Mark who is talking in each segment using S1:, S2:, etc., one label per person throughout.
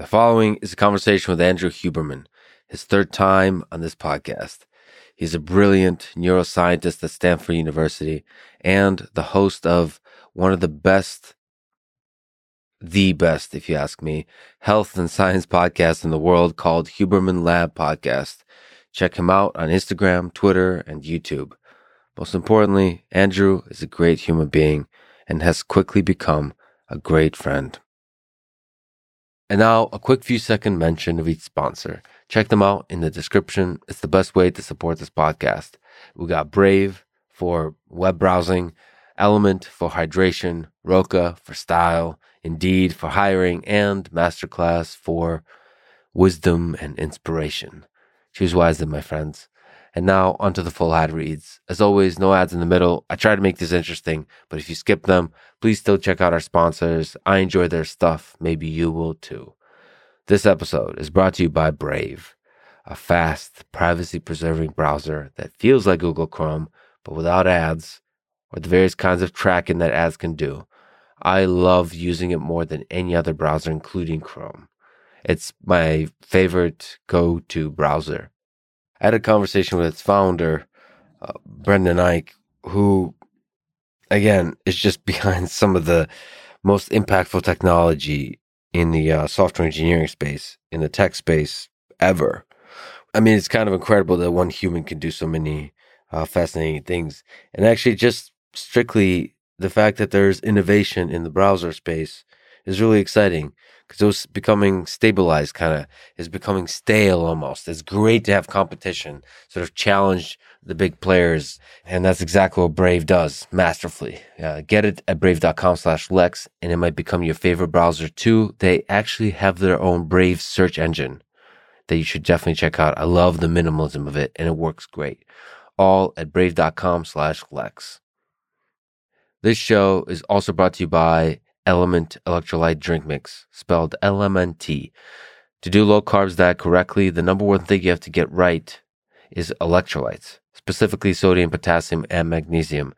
S1: The following is a conversation with Andrew Huberman, his third time on this podcast. He's a brilliant neuroscientist at Stanford University and the host of one of the best, the best, if you ask me, health and science podcasts in the world called Huberman Lab Podcast. Check him out on Instagram, Twitter, and YouTube. Most importantly, Andrew is a great human being and has quickly become a great friend. And now, a quick few second mention of each sponsor. Check them out in the description. It's the best way to support this podcast. We got Brave for web browsing, Element for hydration, Roka for style, Indeed for hiring, and Masterclass for wisdom and inspiration. Choose wisely, my friends. And now onto the full ad reads. As always, no ads in the middle. I try to make this interesting, but if you skip them, please still check out our sponsors. I enjoy their stuff. Maybe you will too. This episode is brought to you by Brave, a fast, privacy preserving browser that feels like Google Chrome, but without ads or the various kinds of tracking that ads can do. I love using it more than any other browser, including Chrome. It's my favorite go to browser. Had a conversation with its founder, uh, Brendan Eich, who, again, is just behind some of the most impactful technology in the uh, software engineering space, in the tech space ever. I mean, it's kind of incredible that one human can do so many uh, fascinating things. And actually, just strictly the fact that there's innovation in the browser space is really exciting because it was becoming stabilized, kind of is becoming stale almost. It's great to have competition, sort of challenge the big players. And that's exactly what Brave does masterfully. Uh, get it at brave.com slash Lex and it might become your favorite browser too. They actually have their own Brave search engine that you should definitely check out. I love the minimalism of it and it works great. All at brave.com slash Lex. This show is also brought to you by Element Electrolyte Drink Mix, spelled LMNT. To do low carbs diet correctly, the number one thing you have to get right is electrolytes, specifically sodium, potassium, and magnesium.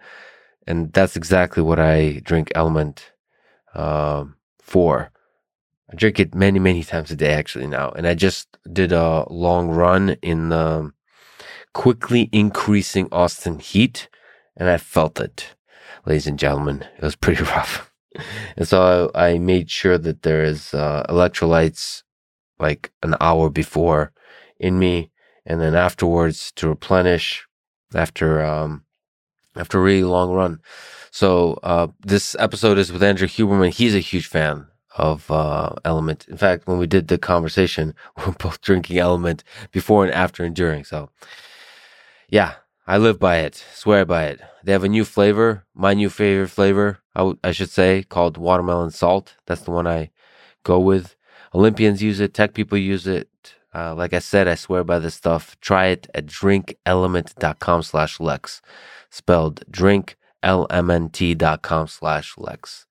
S1: And that's exactly what I drink Element uh, for. I drink it many, many times a day actually now. And I just did a long run in the quickly increasing Austin heat, and I felt it, ladies and gentlemen. It was pretty rough and so I, I, made sure that there is uh, electrolytes like an hour before in me, and then afterwards to replenish after um, after a really long run. So uh, this episode is with Andrew Huberman. He's a huge fan of uh, Element. In fact, when we did the conversation, we are both drinking Element before and after enduring. So yeah, I live by it, swear by it. They have a new flavor, my new favorite flavor, I, w- I should say, called watermelon salt. That's the one I go with. Olympians use it, tech people use it. Uh, like I said, I swear by this stuff. Try it at drinkelement.com slash Lex. Spelled drinklmnt.com slash Lex.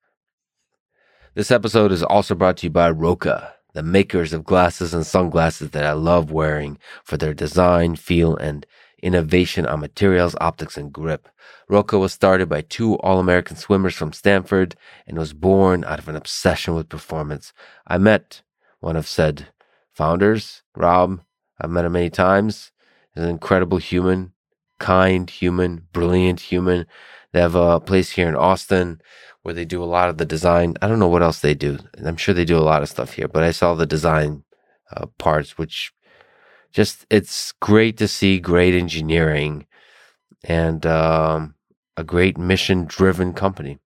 S1: This episode is also brought to you by Roka, the makers of glasses and sunglasses that I love wearing for their design, feel, and innovation on materials, optics, and grip. Roka was started by two All American swimmers from Stanford and was born out of an obsession with performance. I met one of said founders, Rob. I've met him many times. He's an incredible human, kind human, brilliant human. They have a place here in Austin where they do a lot of the design. I don't know what else they do. I'm sure they do a lot of stuff here, but I saw the design uh, parts, which just it's great to see great engineering and um, a great mission driven company.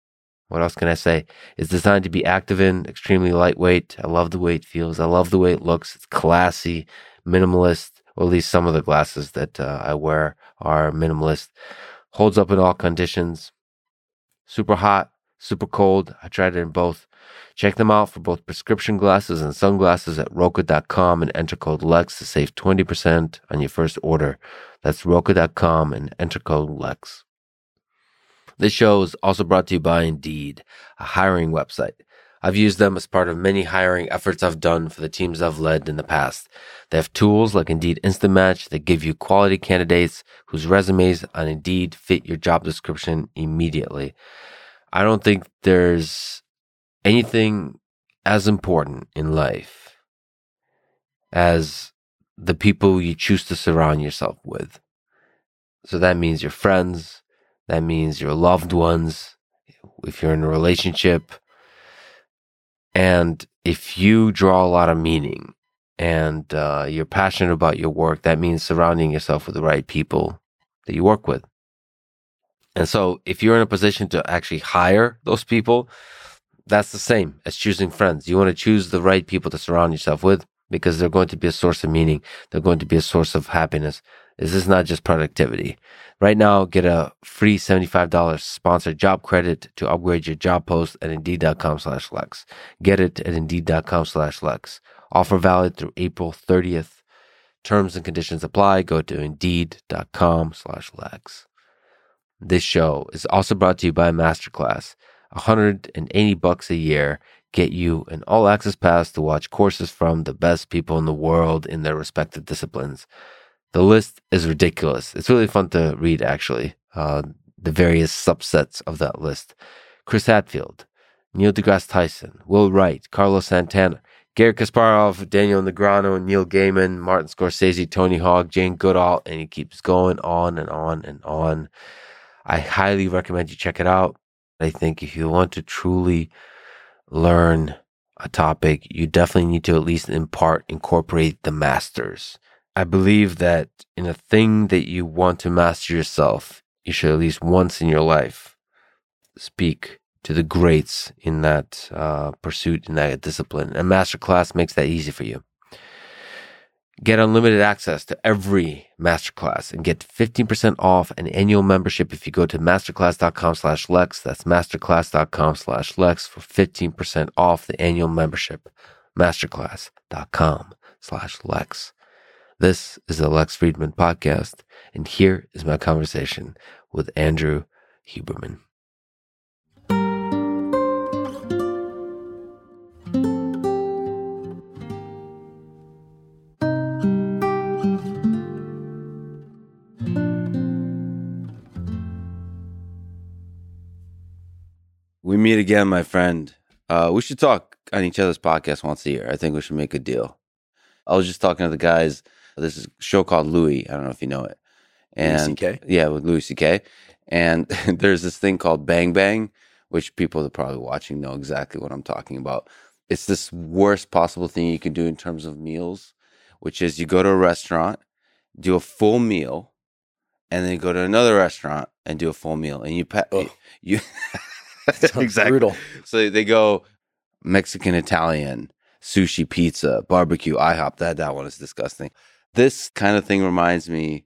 S1: What else can I say? It's designed to be active in, extremely lightweight. I love the way it feels. I love the way it looks. It's classy, minimalist, or at least some of the glasses that uh, I wear are minimalist. Holds up in all conditions. Super hot, super cold. I tried it in both. Check them out for both prescription glasses and sunglasses at Roka.com and enter code LEX to save 20% on your first order. That's Roka.com and enter code LEX. This show is also brought to you by Indeed, a hiring website. I've used them as part of many hiring efforts I've done for the teams I've led in the past. They have tools like Indeed Instant Match that give you quality candidates whose resumes on Indeed fit your job description immediately. I don't think there's anything as important in life as the people you choose to surround yourself with. So that means your friends, that means your loved ones, if you're in a relationship. And if you draw a lot of meaning and uh, you're passionate about your work, that means surrounding yourself with the right people that you work with. And so if you're in a position to actually hire those people, that's the same as choosing friends. You want to choose the right people to surround yourself with because they're going to be a source of meaning. They're going to be a source of happiness. This is not just productivity. Right now, get a free $75 sponsored job credit to upgrade your job post at indeed.com slash Lex. Get it at indeed.com slash Lex. Offer valid through April 30th. Terms and conditions apply. Go to indeed.com slash Lex. This show is also brought to you by Masterclass. 180 bucks a year get you an all access pass to watch courses from the best people in the world in their respective disciplines. The list is ridiculous. It's really fun to read, actually, uh, the various subsets of that list. Chris Hadfield, Neil deGrasse Tyson, Will Wright, Carlos Santana, Garry Kasparov, Daniel Negreanu, Neil Gaiman, Martin Scorsese, Tony Hawk, Jane Goodall, and he keeps going on and on and on. I highly recommend you check it out. I think if you want to truly learn a topic, you definitely need to at least in part incorporate the masters. I believe that in a thing that you want to master yourself, you should at least once in your life speak to the greats in that uh, pursuit, in that discipline. And masterclass makes that easy for you. Get unlimited access to every masterclass and get 15% off an annual membership if you go to masterclass.com slash Lex. That's masterclass.com slash Lex for 15% off the annual membership. Masterclass.com slash Lex. This is the Lex Fridman podcast, and here is my conversation with Andrew Huberman. Meet again, my friend. Uh, we should talk on each other's podcast once a year. I think we should make a deal. I was just talking to the guys. There's a show called Louie. I don't know if you know it. And
S2: CK?
S1: yeah, with Louis C.K. And there's this thing called Bang Bang, which people that are probably watching know exactly what I'm talking about. It's this worst possible thing you can do in terms of meals, which is you go to a restaurant, do a full meal, and then you go to another restaurant and do a full meal, and you pa-
S2: Ugh.
S1: you.
S2: Sounds brutal.
S1: So they go Mexican, Italian, sushi, pizza, barbecue, IHOP. That that one is disgusting. This kind of thing reminds me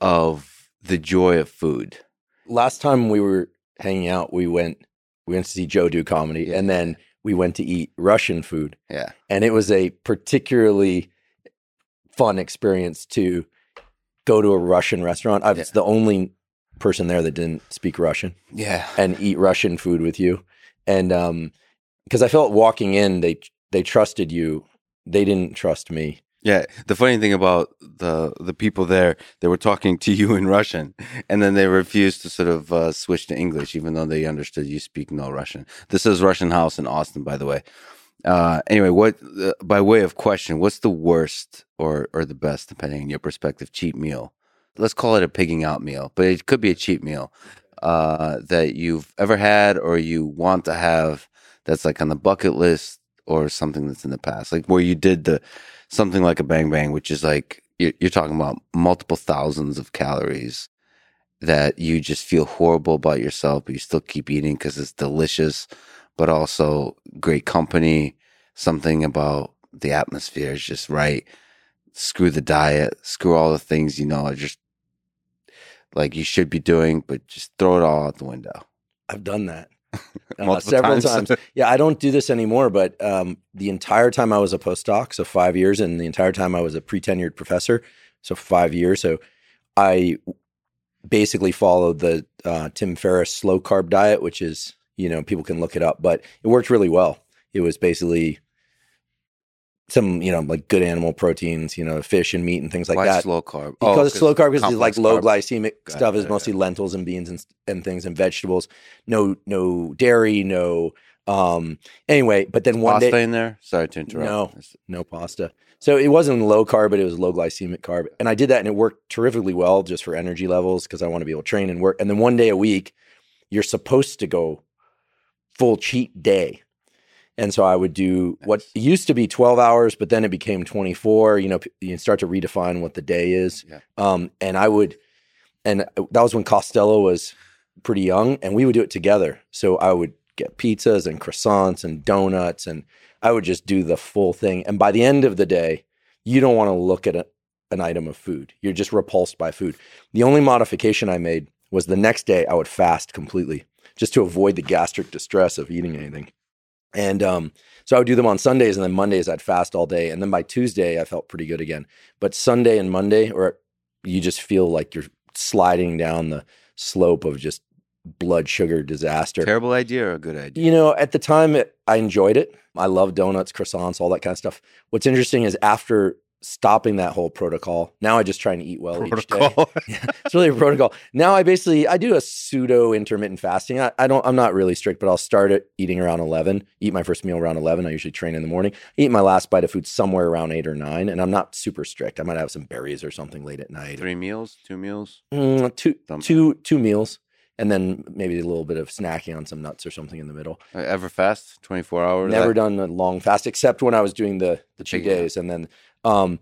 S1: of the joy of food.
S2: Last time we were hanging out, we went we went to see Joe do comedy,
S1: Yeah.
S2: and then we went to eat Russian food,
S1: Yeah.
S2: and it was a particularly fun experience to go to a Russian restaurant. I was
S1: Yeah.
S2: the only person there that didn't speak Russian
S1: Yeah.
S2: and eat Russian food with you, and um, because I felt walking in, they they trusted you, they didn't trust me.
S1: Yeah. The funny thing about the the people there, they were talking to you in Russian, and then they refused to sort of uh, switch to English, even though they understood you speak no Russian. This is Russian House in Austin, by the way. Uh, anyway, what uh, by way of question, what's the worst or or the best, depending on your perspective, cheap meal? Let's call it a pigging out meal, but it could be a cheap meal uh, that you've ever had or you want to have. That's like on the bucket list or something that's in the past, like where you did the something like a bang bang, which is like you're, you're talking about multiple thousands of calories that you just feel horrible about yourself, but you still keep eating because it's delicious, but also great company. Something about the atmosphere is just right. Screw the diet, screw all the things you know just like you should be doing, but just throw it all out the window.
S2: I've done that. Uh, several
S1: times.
S2: times. Yeah, I don't do this anymore, but um, the entire time I was a postdoc, so five years, and the entire time I was a pre-tenured professor, so five years. So I basically followed the uh, Tim Ferriss slow carb diet, which is you know people can look it up, but it worked really well. It was basically some you know like good animal proteins, you know, fish and meat and things like
S1: Why
S2: that.
S1: slow carb?
S2: Because
S1: Oh,
S2: it's slow carb because like low glycemic stuff is mostly lentils and beans and, and things and vegetables. No no dairy, no Um, anyway, but then one
S1: Pasta
S2: day,
S1: in there? Sorry to interrupt.
S2: No. No pasta. So it wasn't low carb, but it was low glycemic carb. And I did that and it worked terrifically well just for energy levels because I want to be able to train and work. And then one day a week, you're supposed to go full cheat day. And so I would do what used to be 12 hours, but then it became 24. You know, you start to redefine what the day is.
S1: Yeah.
S2: Um, and I would, and that was when Costello was pretty young, and we would do it together. So I would get pizzas and croissants and donuts, and I would just do the full thing. And by the end of the day, you don't want to look at a, an item of food. You're just repulsed by food. The only modification I made was the next day I would fast completely just to avoid the gastric distress of eating anything. And um, so I would do them on Sundays, and then Mondays I'd fast all day. And then by Tuesday, I felt pretty good again. But Sunday and Monday, or you just feel like you're sliding down the slope of just blood sugar disaster.
S1: Terrible idea or a good idea?
S2: You know, at the time, it, I enjoyed it. I love donuts, croissants, all that kind of stuff. What's interesting is after stopping that whole protocol, now I just try and eat well each day.
S1: Protocol.
S2: It's really a protocol. Now I basically I do a pseudo intermittent fasting. I, I don't I'm not really strict, but I'll start at eating around eleven. Eat my first meal around eleven. I usually train in the morning. Eat my last bite of food somewhere around eight or nine, and I'm not super strict. I might have some berries or something late at night.
S1: Three meals, two meals.
S2: Mm, two two two meals, and then maybe a little bit of snacking on some nuts or something in the middle.
S1: Ever fast? 24 hours?
S2: Never
S1: That-
S2: done a long fast except when I was doing the the cheat days, and then um,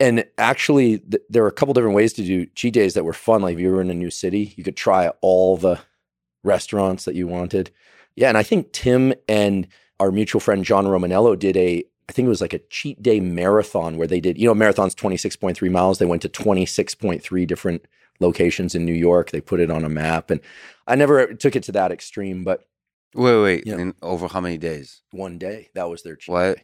S2: and actually th- there were a couple different ways to do cheat days that were fun. Like if you were in a new city, you could try all the restaurants that you wanted. Yeah, and I think Tim and our mutual friend John Romaniello did a. I think it was like a cheat day marathon where they did. You know, marathon's twenty six point three miles. They went to twenty six point three different locations in New York. They put it on a map, and I never took it to that extreme, but
S1: Wait, wait.
S2: Yeah.
S1: In over how many days?
S2: one day that was their cheat
S1: What?
S2: day.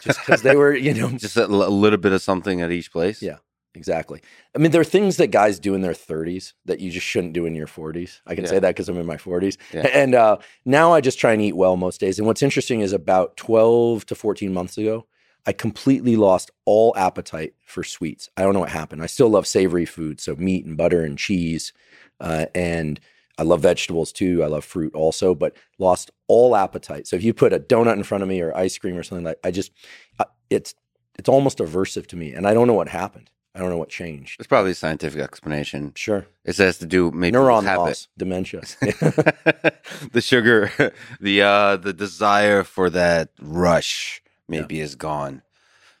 S2: Just because they were, you know,
S1: Just a, l- a little bit of something at each place?
S2: Yeah. exactly. I mean, there are things that guys do in their 30s that you just shouldn't do in your 40s. I can
S1: Yeah.
S2: say that because I'm in my 40s.
S1: Yeah.
S2: And uh, now I just try and eat well most days. And what's interesting is about 12 to 14 months ago, I completely lost all appetite for sweets. I don't know what happened. I still love savory food, so meat and butter and cheese, uh, and I love vegetables too. I love fruit also, but lost all appetite. So if you put a donut in front of me or ice cream or something like, I just uh, it's it's almost aversive to me, and I don't know what happened. I don't know what changed.
S1: There's probably a scientific explanation.
S2: Sure,
S1: It has to do maybe
S2: neuron loss, dementia.
S1: the sugar, the uh, the desire for that rush maybe is gone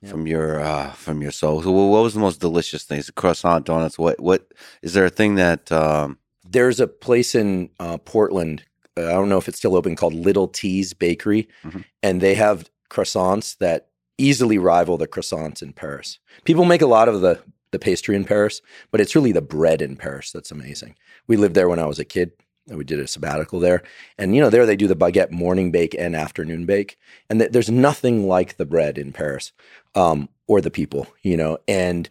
S2: Yeah.
S1: from your uh, from your soul. So, what what was the most delicious thing? things? Croissant, donuts. What what is there a thing that? Um,
S2: There's a place in uh, Portland. Uh, I don't know if it's still open called Little T's Bakery,
S1: Mhm.
S2: and they have croissants that easily rival the croissants in Paris. People make a lot of the the pastry in Paris, but it's really the bread in Paris that's amazing. We lived there when I was a kid. and We did a sabbatical there, and you know there they do the baguette morning bake and afternoon bake, and th- there's nothing like the bread in Paris um, or the people, you know. And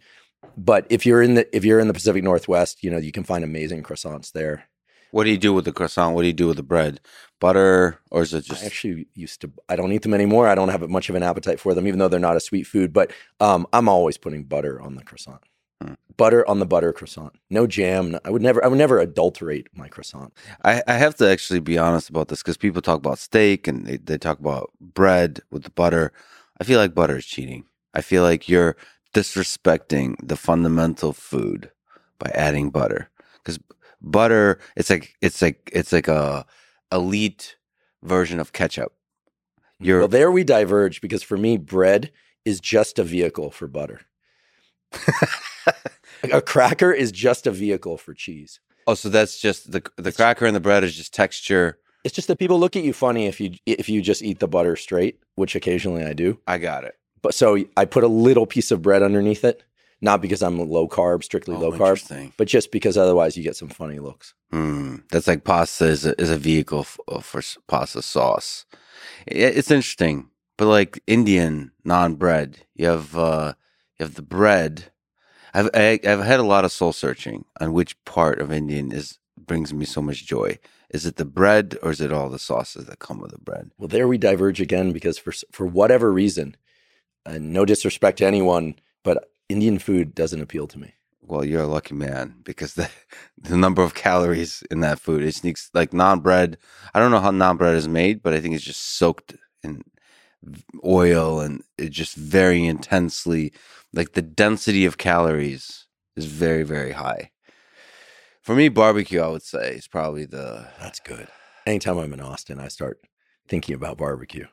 S2: but if you're in the if you're in the Pacific Northwest, you know you can find amazing croissants there.
S1: what do you do with the croissant? What do you do with the bread? Butter, or is it just?
S2: I actually used to. I don't eat them anymore. I don't have much of an appetite for them, even though they're not a sweet food. But um, I'm always putting butter on the croissant.
S1: Hmm.
S2: Butter on the butter croissant. No jam. I would never. I would never adulterate my croissant.
S1: I, I have to actually be honest about this because people talk about steak and they, they talk about bread with the butter. I feel like butter is cheating. I feel like you're disrespecting the fundamental food by adding butter because butter it's like it's like it's like a elite version of ketchup. You're
S2: Well, there we diverge because for me, bread is just a vehicle for butter. a cracker is just a vehicle for cheese.
S1: oh, so that's just the the cracker and the bread is just texture.
S2: It's just that people look at you funny if you if you just eat the butter straight, which occasionally I do.
S1: I got it.
S2: But so I put a little piece of bread underneath it, not because I'm low carb, strictly
S1: Oh,
S2: low carb, but just because otherwise you get some funny looks.
S1: Hmm. That's like pasta is a, is a vehicle f- uh, for pasta sauce. I- It's interesting, but like Indian naan bread, you have uh, you have the bread. I've I, I've had a lot of soul searching on which part of Indian is brings me so much joy. Is it the bread or is it all the sauces that come with the bread?
S2: Well, there we diverge again because for for whatever reason, and no disrespect to anyone, but Indian food doesn't appeal to me.
S1: well, you're a lucky man because the the number of calories in that food it sneaks like naan bread. I don't know how naan bread is made, but I think it's just soaked in oil and it just very intensely like the density of calories is very very high. For me, barbecue, I would say, is probably the
S2: That's good. Anytime I'm in Austin, I start thinking about barbecue.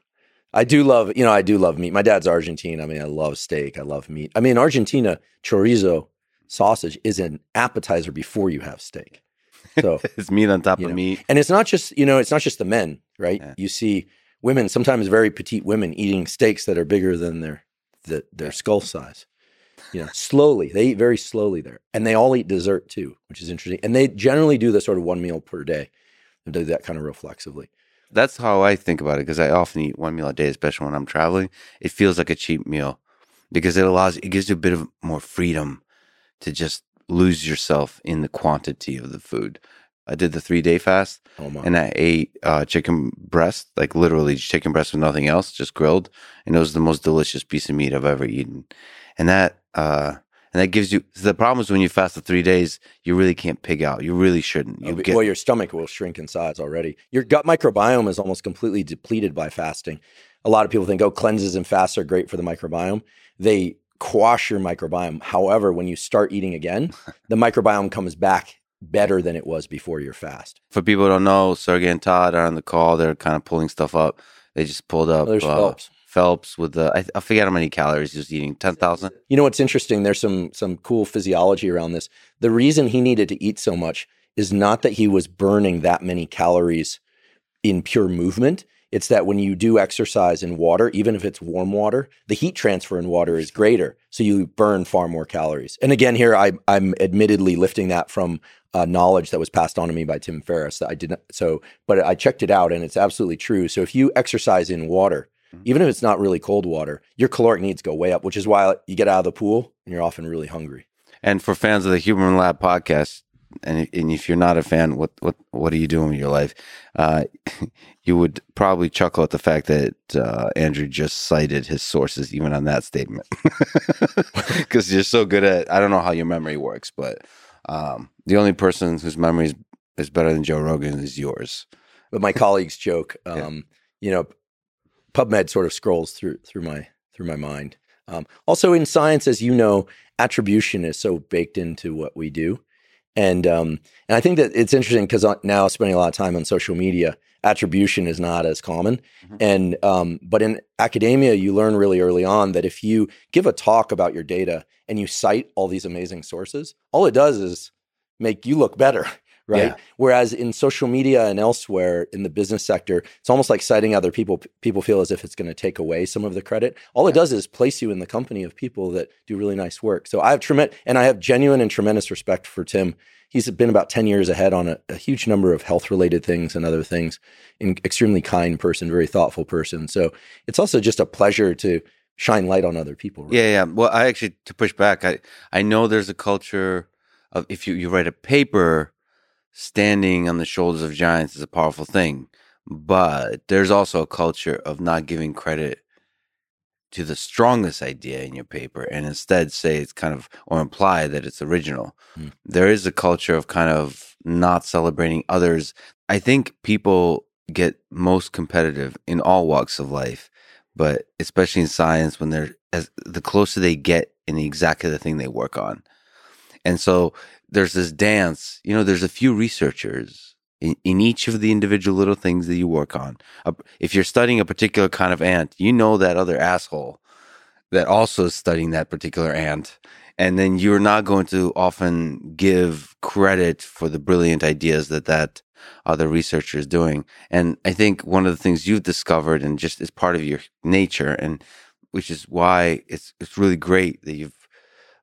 S2: I do love, you know, I do love meat. My dad's Argentine. I mean, I love steak. I love meat. I mean, Argentina chorizo sausage is an appetizer before you have steak. So
S1: it's meat on top of
S2: know.
S1: meat.
S2: And it's not just, you know, it's not just the men, right?
S1: Yeah.
S2: You see women, sometimes very petite women eating steaks that are bigger than their the, their skull size. You know, slowly. They eat very slowly there. And they all eat dessert too, which is interesting. And they generally do this sort of one meal per day and do that kind of reflexively.
S1: That's how I think about it because I often eat one meal a day, especially when I'm traveling. It feels like a cheap meal because it allows it gives you a bit of more freedom to just lose yourself in the quantity of the food. I did the three day fast
S2: Oh
S1: and I ate uh, chicken breast, like literally chicken breast with nothing else, just grilled, and it was the most delicious piece of meat I've ever eaten. And that uh, and that gives you the problem is when you fast for three days, you really can't pig out. You really shouldn't. You
S2: Oh,
S1: get
S2: well, your stomach will shrink in size already. Your gut microbiome is almost completely depleted by fasting. A lot of people think, oh, cleanses and fasts are great for the microbiome. They quash your microbiome. However, when you start eating again, the microbiome comes back better than it was before your fast.
S1: for people who don't know, Sergey and Todd are on the call. They're kind of pulling stuff up. They just pulled up
S2: Oh, there's
S1: uh,
S2: Phelps.
S1: Phelps with the I, I forget how many calories he was eating. Ten thousand.
S2: You know what's interesting? There's some some cool physiology around this. The reason he needed to eat so much is not that he was burning that many calories in pure movement. It's that when you do exercise in water, even if it's warm water, the heat transfer in water is greater, so you burn far more calories. And again, here I, I'm admittedly lifting that from uh, knowledge that was passed on to me by Tim Ferriss. That I didn't. So, but I checked it out, and it's absolutely true. So if you exercise in water, even if it's not really cold water, your caloric needs go way up, which is why you get out of the pool and you're often really hungry.
S1: And for fans of the Huberman Lab podcast, and, and if you're not a fan, what what what are you doing with your life? Uh, you would probably chuckle at the fact that uh, Andrew just cited his sources even on that statement because you're so good at. I don't know how your memory works, but um, the only person whose memory is, is better than Joe Rogan is yours.
S2: But my colleagues joke,
S1: Yeah.
S2: um, you know, PubMed sort of scrolls through through my through my mind. Um, also, in science, as you know, attribution is so baked into what we do, and um, and I think that it's interesting because now spending a lot of time on social media, attribution is not as common.
S1: Mhm.
S2: And um, but in academia, you learn really early on that if you give a talk about your data and you cite all these amazing sources, all it does is make you look better. Right.
S1: Yeah.
S2: Whereas in social media and elsewhere in the business sector, it's almost like citing other people. People feel as if it's going to take away some of the credit. All it does is place you in the company of people that do really nice work. So I have tremendous, and I have genuine and tremendous respect for Tim. He's been about 10 years ahead on a, a huge number of health related things and other things. An extremely kind person, very thoughtful person. So it's also just a pleasure to shine light on other people. right?
S1: Yeah, yeah. Well, I actually to push back. I I know there's a culture of if you you write a paper, standing on the shoulders of giants is a powerful thing, but there's also a culture of not giving credit to the strongest idea in your paper and instead say it's kind of or imply that it's original.
S2: Hmm.
S1: There is a culture of kind of not celebrating others. I think people get most competitive in all walks of life, but especially in science when they're as the closer they get in exactly the thing they work on. And so there's this dance, you know, there's a few researchers in, in each of the individual little things that you work on. If you're studying a particular kind of ant, you know that other asshole that also is studying that particular ant. And then you're not going to often give credit for the brilliant ideas that that other researcher is doing. And I think one of the things you've discovered and just is part of your nature and which is why it's it's really great that you've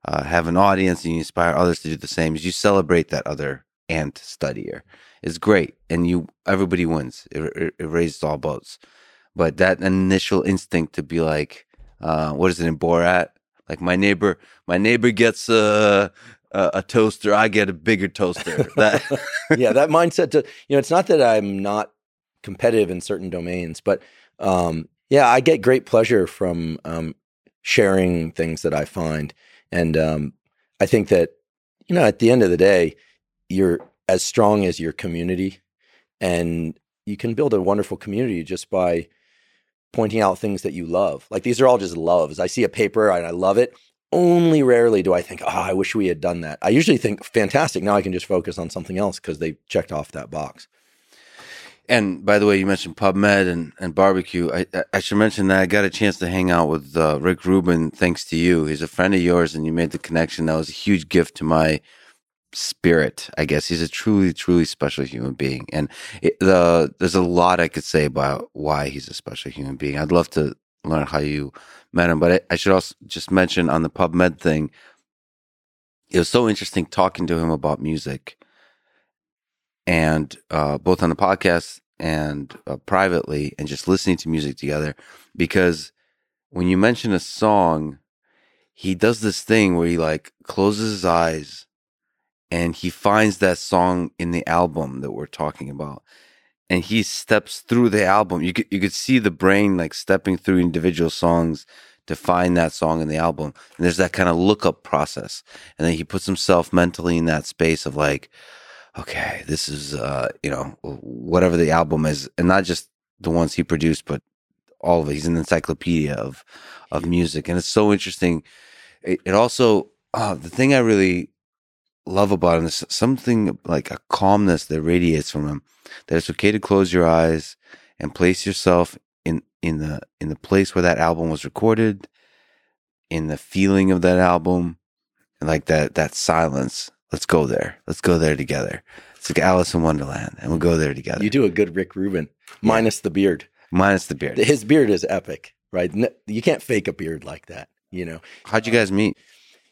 S1: uh, have an audience and you inspire others to do the same. Is you celebrate that other ant studier. It's great, and you everybody wins. It, it, it raises all boats. But that initial instinct to be like, uh, what is it in Borat? Like my neighbor, my neighbor gets a a, a toaster, I get a bigger toaster. That
S2: yeah, that mindset to you know, it's not that I'm not competitive in certain domains, but um, yeah, I get great pleasure from um, sharing things that I find, and um, I think that you know, at the end of the day, you're as strong as your community, and you can build a wonderful community just by pointing out things that you love. Like these are all just loves. I see a paper and I love it. Only rarely do I think, oh, I wish we had done that. I usually think, fantastic. Now I can just focus on something else because they checked off that box.
S1: And by the way, you mentioned PubMed and, and barbecue. I, I should mention that I got a chance to hang out with uh, Rick Rubin thanks to you. He's a friend of yours, and you made the connection. That was a huge gift to my spirit. I guess he's a truly, truly special human being. And it, the there's a lot I could say about why he's a special human being. I'd love to learn how you met him, but I, I should also just mention on the PubMed thing. It was so interesting talking to him about music and uh, both on the podcast and uh, privately and just listening to music together because when you mention a song he does this thing where he like closes his eyes and he finds that song in the album that we're talking about. And he steps through the album. You could you could see the brain like stepping through individual songs to find that song in the album. And there's that kind of lookup process. And then he puts himself mentally in that space of like okay, this is uh, you know whatever the album is, and not just the ones he produced, but all of it. He's an encyclopedia of of music, and it's so interesting. It, it also uh, the thing I really love about him is something like a calmness that radiates from him. That it's okay to close your eyes and place yourself in in the in the place where that album was recorded, in the feeling of that album, and like that that silence Let's go there. Let's go there together. It's like Alice in Wonderland, and we'll go there together.
S2: You do a good Rick Rubin, minus yeah. the beard.
S1: Minus the beard.
S2: His beard is epic, right? You can't fake a beard like that, you know.
S1: How'd you guys meet?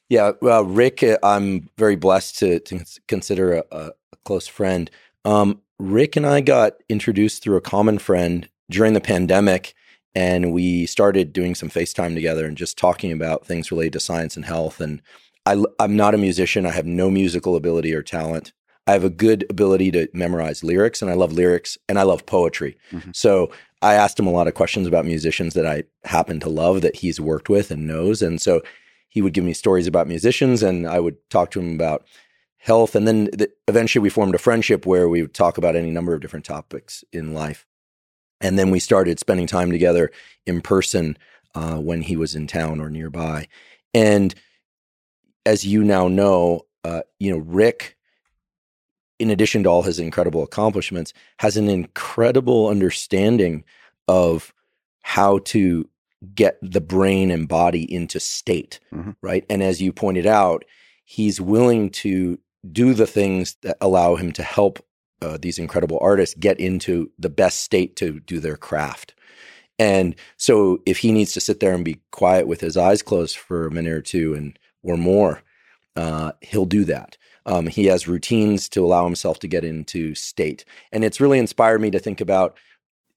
S2: Yeah, well, Rick, uh, I'm very blessed to, to consider a, a, close friend. Um, Rick and I got introduced through a common friend during the pandemic, and we started doing some FaceTime together and just talking about things related to science and health. And I, I'm not a musician. I have no musical ability or talent. I have a good ability to memorize lyrics, and I love lyrics and I love poetry. Mm-hmm. So I asked him a lot of questions about musicians that I happen to love that he's worked with and knows. And so he would give me stories about musicians, and I would talk to him about health. And then the, eventually we formed a friendship where we would talk about any number of different topics in life. And then we started spending time together in person uh, when he was in town or nearby. And as you now know, uh, you know, Rick, in addition to all his incredible accomplishments, has an incredible understanding of how to get the brain and body into state, mm-hmm. right? And as you pointed out, he's willing to do the things that allow him to help uh, these incredible artists get into the best state to do their craft. And so if he needs to sit there and be quiet with his eyes closed for a minute or two and or more, uh, he'll do that. Um, he has routines to allow himself to get into state. And it's really inspired me to think about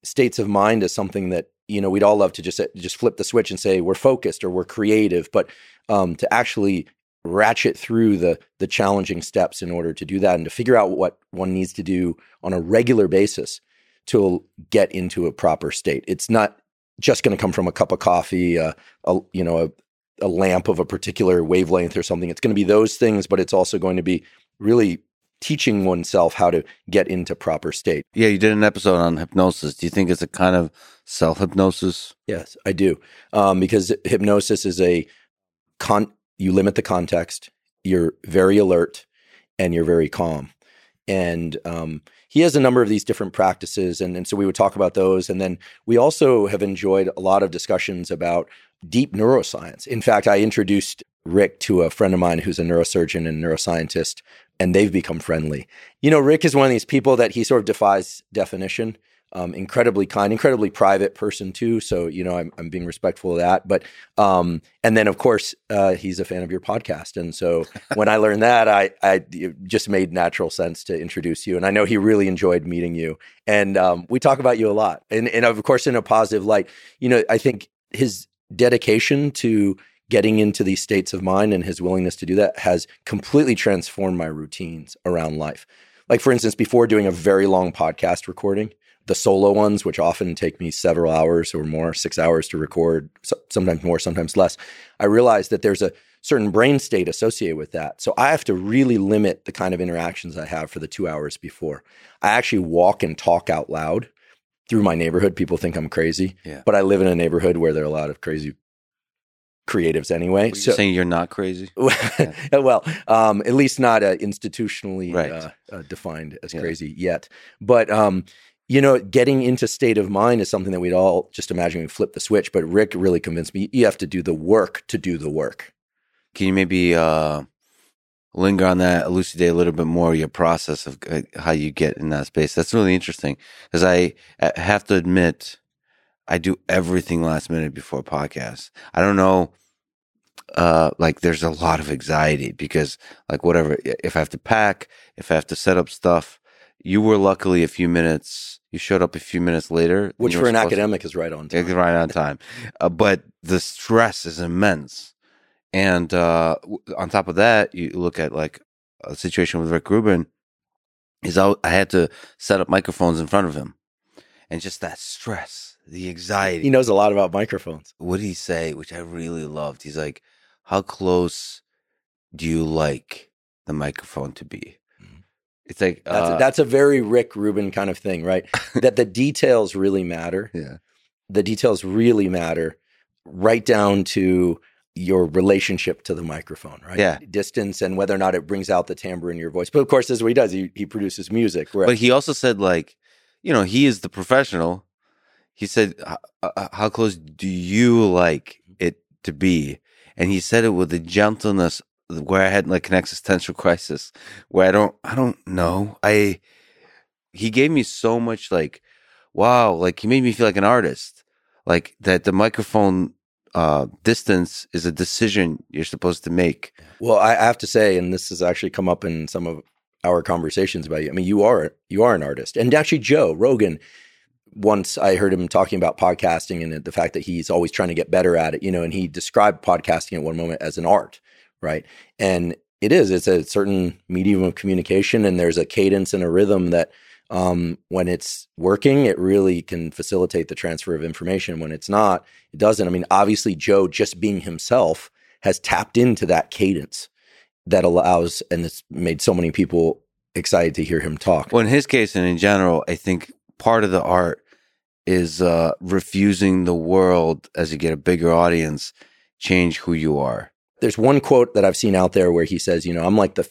S2: states of mind as something that, you know, we'd all love to just, just flip the switch and say we're focused or we're creative, but um, to actually ratchet through the the challenging steps in order to do that and to figure out what one needs to do on a regular basis to get into a proper state. It's not just going to come from a cup of coffee, uh, a, you know, a, lamp of a particular wavelength or something. It's going to be those things, but it's also going to be really teaching oneself how to get into proper state.
S1: Yeah, you did an episode on hypnosis. Do you think it's a kind of self hypnosis?
S2: Yes, I do. Um, because hypnosis is a con. You limit the context. You're very alert, and you're very calm. And um, he has a number of these different practices, and, and so we would talk about those. And then we also have enjoyed a lot of discussions about deep neuroscience. In fact, I introduced Rick to a friend of mine who's a neurosurgeon and neuroscientist, and they've become friendly. You know, Rick is one of these people that he sort of defies definition. Um, incredibly kind, incredibly private person too. So you know, I'm, I'm being respectful of that. But um, and then of course uh, he's a fan of your podcast, and so when I learned that, I I just made natural sense to introduce you. And I know he really enjoyed meeting you, and um, we talk about you a lot, and and of course in a positive light. You know, I think his dedication to getting into these states of mind and his willingness to do that has completely transformed my routines around life. Like, for instance, before doing a very long podcast recording, the solo ones, which often take me several hours or more, six hours to record, sometimes more, sometimes less, I realized that there's a certain brain state associated with that. So I have to really limit the kind of interactions I have for the two hours before. I actually walk and talk out loud through my neighborhood. People think I'm crazy,
S1: Yeah.
S2: but I live in a neighborhood where there are a lot of crazy creatives anyway.
S1: Are you saying you're not crazy?
S2: well, um, at least not uh, institutionally
S1: Right.
S2: uh, uh, defined as
S1: Yeah.
S2: crazy yet. But um, you know, getting into state of mind is something that we'd all just imagine we flip the switch. But Rick really convinced me you have to do the work to do the work.
S1: Can you maybe uh, linger on that, elucidate a little bit more your process of uh, how you get in that space? That's really interesting because I, I have to admit, I do everything last minute before podcast. I don't know. Uh, like there's a lot of anxiety because like whatever, if I have to pack, if I have to set up stuff, you were luckily a few minutes, you showed up a few minutes later.
S2: Which for an
S1: supposed to.
S2: academic is right on time.
S1: Right on time. Uh, but the stress is immense. And uh, on top of that, you look at like a situation with Rick Rubin, is I, had to set up microphones in front of him. And just that stress, the anxiety.
S2: He knows a lot about microphones.
S1: what did he say, which I really loved? He's like, How close do you like the microphone to be?
S2: Mhm.
S1: It's like,
S2: That's,
S1: uh,
S2: that's a very Rick Rubin kind of thing, right? that the details really matter.
S1: yeah.
S2: the details really matter right down to your relationship to the microphone, right?
S1: Yeah.
S2: Distance and whether or not it brings out the timbre in your voice. But of course, this is what he does. He, he produces music. Where,
S1: But he also said, like, you know, he is the professional. He said, uh, "How close do you like it to be?" And he said it with a gentleness where I had like an existential crisis, where I don't, I don't know. I, he gave me so much like, wow, like he made me feel like an artist, like that the microphone uh distance is a decision you're supposed to make.
S2: well, I, have to say, and this has actually come up in some of our conversations about you. I mean, you are you are an artist, and actually, Joe Rogan. Once I heard him talking about podcasting and the fact that he's always trying to get better at it, you know, and he described podcasting at one moment as an art, right? And it is. It's a certain medium of communication, and there's a cadence and a rhythm that, um, when it's working, it really can facilitate the transfer of information. When it's not, it doesn't. I mean, obviously, Joe just being himself has tapped into that cadence that allows, and it's made so many people excited to hear him talk.
S1: Well, in his case and in general, I think part of the art is uh, refusing the world as you get a bigger audience change who you are.
S2: There's one quote that I've seen out there where he says, you know, I'm like the,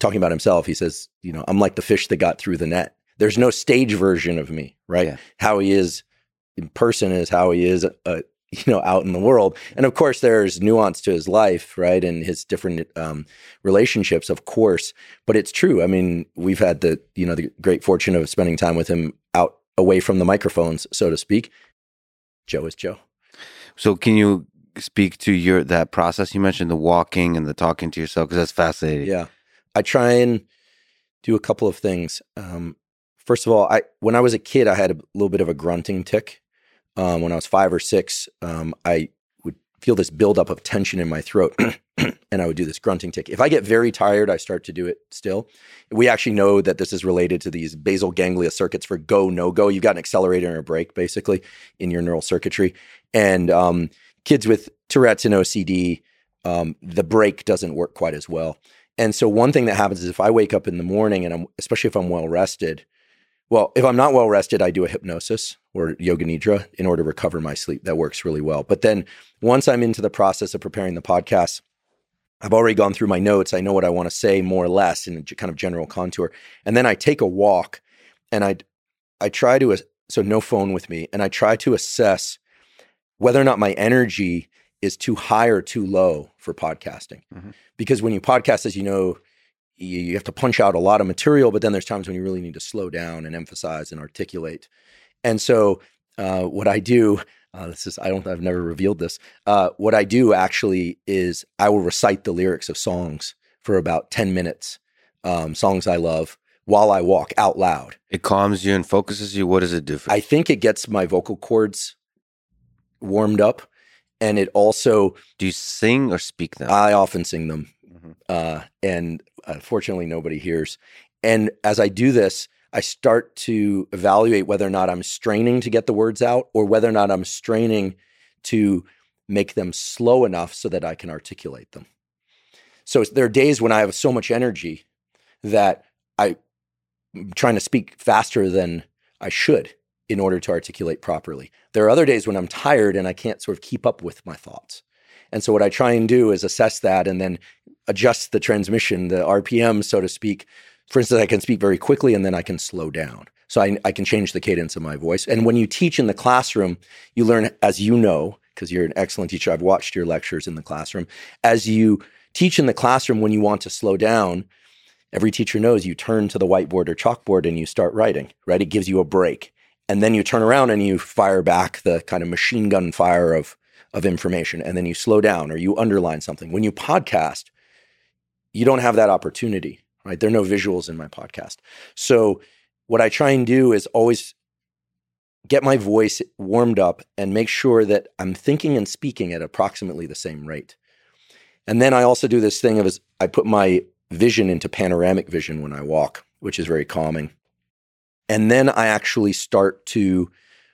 S2: talking about himself, he says, you know, I'm like the fish that got through the net. There's no stage version of me, right?
S1: Yeah.
S2: How he is in person is how he is, uh, you know, out in the world. And of course, there's nuance to his life, right? And his different um, relationships, of course. But it's true. I mean, we've had the, you know, the great fortune of spending time with him out away from the microphones, so to speak. Joe is Joe.
S1: So, can you speak to your that process you mentioned, the walking and the talking to yourself, because that's fascinating.
S2: Yeah. I try and do a couple of things. Um, first of all, I when I was a kid, I had a little bit of a grunting tic. Um, when I was five or six, um, I would feel this buildup of tension in my throat, and I would do this grunting tic. If I get very tired, I start to do it still. We actually know that this is related to these basal ganglia circuits for go no go. You've got an accelerator and a brake basically in your neural circuitry, and um, kids with Tourette's and OCD, um, the brake doesn't work quite as well. And so one thing that happens is if I wake up in the morning and I'm especially if I'm well rested, well, if I'm not well rested, I do a hypnosis or yoga nidra in order to recover my sleep. That works really well. But then once I'm into the process of preparing the podcast, I've already gone through my notes. I know what I want to say more or less in a kind of general contour. And then I take a walk and I I try to so no phone with me and I try to assess whether or not my energy is too high or too low for podcasting.
S1: Mhm.
S2: Because when you podcast, as you know, you, you have to punch out a lot of material, but then there's times when you really need to slow down and emphasize and articulate. And so, uh, what I do, uh, this is I don't I've never revealed this. Uh, what I do actually is I will recite the lyrics of songs for about ten minutes, um, songs I love, while I walk out loud.
S1: It calms you and focuses you. What does it do for you?
S2: I think it gets my vocal cords warmed up, and it also
S1: do you sing or speak them?
S2: I often sing them,
S1: Mhm.
S2: uh, and unfortunately, nobody hears. And as I do this, I start to evaluate whether or not I'm straining to get the words out, or whether or not I'm straining to make them slow enough so that I can articulate them. So there are days when I have so much energy that I, am trying to speak faster than I should in order to articulate properly. There are other days when I'm tired and I can't sort of keep up with my thoughts. And so what I try and do is assess that and then adjust the transmission, the RPM, so to speak. For instance, I can speak very quickly and then I can slow down. So I, I can change the cadence of my voice. And when you teach in the classroom, you learn, as you know, because you're an excellent teacher. I've watched your lectures in the classroom. As you teach in the classroom, when you want to slow down, every teacher knows you turn to the whiteboard or chalkboard and you start writing, right? It gives you a break. And then you turn around and you fire back the kind of machine gun fire of, of information. And then you slow down or you underline something. When you podcast, you don't have that opportunity, right? There are no visuals in my podcast. So what I try and do is always get my voice warmed up and make sure that I'm thinking and speaking at approximately the same rate. And then I also do this thing of I put my vision into panoramic vision when I walk, which is very calming. And then I actually start to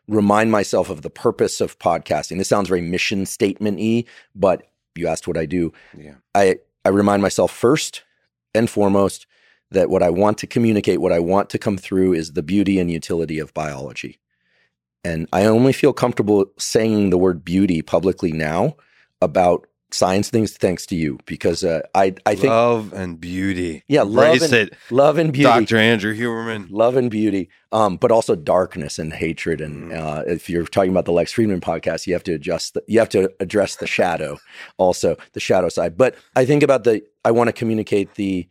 S2: remind myself of the purpose of podcasting. This sounds very mission statement y, but you asked what I do. Yeah. I, I remind myself first and foremost that what I want to communicate, what I want to come through is the beauty and utility of biology. And I only feel comfortable saying the word beauty publicly now about science things thanks to you because uh, I I think
S1: love and beauty.
S2: Yeah, love and,
S1: it.
S2: love and beauty.
S1: Dr. Andrew Huberman.
S2: Love and beauty. Um, but also darkness and hatred. And mm. uh, if you're talking about the Lex Fridman podcast, you have to adjust. The, you have to address the shadow, also the shadow side. But I think about the. I want to communicate the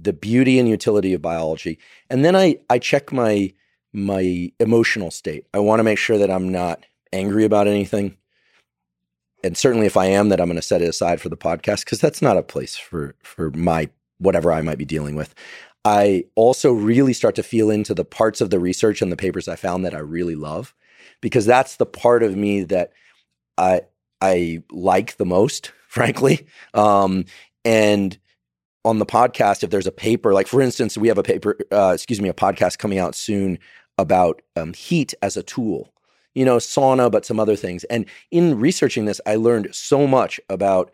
S2: the beauty and utility of biology, and then I I check my my emotional state. I want to make sure that I'm not angry about anything. And certainly if I am, that I'm going to set it aside for the podcast because that's not a place for for my whatever I might be dealing with. I also really start to feel into the parts of the research and the papers I found that I really love because that's the part of me that I I like the most, frankly. Um, and on the podcast, if there's a paper, like for instance, we have a paper, uh, excuse me, a podcast coming out soon about um, heat as a tool, you know, sauna, but some other things. And in researching this, I learned so much about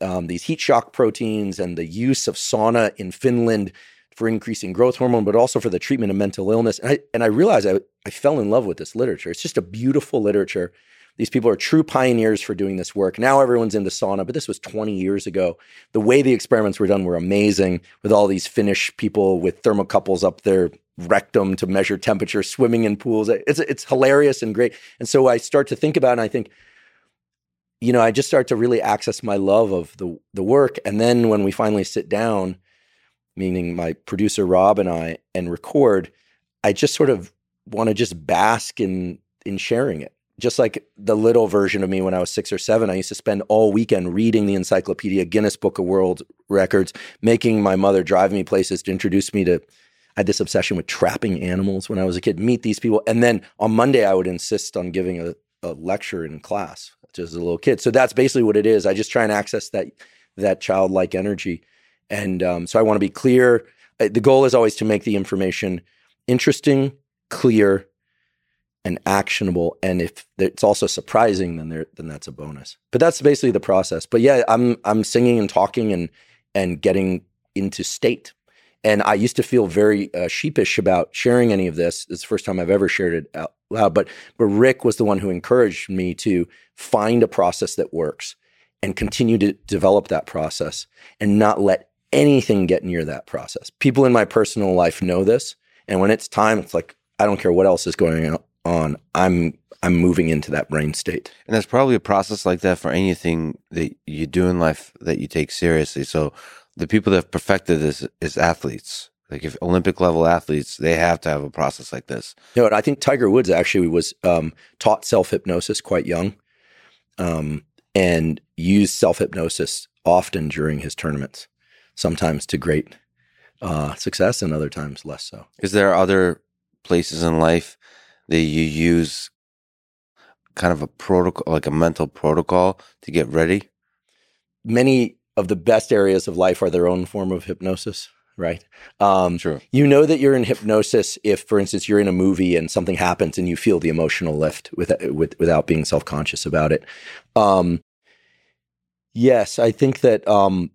S2: um, these heat shock proteins and the use of sauna in Finland for increasing growth hormone, but also for the treatment of mental illness. And I, and I realized I, I fell in love with this literature. It's just a beautiful literature. These people are true pioneers for doing this work. Now everyone's into sauna, but this was 20 years ago. The way the experiments were done were amazing with all these Finnish people with thermocouples up their rectum to measure temperature, swimming in pools. It's it's hilarious and great. And so I start to think about it and I think, you know, I just start to really access my love of the the work. And then when we finally sit down, meaning my producer Rob and I, and record, I just sort of want to just bask in in sharing it. Just like the little version of me when I was six or seven, I used to spend all weekend reading the encyclopedia, Guinness Book of World Records, making my mother drive me places to introduce me to I had this obsession with trapping animals when I was a kid, meet these people. And then on Monday, I would insist on giving a, a lecture in class just as a little kid. So that's basically what it is. I just try and access that, that childlike energy. And um, so I want to be clear. Uh, the goal is always to make the information interesting, clear, and actionable. And if it's also surprising, then there, then that's a bonus. But that's basically the process. But yeah, I'm I'm singing and talking and and getting into state and I used to feel very uh, sheepish about sharing any of this. It's the first time I've ever shared it out loud. But but Rick was the one who encouraged me to find a process that works and continue to develop that process and not let anything get near that process. People in my personal life know this, and when it's time, it's like I don't care what else is going on. I'm I'm moving into that brain state.
S1: And there's probably a process like that for anything that you do in life that you take seriously. So the people that have perfected this is athletes. Like if Olympic level athletes, they have to have a process like this.
S2: You know, I think Tiger Woods actually was um, taught self hypnosis quite young, um, and used self hypnosis often during his tournaments. Sometimes to great uh, success, and other times less so.
S1: Is there other places in life that you use kind of a protocol, like a mental protocol, to get ready?
S2: Many of the best areas of life are their own form of hypnosis right?
S1: Um, True.
S2: You know that you're in hypnosis if, for instance, you're in a movie and something happens and you feel the emotional lift with, with, without being self conscious about it. Um, yes, I think that um,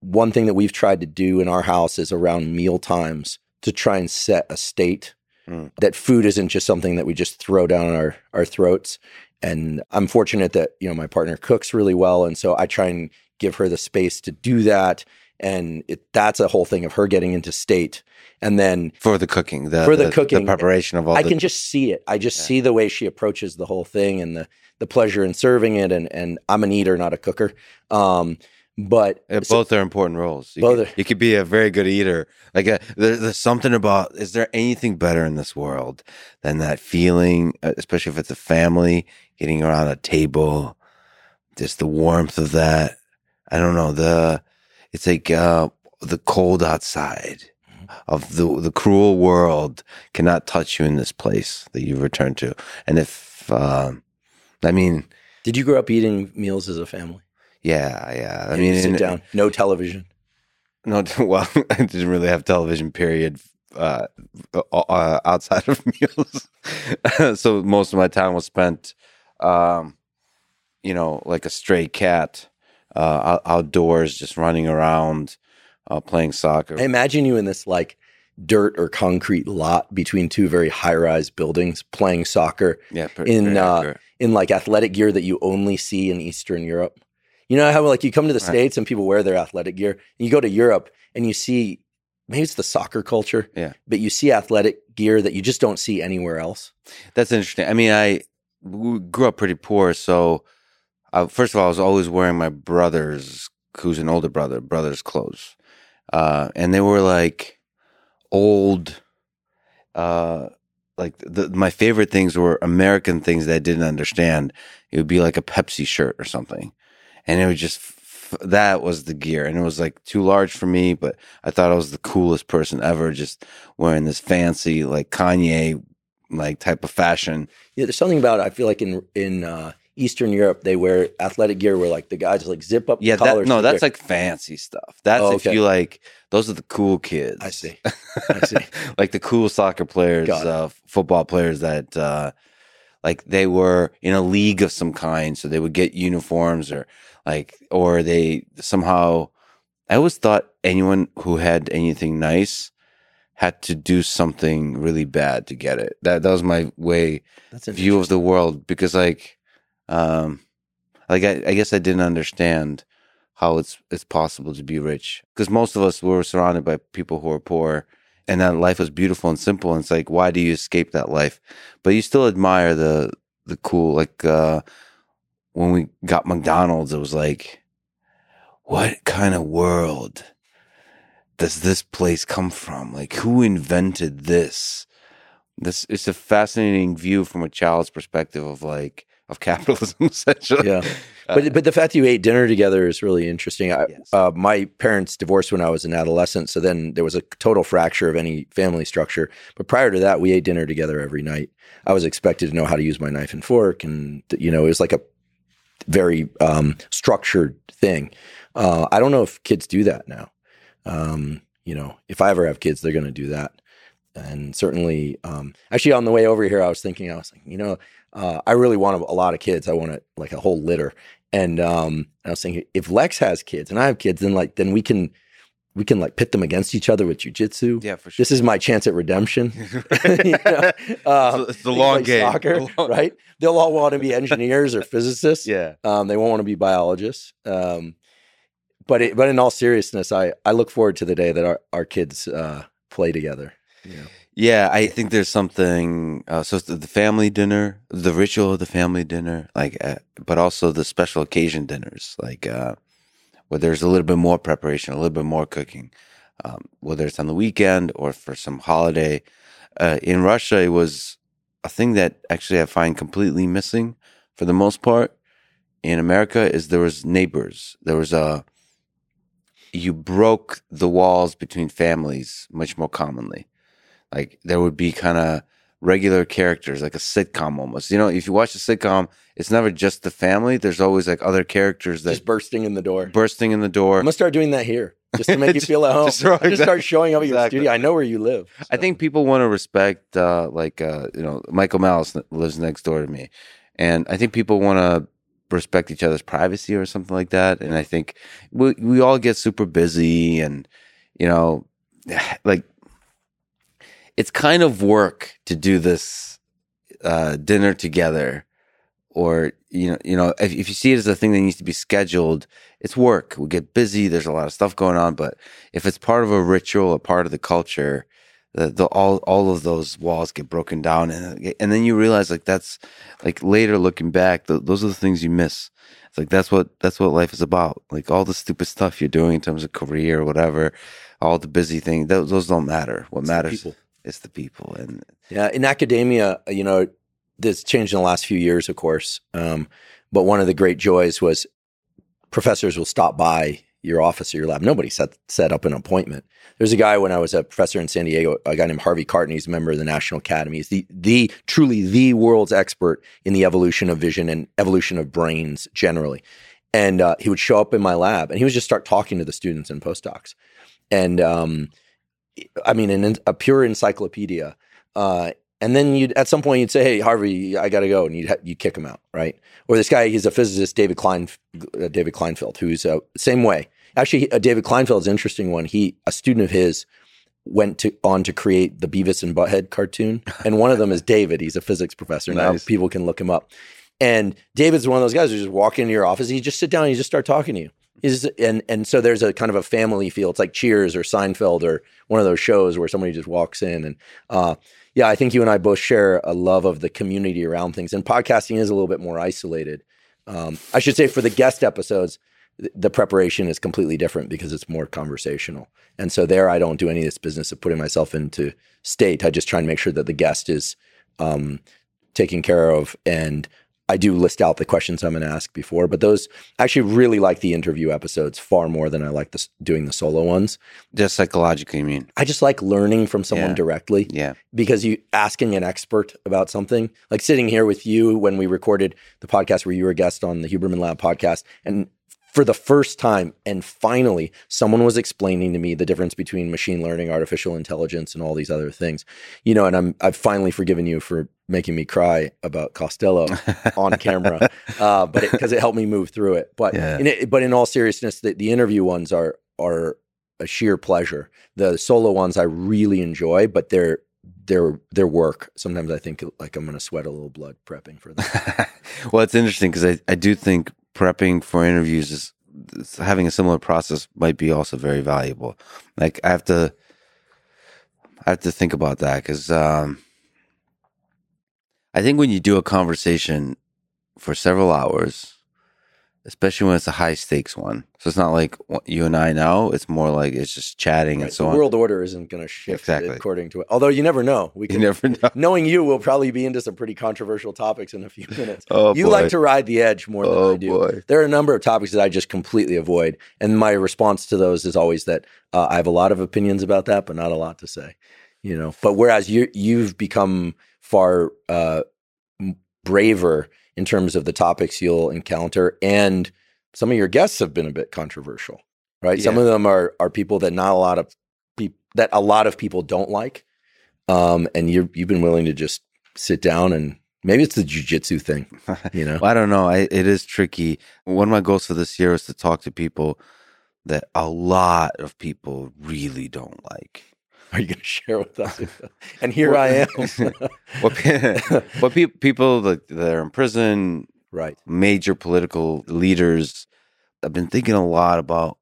S2: one thing that we've tried to do in our house is around meal times to try and set a state
S1: Mm.
S2: that food isn't just something that we just throw down our, our throats. And I'm fortunate that, you know, my partner cooks really well. And so I try and give her the space to do that. And it, that's a whole thing of her getting into state. And then
S1: for the cooking, the,
S2: For the cooking,
S1: preparation of all.
S2: I
S1: the,
S2: can just see it. I just
S1: Yeah.
S2: see the way she approaches the whole thing and the the pleasure in serving it. And and I'm an eater, not a cooker. Um, but
S1: Uh,
S2: so-
S1: both are important roles. You,
S2: Both
S1: could,
S2: are-
S1: you could be a very good eater. Like a, there, there's something about. Is there anything better in this world than that feeling, uh, especially if it's a family getting around a table, just the warmth of that. I don't know the. It's like uh, the cold outside of the the cruel world cannot touch you in this place that you've returned to. And if um, I mean,
S2: did you grow up eating meals as a family?
S1: Yeah, yeah. I
S2: And
S1: mean,
S2: sit down, no television.
S1: No, well, I didn't really have television. Period. Uh, uh, outside of meals, so most of my time was spent, um, you know, like a stray cat, uh, outdoors, just running around, uh, playing soccer.
S2: I imagine you in this like dirt or concrete lot between two very high rise buildings playing soccer
S1: yeah,
S2: in, uh, in like athletic gear that you only see in Eastern Europe. You know how like you come to the. States and people wear their athletic gear, and you go to Europe and you see maybe it's the soccer culture,
S1: Yeah.
S2: but you see athletic gear that you just don't see anywhere else.
S1: That's interesting. I mean, I we grew up pretty poor, so uh, first of all, I was always wearing my brother's, who's an older brother, brother's clothes, uh, and they were like old. Uh, like the, my favorite things were American things that I didn't understand. It would be like a Pepsi shirt or something, and it was just f- that was the gear, and it was like too large for me. But I thought I was the coolest person ever, just wearing this fancy like Kanye like type of fashion.
S2: Yeah, there's something about I feel like in in uh, Eastern Europe they wear athletic gear where like the guys like zip up
S1: Yeah, that, no, that's
S2: their-
S1: like fancy stuff. That's
S2: Oh,
S1: if you like. Those are the cool kids.
S2: I see. I see.
S1: like the cool soccer players, uh, football players that, uh, like they were in a league of some kind, so they would get uniforms or like, or they somehow. I always thought anyone who had anything nice had to do something really bad to get it. That that was my way
S2: That's
S1: view of the world because like um like I, I guess I didn't understand how it's it's possible to be rich because most of us were surrounded by people who are poor and that life was beautiful and simple and it's like why do you escape that life but you still admire the the cool like uh when we got McDonald's it was like what kind of world does this place come from like who invented this this it's a fascinating view from a child's perspective of like of capitalism essentially
S2: Yeah.
S1: Uh,
S2: But but the fact that you ate dinner together is really interesting. I,
S1: Yes.
S2: uh, my parents divorced when I was an adolescent, so then there was a total fracture of any family structure. But prior to that, we ate dinner together every night. I was expected to know how to use my knife and fork, and you know it was like a very um, structured thing. Uh, I don't know if kids do that now. Um, you know, if I ever have kids, they're going to do that. And certainly, um, actually, on the way over here, I was thinking, I was like, you know, uh, I really want a, a lot of kids. I want a, like a whole litter. And um, I was thinking, if Lex has kids and I have kids, then like, then we can, we can like pit them against each other with jujitsu.
S1: yeah for sure
S2: This is my chance at redemption. You know, um,
S1: it's the long
S2: like
S1: game
S2: soccer,
S1: The long-
S2: right? They'll all want to be engineers or physicists.
S1: yeah
S2: Um, they won't want to be biologists. Um, but it, but in all seriousness, I, I look forward to the day that our, our kids uh, play together. Know?
S1: Yeah, I think there's something. Uh, so the the family dinner, the ritual of the family dinner, like, uh, but also the special occasion dinners, like uh, where there's a little bit more preparation, a little bit more cooking, um, whether it's on the weekend or for some holiday. Uh, in Russia, it was a thing that actually I find completely missing for the most part. In America, is there was neighbors, there was a. You broke the walls between families much more commonly like there would be kind of regular characters like a sitcom almost you know if you watch a sitcom it's never just the family there's always like other characters that
S2: Just bursting in the door.
S1: bursting in the door
S2: I'm gonna start doing that here just to make you feel at home.
S1: just-
S2: Just, start showing up at your
S1: Exactly.
S2: studio. I know where you live.
S1: i think people want to respect uh like uh you know michael malice lives next door to me and i think people want to respect each other's privacy or something like that. And I think we we all get super busy and you know like it's kind of work to do this uh, dinner together or you know you know if, if you see it as a thing that needs to be scheduled it's work. We get busy. There's a lot of stuff going on. But if it's part of a ritual a part of the culture the, the all all of those walls get broken down and and then you realize like that's like later looking back the, those are the things you miss. It's like that's what that's what life is about. Like all the stupid stuff you're doing in terms of career or whatever all the busy things those, those don't matter. What
S2: It's
S1: matters is the people and
S2: Yeah, in academia, you know, this changed in the last few years, of course. Um, but one of the great joys was professors will stop by your office or your lab. Nobody set set up an appointment. There's a guy when I was a professor in San Diego, a guy named Harvey Karten. He's a member of the National Academy. He's the the truly the world's expert in the evolution of vision and evolution of brains generally. And uh, he would show up in my lab, and he would just start talking to the students and postdocs. And um, I mean, an, a pure encyclopedia. Uh, and then you'd at some point you'd say, "Hey, Harvey, I got to go," and you'd ha- you kick him out, right? Or this guy, he's a physicist, David Klein, uh, David Kleinfeld, who's uh, same way. Actually, uh, David Kleinfeld's an interesting one. He, a student of his, went to on to create the Beavis and Butthead cartoon, and one of them is David. He's a physics professor now. People can look him up. And David's one of those guys who just walk into your office, he just sit down, and you just start talking to you. Is and and so there's a kind of a family feel. It's like Cheers or Seinfeld or one of those shows where somebody just walks in and uh, yeah, I think you and I both share a love of the community around things. And podcasting is a little bit more isolated. Um, I should say for the guest episodes, th- the preparation is completely different because it's more conversational. And so there, I don't do any of this business of putting myself into state. I just try and make sure that the guest is um, taken care of. And I do list out the questions I'm going to ask before, but those I actually really like the interview episodes far more than I like this, doing the solo ones.
S1: just psychologically I mean
S2: I just like learning from someone
S1: Yeah.
S2: directly
S1: yeah
S2: because you asking an expert about something like sitting here with you when we recorded the podcast where you were a guest on the Huberman Lab podcast and for the first time and finally someone was explaining to me the difference between machine learning artificial intelligence and all these other things you know and I'm I've finally forgiven you for making me cry about Costello on camera uh, but because it, helped me move through it but
S1: Yeah.
S2: in it, but in all seriousness the, the interview ones are are a sheer pleasure the solo ones I really enjoy but they're their their work. Sometimes I think like I'm going to sweat a little blood prepping for them.
S1: well, it's interesting because I, I do think prepping for interviews is having a similar process might be also very valuable. Like I have to, I have to think about that because um, I think when you do a conversation for several hours, especially when it's a high stakes one, so it's not like you and I know. It's more like it's just chatting
S2: Right?
S1: and so
S2: the
S1: on.
S2: world order isn't going to shift
S1: Exactly.
S2: according to it. Although you never know. We
S1: you
S2: can,
S1: never know.
S2: knowing you, we'll probably be into some pretty controversial topics in a few minutes.
S1: Oh
S2: you
S1: boy.
S2: like to ride the edge more than
S1: oh
S2: I do.
S1: boy.
S2: There are a number of topics that I just completely avoid, and my response to those is always that uh, I have a lot of opinions about that, but not a lot to say. You know, but whereas you you've become far uh, braver in terms of the topics you'll encounter, and some of your guests have been a bit controversial, right? Some of them are are people that not a lot of people that a lot of people don't like, um, and you you've been willing to just sit down and maybe it's the jujitsu thing, you know.
S1: Well, I don't know. I, it is tricky. One of my goals for this year is to talk to people that a lot of people really don't like.
S2: Are you going to share with us? and here I am.
S1: What, what pe- people that, that are in prison,
S2: right.
S1: major political leaders. I've been thinking a lot about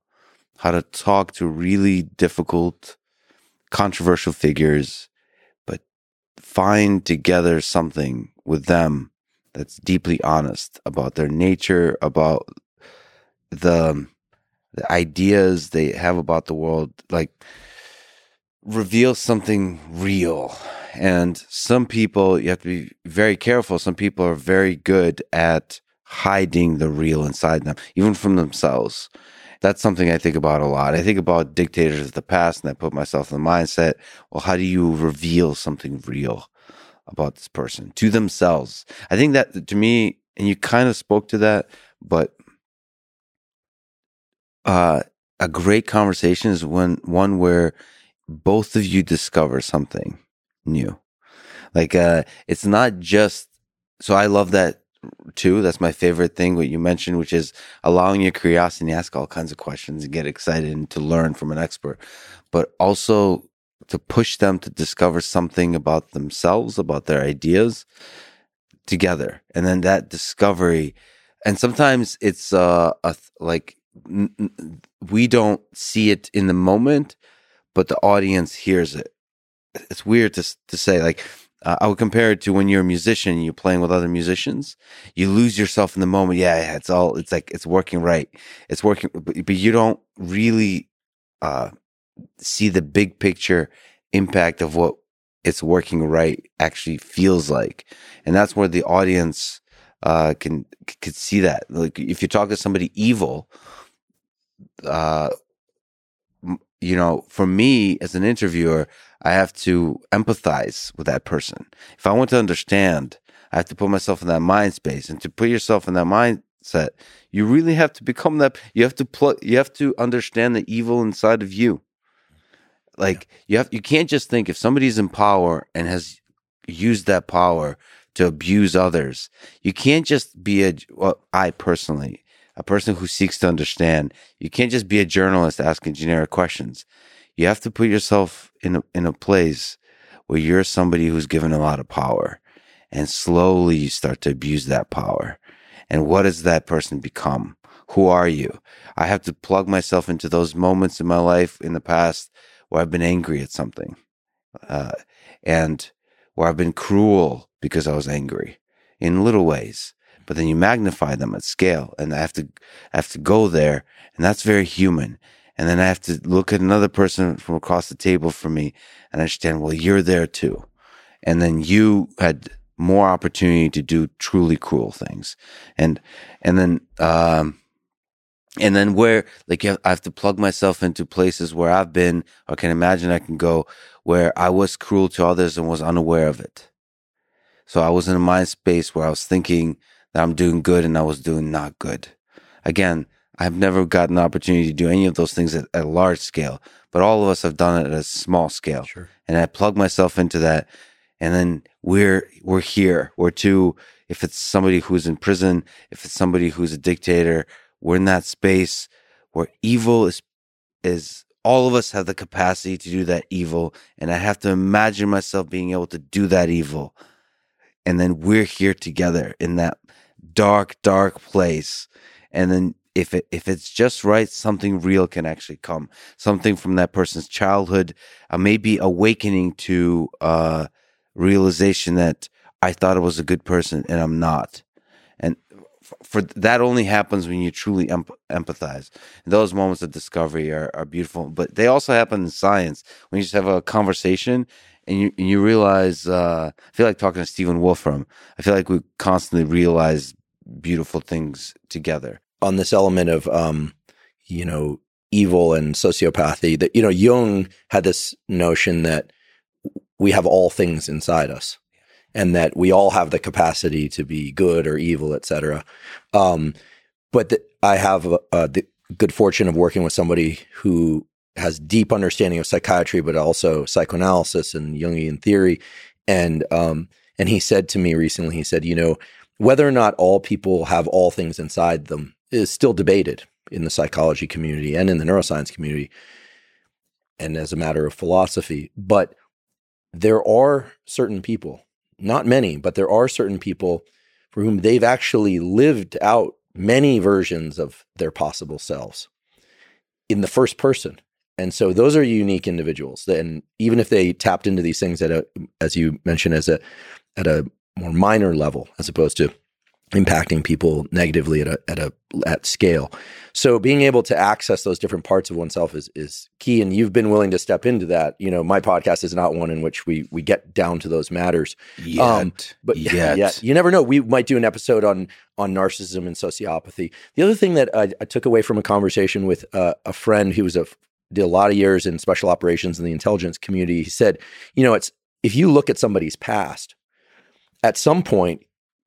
S1: how to talk to really difficult, controversial figures, but find together something with them that's deeply honest about their nature, about the the ideas they have about the world, like reveal something real. And some people, you have to be very careful. Some people are very good at hiding the real inside them, even from themselves. That's something I think about a lot. I think about dictators of the past and I put myself in the mindset well, how do you reveal something real about this person to themselves? I think that to me, and you kind of spoke to that, but uh, a great conversation is when one where both of you discover something new. Like uh it's not just so I love that too. That's my favorite thing, what you mentioned, which is allowing your curiosity to ask all kinds of questions and get excited and to learn from an expert, but also to push them to discover something about themselves, about their ideas together. And then that discovery, and sometimes it's uh, a, like n- n- we don't see it in the moment, but the audience hears it. It's weird to to say like uh, I would compare it to when you're a musician, you're playing with other musicians, you lose yourself in the moment. Yeah, yeah it's all, it's like, it's working right. It's working, but, but you don't really, uh, see the big picture impact of what it's working right actually feels like. And that's where the audience, uh, can, can see that. Like if you talk to somebody evil, uh, you know, for me as an interviewer, I have to empathize with that person. If I want to understand, I have to put myself in that mind space. And to put yourself in that mindset, you really have to become that. You have to plug. You have to understand the evil inside of you. Like yeah. you have, you can't just think if somebody's in power and has used that power to abuse others. You can't just be a. Well, I personally, a person who seeks to understand. You can't just be a journalist asking generic questions. You have to put yourself in a, in a place where you're somebody who's given a lot of power and slowly you start to abuse that power. And what does that person become? Who are you? I have to plug myself into those moments in my life in the past where I've been angry at something, uh, and where I've been cruel because I was angry in little ways but then you magnify them at scale and I have to, I have to go there and that's very human. And then I have to look at another person from across the table from me and understand, well, you're there too. And then you had more opportunity to do truly cruel things. And, and then, um, and then where, like, I have to plug myself into places where I've been or can imagine I can go where I was cruel to others and was unaware of it. So I was in a mind space where I was thinking, that I'm doing good and I was doing not good. Again, I've never gotten the opportunity to do any of those things at, a large scale, but all of us have done it at a small scale.
S2: Sure.
S1: And I plug myself into that. And then we're, we're here. We're two, if it's somebody who's in prison, if it's somebody who's a dictator, we're in that space where evil is, is all of us have the capacity to do that evil. And I have to imagine myself being able to do that evil. And then we're here together in that dark, dark place. And then if it if it's just right, something real can actually come. Something from that person's childhood, uh, maybe awakening to uh, realization that I thought I was a good person and I'm not. And for that only happens when you truly empathize. And those moments of discovery are, are beautiful, but they also happen in science when you just have a conversation and you and you realize. Uh, I feel like talking to Stephen Wolfram. I feel like we constantly realize beautiful things together.
S2: On this element of, um, you know, evil and sociopathy, that, you know, Jung had this notion that we have all things inside us and that we all have the capacity to be good or evil, etc. Um, but I have uh, the good fortune of working with somebody who has deep understanding of psychiatry, but also psychoanalysis and Jungian theory. And um, and he said to me recently, he said, you know, whether or not all people have all things inside them is still debated in the psychology community and in the neuroscience community and as a matter of philosophy. But there are certain people, not many, but there are certain people for whom they've actually lived out many versions of their possible selves in the first person. And so those are unique individuals. And even if they tapped into these things at a, as you mentioned, as a, at a more minor level as opposed to impacting people negatively at a at a at scale. So being able to access those different parts of oneself is is key and you've been willing to step into that. You know, my podcast is not one in which we we get down to those matters.
S1: Yet. Um,
S2: but yet. yeah, you never know. We might do an episode on on narcissism and sociopathy. The other thing that I, I took away from a conversation with uh, a friend who was a did a lot of years in special operations in the intelligence community, he said, you know, it's if you look at somebody's past, at some point,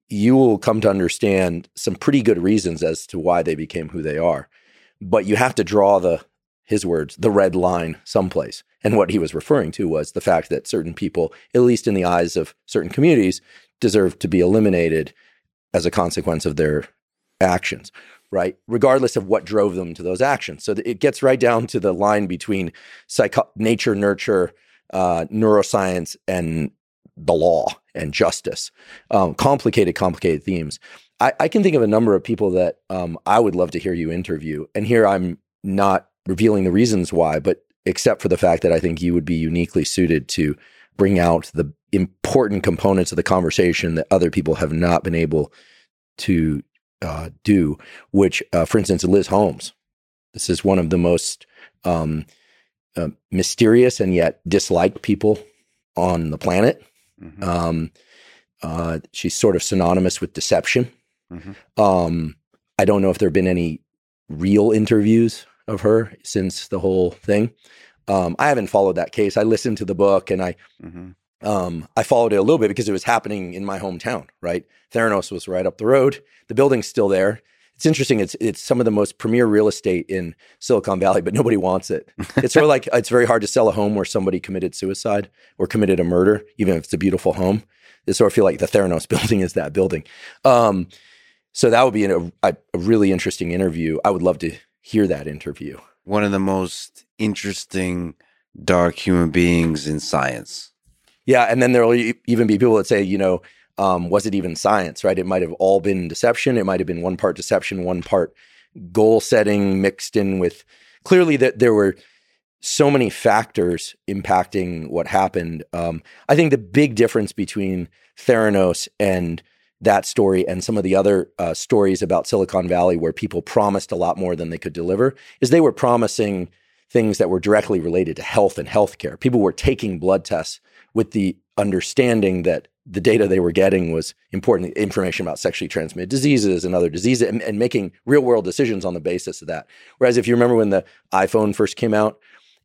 S2: you will come to understand some pretty good reasons as to why they became who they are. But you have to draw the, his words, the red line someplace. And what he was referring to was the fact that certain people, at least in the eyes of certain communities, deserve to be eliminated as a consequence of their actions, right? Regardless of what drove them to those actions. So it gets right down to the line between psycho- nature, nurture, uh, neuroscience, and the law and justice. Um, complicated, complicated themes. I, I, can think of a number of people that um, I would love to hear you interview. And here I'm not revealing the reasons why, but except for the fact that I think you would be uniquely suited to bring out the important components of the conversation that other people have not been able to uh, do, which, uh, for instance, Liz Holmes. This is one of the most um, uh, mysterious and yet disliked people on the planet. Mm-hmm. Um, uh, she's sort of synonymous with deception. Mm-hmm. Um, I don't know if there have been any real interviews of her since the whole thing. Um, I haven't followed that case. I listened to the book and I mm-hmm. Um, I followed it a little bit because it was happening in my hometown. Right, Theranos was right up the road. The building's still there. It's interesting. It's it's some of the most premier real estate in Silicon Valley, but nobody wants it. It's sort of like it's very hard to sell a home where somebody committed suicide or committed a murder, even if it's a beautiful home. It sort of feel like the Theranos building is that building. Um, so that would be a, a, a really interesting interview. I would love to hear that interview.
S1: One of the most interesting dark human beings in science.
S2: Yeah, and then there will even be people that say, you know, um, was it even science? Right? It might have all been deception. It might have been one part deception, one part goal setting mixed in with clearly that there were so many factors impacting what happened. Um, I think the big difference between Theranos and that story and some of the other uh, stories about Silicon Valley where people promised a lot more than they could deliver is they were promising things that were directly related to health and healthcare. People were taking blood tests with the understanding that the data they were getting was important information about sexually transmitted diseases and other diseases and, and making real world decisions on the basis of that. Whereas if you remember when the iPhone first came out,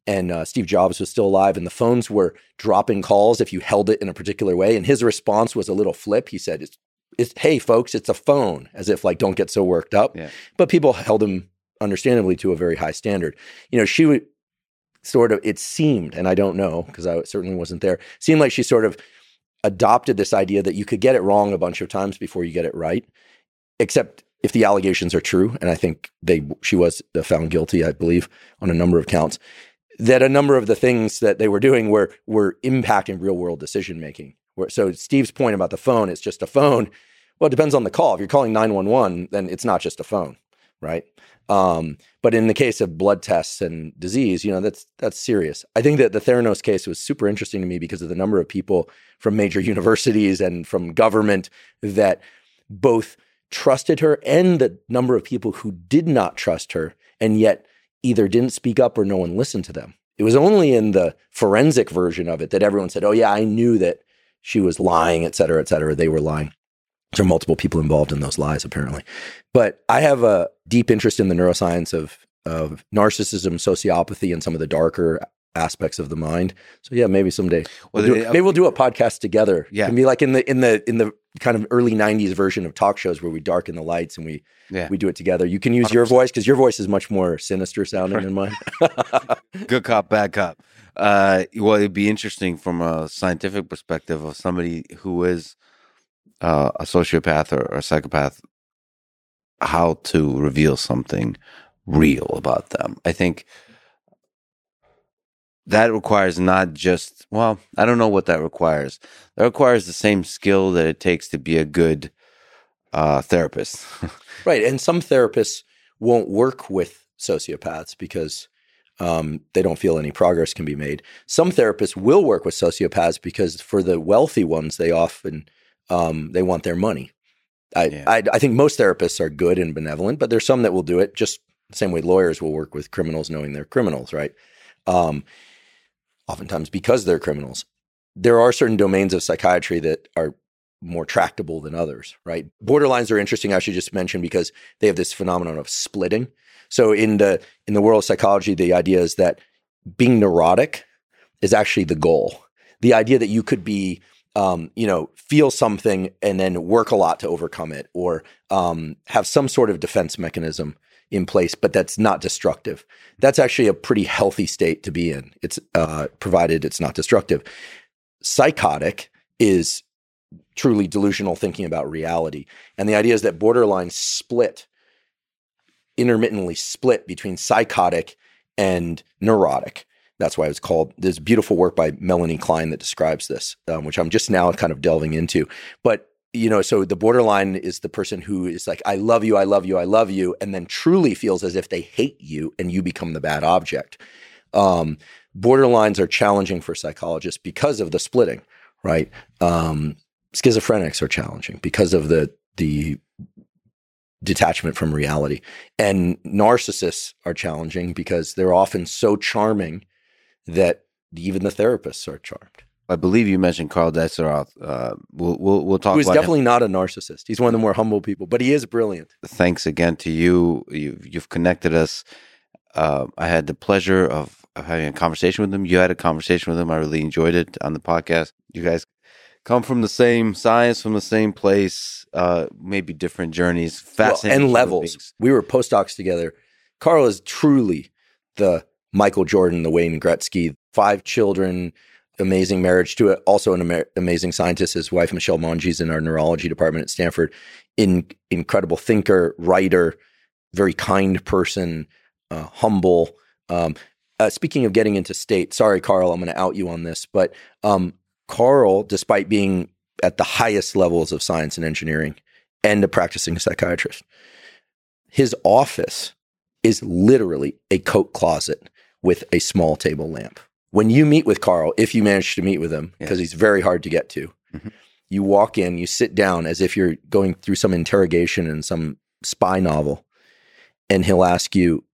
S2: and uh, Steve Jobs was still alive, and the phones were dropping calls if you held it in a particular way. And his response was a little flip. He said, "It's it's hey folks, it's a phone, as if like don't get so worked up. Yeah. But people held him understandably to a very high standard. You know, she would sort of it seemed, and I don't know because I certainly wasn't there. Seemed like she sort of adopted this idea that you could get it wrong a bunch of times before you get it right, except if the allegations are true, and I think they she was found guilty, I believe, on a number of counts. That a number of the things that they were doing were were impacting real world decision making so Steve's point about the phone, it's just a phone. Well, it depends on the call. If you're calling 911, then it's not just a phone, right? Um, but in the case of blood tests and disease, you know, that's that's serious. I think that the Theranos case was super interesting to me because of the number of people from major universities and from government that both trusted her and the number of people who did not trust her and yet either didn't speak up or no one listened to them. It was only in the forensic version of it that everyone said, "Oh yeah, I knew that she was lying, et cetera, et cetera. They were lying. There are multiple people involved in those lies, apparently. But I have a deep interest in the neuroscience of of narcissism, sociopathy, and some of the darker aspects of the mind. So yeah, maybe someday we'll do, maybe we'll do a podcast together. Yeah, and be like in the in the in the kind of early '90s version of talk shows where we darken the lights and we yeah. we do it together. You can use 100%. your voice because your voice is much more sinister sounding than mine.
S1: Good cop, bad cop. Uh, well, it'd be interesting from a scientific perspective of somebody who is uh, a sociopath or, or a psychopath, how to reveal something real about them. I think that requires not just well i don't know what that requires that requires the same skill that it takes to be a good uh, therapist
S2: right and some therapists won't work with sociopaths because um, they don't feel any progress can be made. Some therapists will work with sociopaths because for the wealthy ones, they often um, they want their money. I, yeah. I, I think most therapists are good and benevolent, but there's some that will do it just the same way lawyers will work with criminals knowing they're criminals, right? Um, oftentimes because they're criminals. There are certain domains of psychiatry that are more tractable than others, right? Borderlines are interesting, I should just mention, because they have this phenomenon of splitting. So in the in the world of psychology, the idea is that being neurotic is actually the goal. The idea that you could be um, you know, feel something and then work a lot to overcome it, or um, have some sort of defense mechanism in place, but that's not destructive. That's actually a pretty healthy state to be in. It's uh, provided it's not destructive. Psychotic is truly delusional thinking about reality. And the idea is that borderline split, intermittently split between psychotic and neurotic. That's why it's called. There's beautiful work by Melanie Klein that describes this, um, which I'm just now kind of delving into. But you know, so the borderline is the person who is like, I love you, I love you, I love you, and then truly feels as if they hate you and you become the bad object. Um, borderlines are challenging for psychologists because of the splitting, right? Um, schizophrenics are challenging because of the the detachment from reality, and narcissists are challenging because they're often so charming that even the therapists are charmed.
S1: I believe you mentioned Carl Deisseroth. Uh, we'll, we'll, we'll talk
S2: Who's definitely
S1: him.
S2: not a narcissist. He's one of the more humble people, but he is brilliant.
S1: Thanks again to you. You've, you've connected us. Uh, I had the pleasure of, of having a conversation with him. You had a conversation with him. I really enjoyed it on the podcast. You guys come from the same science, from the same place, uh, maybe different journeys,
S2: Well,
S1: fascinating
S2: and levels.
S1: beings.
S2: We were postdocs together. Carl is truly the Michael Jordan, the Wayne Gretzky, five children, amazing marriage to it. Also an ama- amazing scientist. His wife Michelle Monje's in our neurology department at Stanford. In incredible thinker, writer, very kind person, uh, humble. Um, uh, speaking of getting into state, sorry, Carl, I'm going to out you on this, but um, Carl, despite being at the highest levels of science and engineering and a practicing psychiatrist, his office is literally a coat closet with a small table lamp. When you meet with Carl, if you manage to meet with him, because he's very hard to get to,
S1: Mhm.
S2: you walk in, you sit down as if you're going through some interrogation in some spy novel, and he'll ask you,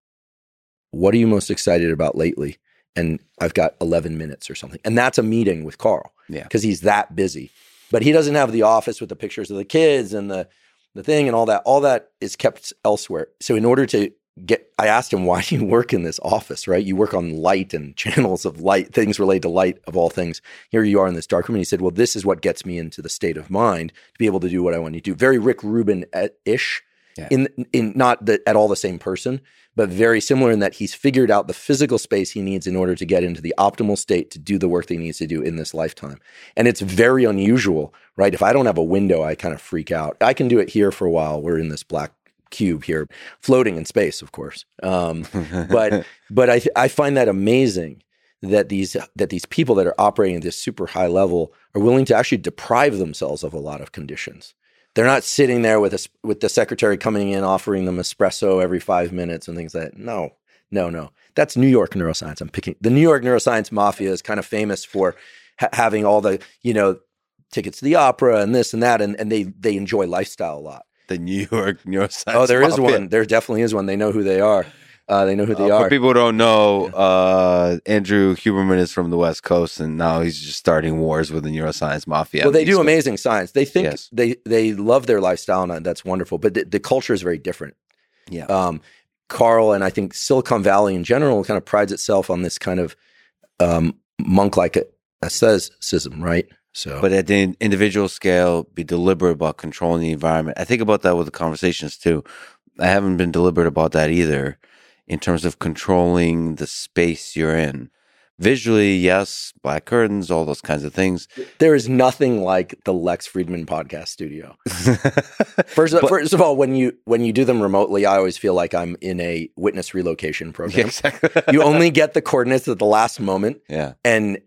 S2: What are you most excited about lately? And I've got 11 minutes or something. And that's a meeting with Carl
S1: Yeah.
S2: because he's that busy. But he doesn't have the office with the pictures of the kids and the the thing and all that. All that is kept elsewhere. So in order to get, I asked him, why do you work in this office? Right? You work on light and channels of light, things related to light of all things. Here you are in this dark room. And he said, well, this is what gets me into the state of mind to be able to do what I want to do. Very Rick Rubin ish.
S1: Yeah.
S2: In in not the, at all the same person, but very similar in that he's figured out the physical space he needs in order to get into the optimal state to do the work that he needs to do in this lifetime. And it's very unusual, right? If I don't have a window, I kind of freak out. I can do it here for a while. We're in this black cube here, floating in space, of course. Um, but but I I find that amazing that these that these people that are operating at this super high level are willing to actually deprive themselves of a lot of conditions. They're not sitting there with a, with the secretary coming in offering them espresso every five minutes and things like that. No, no, no. That's New York neuroscience. I'm picking the New York neuroscience mafia is kind of famous for ha- having all the you know tickets to the opera and this and that, and, and they they enjoy lifestyle a lot.
S1: The New York neuroscience.
S2: Oh, there is
S1: Mafia.
S2: one. There definitely is one. They know who they are. Uh, they know who they
S1: Uh,
S2: are.
S1: For people who don't know, uh, Andrew Huberman is from the West Coast, and now he's just starting wars with the neuroscience mafia.
S2: well, they do amazing science. They think
S1: Yes.
S2: they they love their lifestyle, and that's wonderful. But the, the culture is very different.
S1: Yeah.
S2: Um, Carl and I think Silicon Valley in general kind of prides itself on this kind of um, monk-like asceticism, right? So,
S1: But at the individual scale, be deliberate about controlling the environment. I think about that with the conversations too. I haven't been deliberate about that either in terms of controlling the space you're in. Visually, yes, black curtains, all those kinds of things.
S2: there is nothing like the Lex Fridman podcast studio. First, of,
S1: But-
S2: first of all, when you when you do them remotely, I always feel like I'm in a witness relocation
S1: Yeah,
S2: program.
S1: exactly.
S2: you only get the coordinates at the last moment,
S1: yeah.
S2: and y-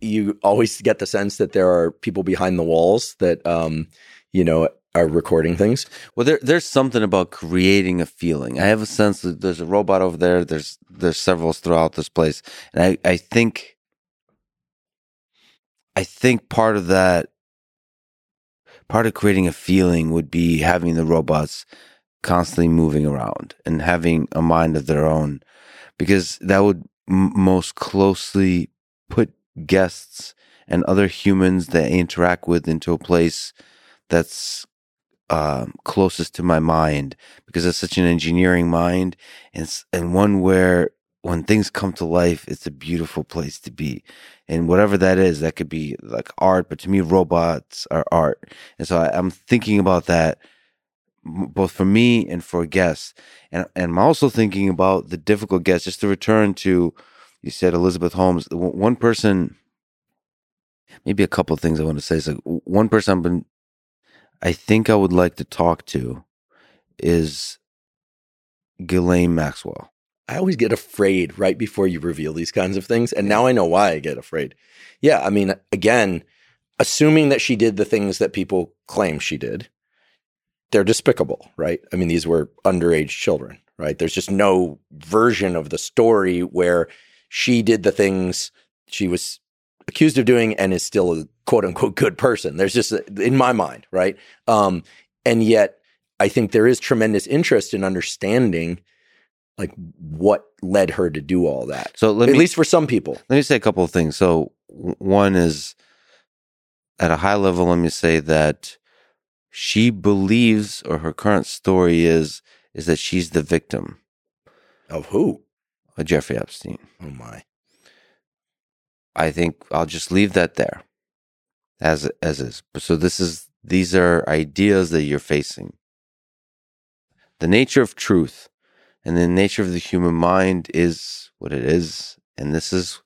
S2: you always get the sense that there are people behind the walls that um, you know are recording things.
S1: Well, there, there's something about creating a feeling. I have a sense that there's a robot over there. There's there's several throughout this place, and I I think I think part of that part of creating a feeling would be having the robots constantly moving around and having a mind of their own, because that would m- most closely put guests and other humans that I interact with into a place that's um, closest to my mind because it's such an engineering mind and and one where when things come to life, it's a beautiful place to be. And whatever that is, that could be like art, but to me, robots are art. And so I, I'm thinking about that both for me and for guests. And, and I'm also thinking about the difficult guests, just to return to, you said Elizabeth Holmes, one person, maybe a couple of things I want to say. like one person I've been I think I would like to talk to is Ghislaine Maxwell.
S2: I always get afraid right before you reveal these kinds of things. And now I know why I get afraid. Yeah. I mean, again, assuming that she did the things that people claim she did, they're despicable, right? I mean, these were underage children, right? There's just no version of the story where she did the things she was accused of doing and is still a quote unquote good person. There's just, in my mind, right? Um, and yet, I think there is tremendous interest in understanding like what led her to do all that.
S1: So let
S2: At
S1: me
S2: least for some people.
S1: let me say a couple of things. So one is at a high level. Let me say that she believes, or her current story is, is that she's the victim
S2: Of who?
S1: Jeffrey Epstein.
S2: Oh my.
S1: I think I'll just leave that there, as as is. So this is these are ideas that you're facing. The nature of truth and the nature of the human mind is what it is, and this is.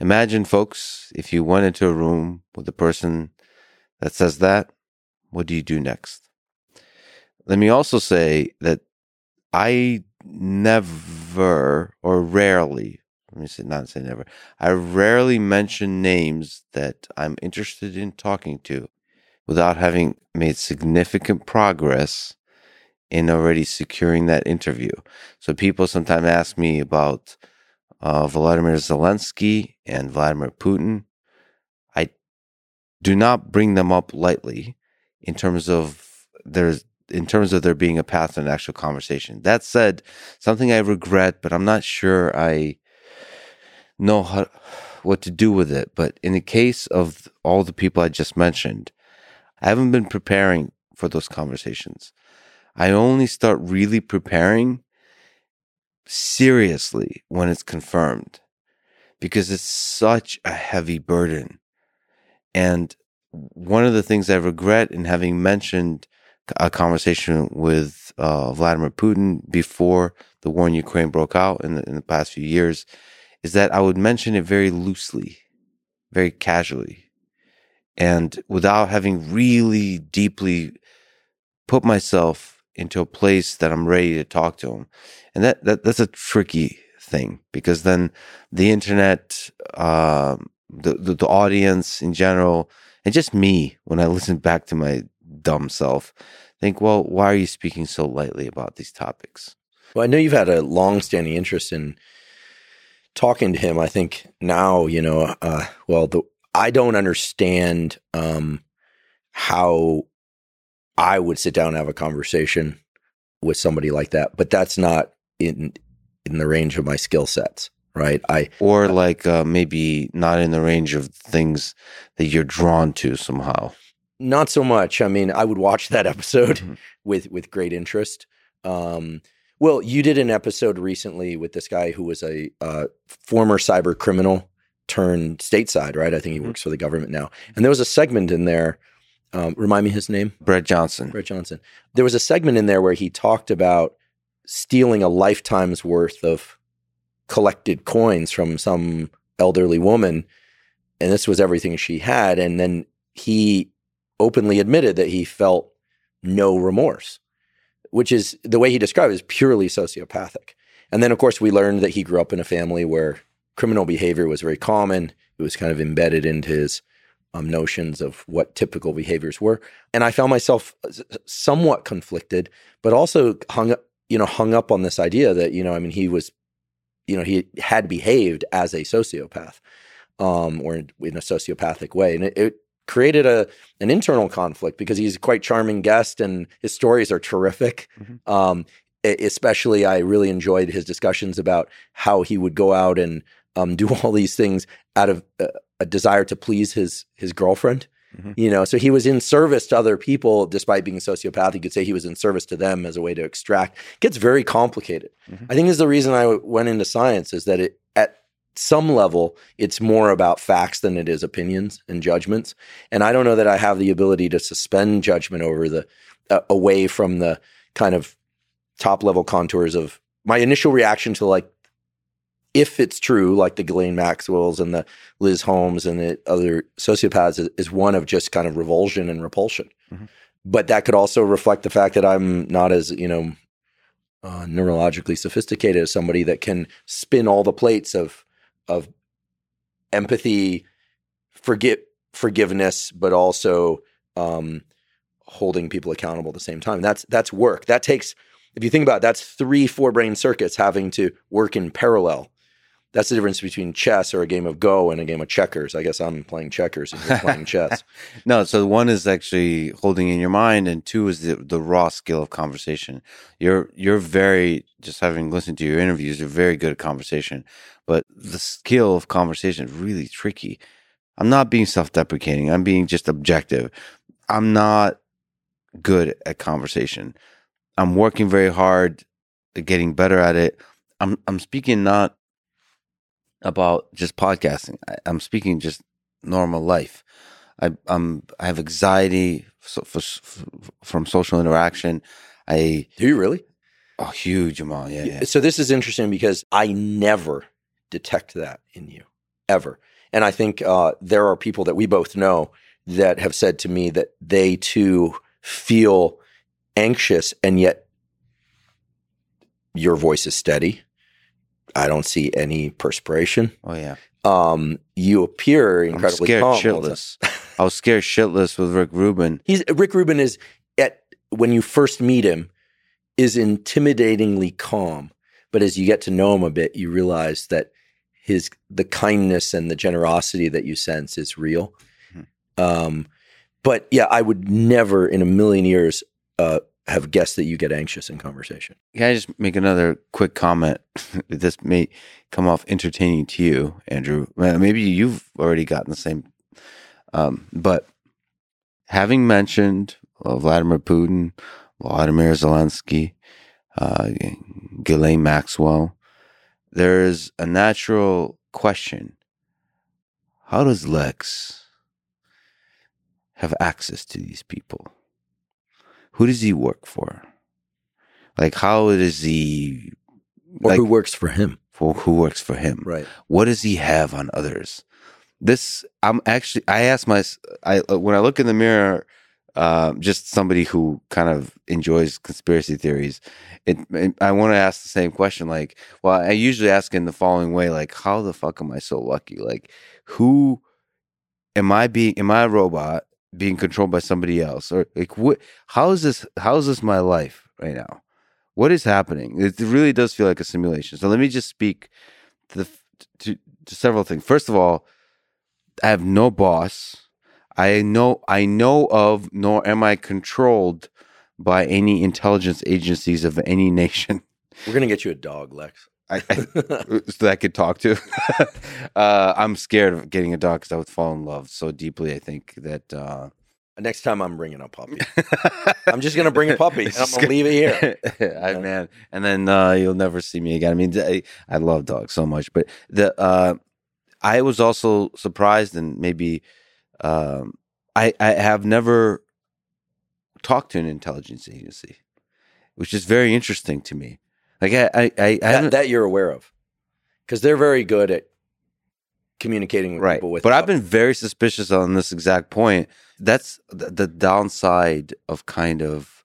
S1: Imagine, folks, if you went into a room with a person that says that, what do you do next? Let me also say that I never or rarely let me say not say never. I rarely mention names that I'm interested in talking to without having made significant progress in already securing that interview. So people sometimes ask me about uh, Vladimir Zelensky and Vladimir Putin. I do not bring them up lightly in terms of there's in terms of there being a path to an actual conversation. That said, something I regret, but I'm not sure I know how, what to do with it. But in the case of all the people I just mentioned, I haven't been preparing for those conversations. I only start really preparing seriously when it's confirmed because it's such a heavy burden. And one of the things I regret in having mentioned a conversation with uh, Vladimir Putin before the war in Ukraine broke out in the, in the past few years is that I would mention it very loosely, very casually, and without having really deeply put myself into a place that I'm ready to talk to him. And that, that that's a tricky thing because then the internet, um, the, the the audience in general, and just me when I listen back to my dumb self, think, well, why are you speaking so lightly about these topics?
S2: Well, I know you've had a long-standing interest in talking to him. I think now, you know, uh, well, the I don't understand um, how I would sit down and have a conversation with somebody like that, but that's not in in the range of my skill sets, right? I
S1: or like uh, maybe not in the range of things that you're drawn to somehow.
S2: Not so much. I mean, I would watch that episode
S1: Mhm.
S2: with with great interest. Um, well, you did an episode recently with this guy who was a uh, former cyber criminal turned stateside, right? I think he
S1: Mhm.
S2: works for the government now. And there was a segment in there. Um, remind me his name,
S1: Brett Johnson.
S2: Brett Johnson. There was a segment in there where he talked about stealing a lifetime's worth of collected coins from some elderly woman, and this was everything she had. And then he openly admitted that he felt no remorse, which is the way he described it is purely sociopathic. And then, of course, we learned that he grew up in a family where criminal behavior was very common. It was kind of embedded into his um, notions of what typical behaviors were. And I found myself somewhat conflicted, but also hung up, you know, hung up on this idea that, you know, I mean, he was, you know, he had behaved as a sociopath um, or in, in a sociopathic way. And it, it created a an internal conflict because he's a quite charming guest and his stories are terrific.
S1: Mhm.
S2: Um, especially, I really enjoyed his discussions about how he would go out and um, do all these things out of uh, a desire to please his his girlfriend.
S1: Mhm.
S2: You know, so he was in service to other people, despite being a sociopath. You could say he was in service to them as a way to extract. It gets very complicated.
S1: Mhm.
S2: I think this is the reason I went into science is that it at some level it's more about facts than it is opinions and judgments. And I don't know that I have the ability to suspend judgment over the uh, away from the kind of top level contours of my initial reaction to like if it's true, like the Ghislaine Maxwell's and the Liz Holmes and the other sociopaths, is, is one of just kind of revulsion and repulsion.
S1: Mhm.
S2: but that could also reflect the fact that I'm not as you know uh, neurologically sophisticated as somebody that can spin all the plates of of empathy, forgive forgiveness, but also um, holding people accountable at the same time. That's that's work. That takes if you think about it, that's three four brain circuits having to work in parallel. That's the difference between chess or a game of Go and a game of checkers. I guess I'm playing checkers and you're playing chess.
S1: no, so one is actually holding in your mind, and two is the, the raw skill of conversation. You're you're very just having listened to your interviews. You're very good at conversation, but the skill of conversation is really tricky. I'm not being self-deprecating. I'm being just objective. I'm not good at conversation. I'm working very hard getting better at it. I'm I'm speaking not about just podcasting. I, am speaking just normal life. I I'm I have anxiety for, for, from social interaction. I
S2: do you really?
S1: A huge amount, yeah, yeah.
S2: So this is interesting because I never detect that in you ever, and I think uh, there are people that we both know that have said to me that they too feel anxious and yet your voice is steady. I don't see any perspiration.
S1: Oh yeah.
S2: Um, you appear incredibly
S1: I'm scared calm. Shitless. I was scared shitless with Rick Rubin.
S2: He's Rick Rubin is at when you first meet him is intimidatingly calm, but as you get to know him a bit, you realize that his the kindness and the generosity that you sense is real. Mm-hmm. Um, but yeah, I would never in a million years uh, have guessed that you get anxious in conversation.
S1: Can I just make another quick comment? this may come off entertaining to you, Andrew. Maybe you've already gotten the same. Um, but having mentioned uh, Vladimir Putin, Vladimir Zelensky, uh, Ghislaine Maxwell, there is a natural question. How does Lex have access to these people? Who does he work for? Like, how does he?
S2: Or like, who works for him?
S1: For who works for him?
S2: Right.
S1: What does he have on others? This I'm actually. I ask my. I when I look in the mirror, uh, just somebody who kind of enjoys conspiracy theories. It, it I want to ask the same question. Like, well, I usually ask in the following way: like, how the fuck am I so lucky? Like, who am I being? Am I a robot? Being controlled by somebody else or like what how is this how is this my life right now? What is happening? It really does feel like a simulation. So let me just speak to the to, to several things. First of all i have no boss. I know i know of nor am i controlled by any intelligence agencies of any nation.
S2: We're gonna get you a dog lex
S1: I, I, that I could talk to. uh, I'm scared of getting a dog because I would fall in love so deeply. I think that uh,
S2: next time I'm bringing a puppy, I'm just gonna bring a puppy and I'm gonna leave it
S1: here. I, man, and then uh, you'll never see me again. I mean, I, I love dogs so much, but the uh, I was also surprised and maybe um, I I have never talked to an intelligence agency, which is very interesting to me. Like I, I, I
S2: that, that, you're aware of, because they're very good at communicating with
S1: right.
S2: people. With
S1: but I've been very suspicious on this exact point. That's the, the downside of kind of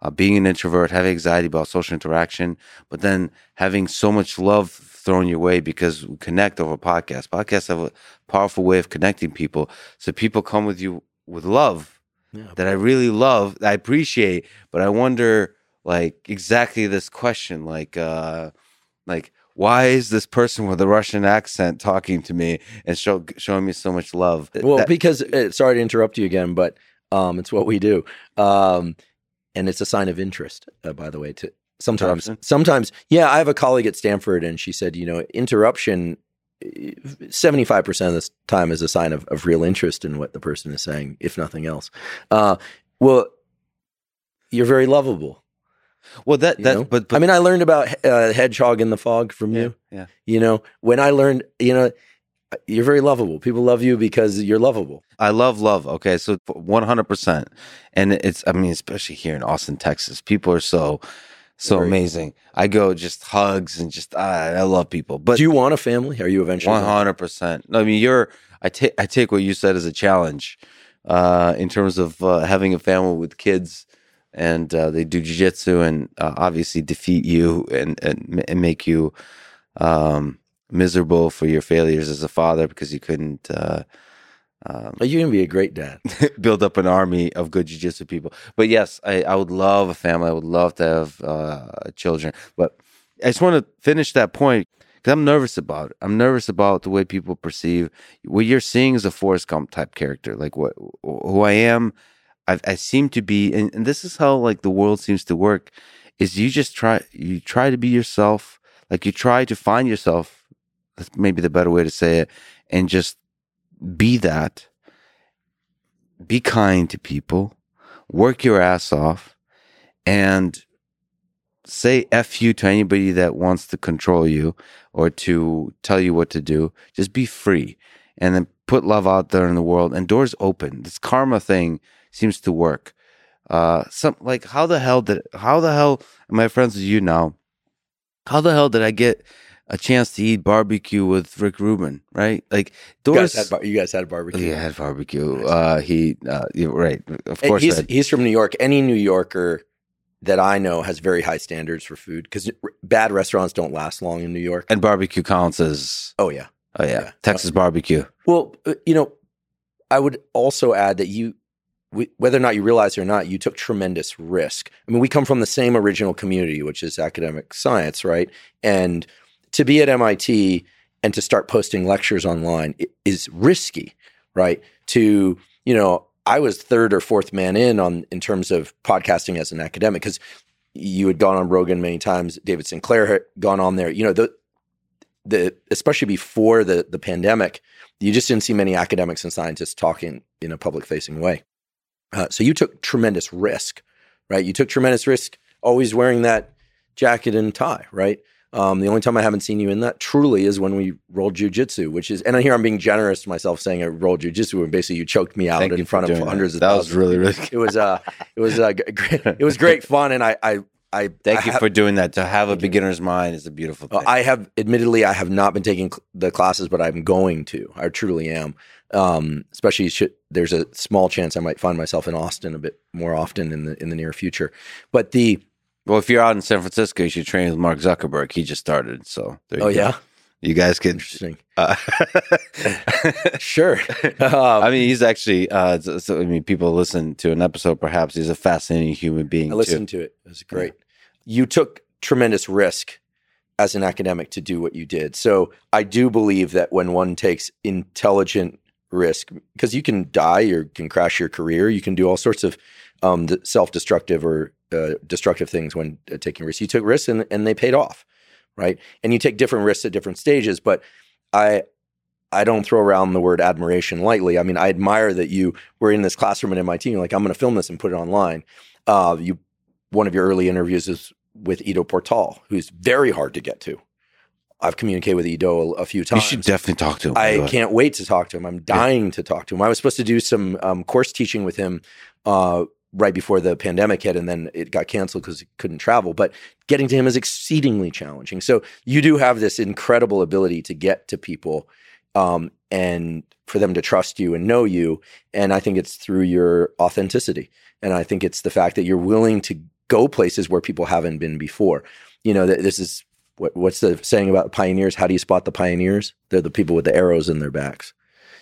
S1: uh, being an introvert, having anxiety about social interaction, but then having so much love thrown your way because we connect over podcasts. Podcasts have a powerful way of connecting people. So people come with you with love yeah, that I really love, I appreciate, but I wonder like exactly this question like uh like why is this person with a Russian accent talking to me and show, showing me so much love?
S2: Well, that, because uh, sorry to interrupt you again, but um, it's what we do, um, and it's a sign of interest. Uh, by the way, to sometimes, sometimes, yeah. I have a colleague at Stanford, and she said, you know, interruption. 75% of the time is a sign of, of real interest in what the person is saying, if nothing else. Uh, well, you're very lovable
S1: well, that that but, but,
S2: I mean, I learned about uh, hedgehog in the fog from
S1: yeah,
S2: you.
S1: Yeah.
S2: You know, when I learned, you know, you're very lovable. People love you because you're lovable.
S1: I love love. Okay, so 100, percent and it's. I mean, especially here in Austin, Texas, people are so so very amazing. Cool. I go just hugs and just ah, I love people. But
S2: do you want a family? Are you eventually
S1: one hundred percent? No, I mean, you're. I take I take what you said as a challenge uh, in terms of uh, having a family with kids, and uh, they do jujitsu and uh, obviously defeat you and, and and make you um, miserable for your failures as a father because you couldn't. Uh, um,
S2: You're gonna be a great dad.
S1: build up an army of good jujitsu people. But yes, I, I would love a family. I would love to have uh, children. But I just want to finish that point because I'm nervous about it. I'm nervous about the way people perceive what you're seeing is a Forrest Gump type character, like what who I am. I, I seem to be, and, and this is how like the world seems to work. Is you just try you try to be yourself, like you try to find yourself. That's maybe the better way to say it, and just be that. Be kind to people, work your ass off, and say F you to anybody that wants to control you or to tell you what to do. Just be free and then put love out there in the world and doors open. This karma thing seems to work. Uh, some like how the hell did how the hell I friends with you now? How the hell did I get a chance to eat barbecue with Rick Rubin? Right, like
S2: You guys had, bar- you guys had barbecue.
S1: yeah, had barbecue. Uh, he, uh, right, of course.
S2: He's he's from New York. Any New Yorker that I know has very high standards for food because bad restaurants don't last long in New York.
S1: and barbecue counts as
S2: Oh yeah.
S1: oh yeah,
S2: Yeah.
S1: Texas barbecue.
S2: Well, uh, you know, I would also add that you, we, whether or not you realize it or not, you took tremendous risk. I mean, we come from the same original community, which is academic science, right? And to be at MIT and to start posting lectures online is risky, right? To you know, I was third or fourth man in on in terms of podcasting as an academic because you had gone on Rogan many times. David Sinclair had gone on there. You know, the the especially before the the pandemic, you just didn't see many academics and scientists talking in a public facing way. Uh, so you took tremendous risk, right? You took tremendous risk always wearing that jacket and tie, right? Um, the only time I haven't seen you in that truly is when we rolled jujitsu, which is, and here I'm being generous to myself saying I rolled jujitsu, and basically you choked me out
S1: Thank
S2: in front of
S1: doing that.
S2: hundreds of
S1: That was really really.
S2: It was uh, it was uh, great. It was great fun, and I, I, I
S1: Thank
S2: I
S1: you
S2: have-
S1: for doing that. To have a
S2: Thank you.
S1: beginner's mind is a beautiful
S2: Uh,
S1: thing.
S2: I have, admittedly, I have not been taking cl- the classes, but I'm going to. I truly am. Um, especially, should, there's a small chance I might find myself in Austin a bit more often in the in the near future. But the
S1: well, if you're out in San Francisco, you should train with Mark Zuckerberg. He just started, so there you
S2: oh
S1: go.
S2: yeah,
S1: you guys could.
S2: interesting.
S1: Uh,
S2: Sure. Um,
S1: I mean, he's actually. Uh, so, I mean, people listen to an episode. Perhaps he's a fascinating human being.
S2: I listened to it. It was great. You took tremendous risk as an academic to do what you did. So I do believe that when one takes intelligent risk, because you can die, you can crash your career, you can do all sorts of um, self-destructive or uh, destructive things when uh, taking risks. You took risks and, and they paid off, right? And you take different risks at different stages. But I I don't throw around the word admiration lightly. I mean, I admire that you were in this classroom at MIT. You're like, I'm going to film this and put it online. Uh, you one of your early interviews is with Ido Portal, who's very hard to get to. I've communicated with Ido a, a few times.
S1: You should definitely talk to him.
S2: I can't wait to talk to him. I'm dying to talk to him. I was supposed to do some um, course teaching with him uh, right before the pandemic hit, and then it got canceled because he couldn't travel. But getting to him is exceedingly challenging. So you do have this incredible ability to get to people um, and for them to trust you and know you. And I think it's through your authenticity. And I think it's the fact that you're willing to go places where people haven't been before. You know, th- this is what, what's the saying about pioneers? How do you spot the pioneers? They're the people with the arrows in their backs.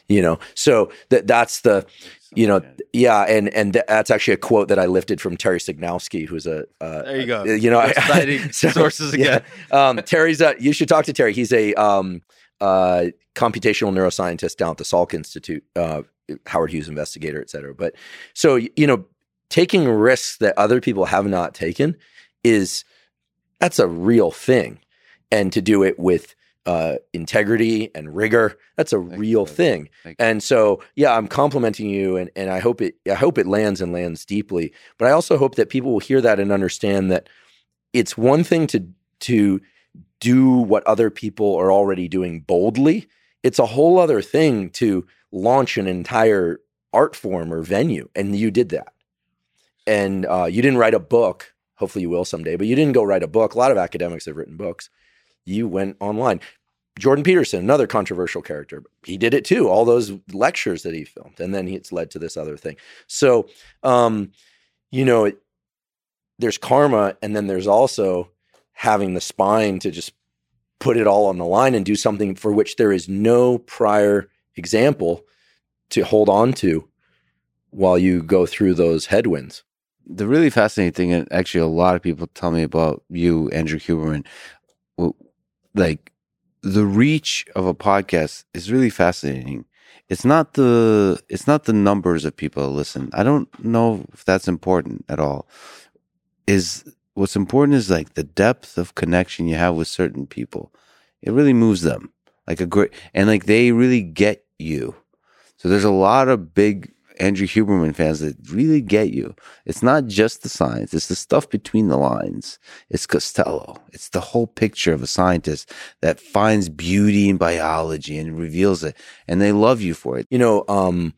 S2: You know, so that that's the, you know, yeah, and and th- that's actually a quote that I lifted from Terry Sejnowski, who's a, uh,
S1: There you go.
S2: you know,
S1: We're citing sources again.
S2: yeah. Um, Terry's a, you should talk to Terry. He's a um, uh, computational neuroscientist down at the Salk Institute, uh, Howard Hughes investigator, et cetera. But so, you know, taking risks that other people have not taken is that's a real thing. And to do it with uh, integrity and rigor, that's a
S1: Thank
S2: real
S1: Dave.
S2: thing. And so, yeah, I'm complimenting you, and and I hope it I hope it lands and lands deeply. But I also hope that people will hear that and understand that it's one thing to to do what other people are already doing boldly. It's a whole other thing to launch an entire art form or venue, and you did that. And uh, you didn't write a book. Hopefully, you will someday. But you didn't go write a book. A lot of academics have written books. You went online. Jordan Peterson, another controversial character, he did it too. All those lectures that he filmed, and then it's led to this other thing. So, um, you know, it, there's karma, and then there's also having the spine to just put it all on the line and do something for which there is no prior example to hold on to while you go through those headwinds.
S1: The really fascinating thing, and actually, a lot of people tell me about you, Andrew Huberman, like the reach of a podcast is really fascinating. It's not the it's not the numbers of people that listen. I don't know if that's important at all. Is what's important is like the depth of connection you have with certain people. It really moves them. Like a great and like they really get you. So there's a lot of big Andrew Huberman fans that really get you. It's not just the science, it's the stuff between the lines. It's Costello. It's the whole picture of a scientist that finds beauty in biology and reveals it. And they love you for it.
S2: You know, um,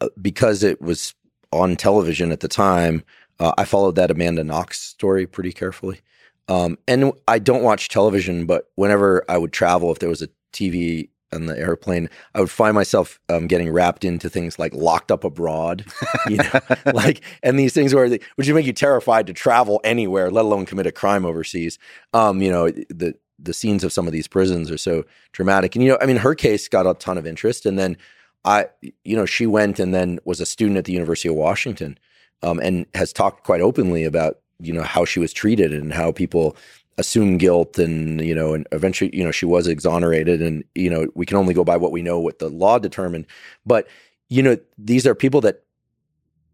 S2: uh, because it was on television at the time, uh, I followed that Amanda Knox story pretty carefully. Um, and I don't watch television, but whenever I would travel, if there was a TV on the airplane, I would find myself um, getting wrapped into things like locked up abroad, you know, like, and these things where, they, which would make you terrified to travel anywhere, let alone commit a crime overseas. Um, you know, the, the scenes of some of these prisons are so dramatic. And, you know, I mean, her case got a ton of interest. And then I, you know, she went and then was a student at the University of Washington um, and has talked quite openly about, you know, how she was treated and how people assume guilt and you know and eventually you know she was exonerated and you know we can only go by what we know what the law determined. But you know these are people that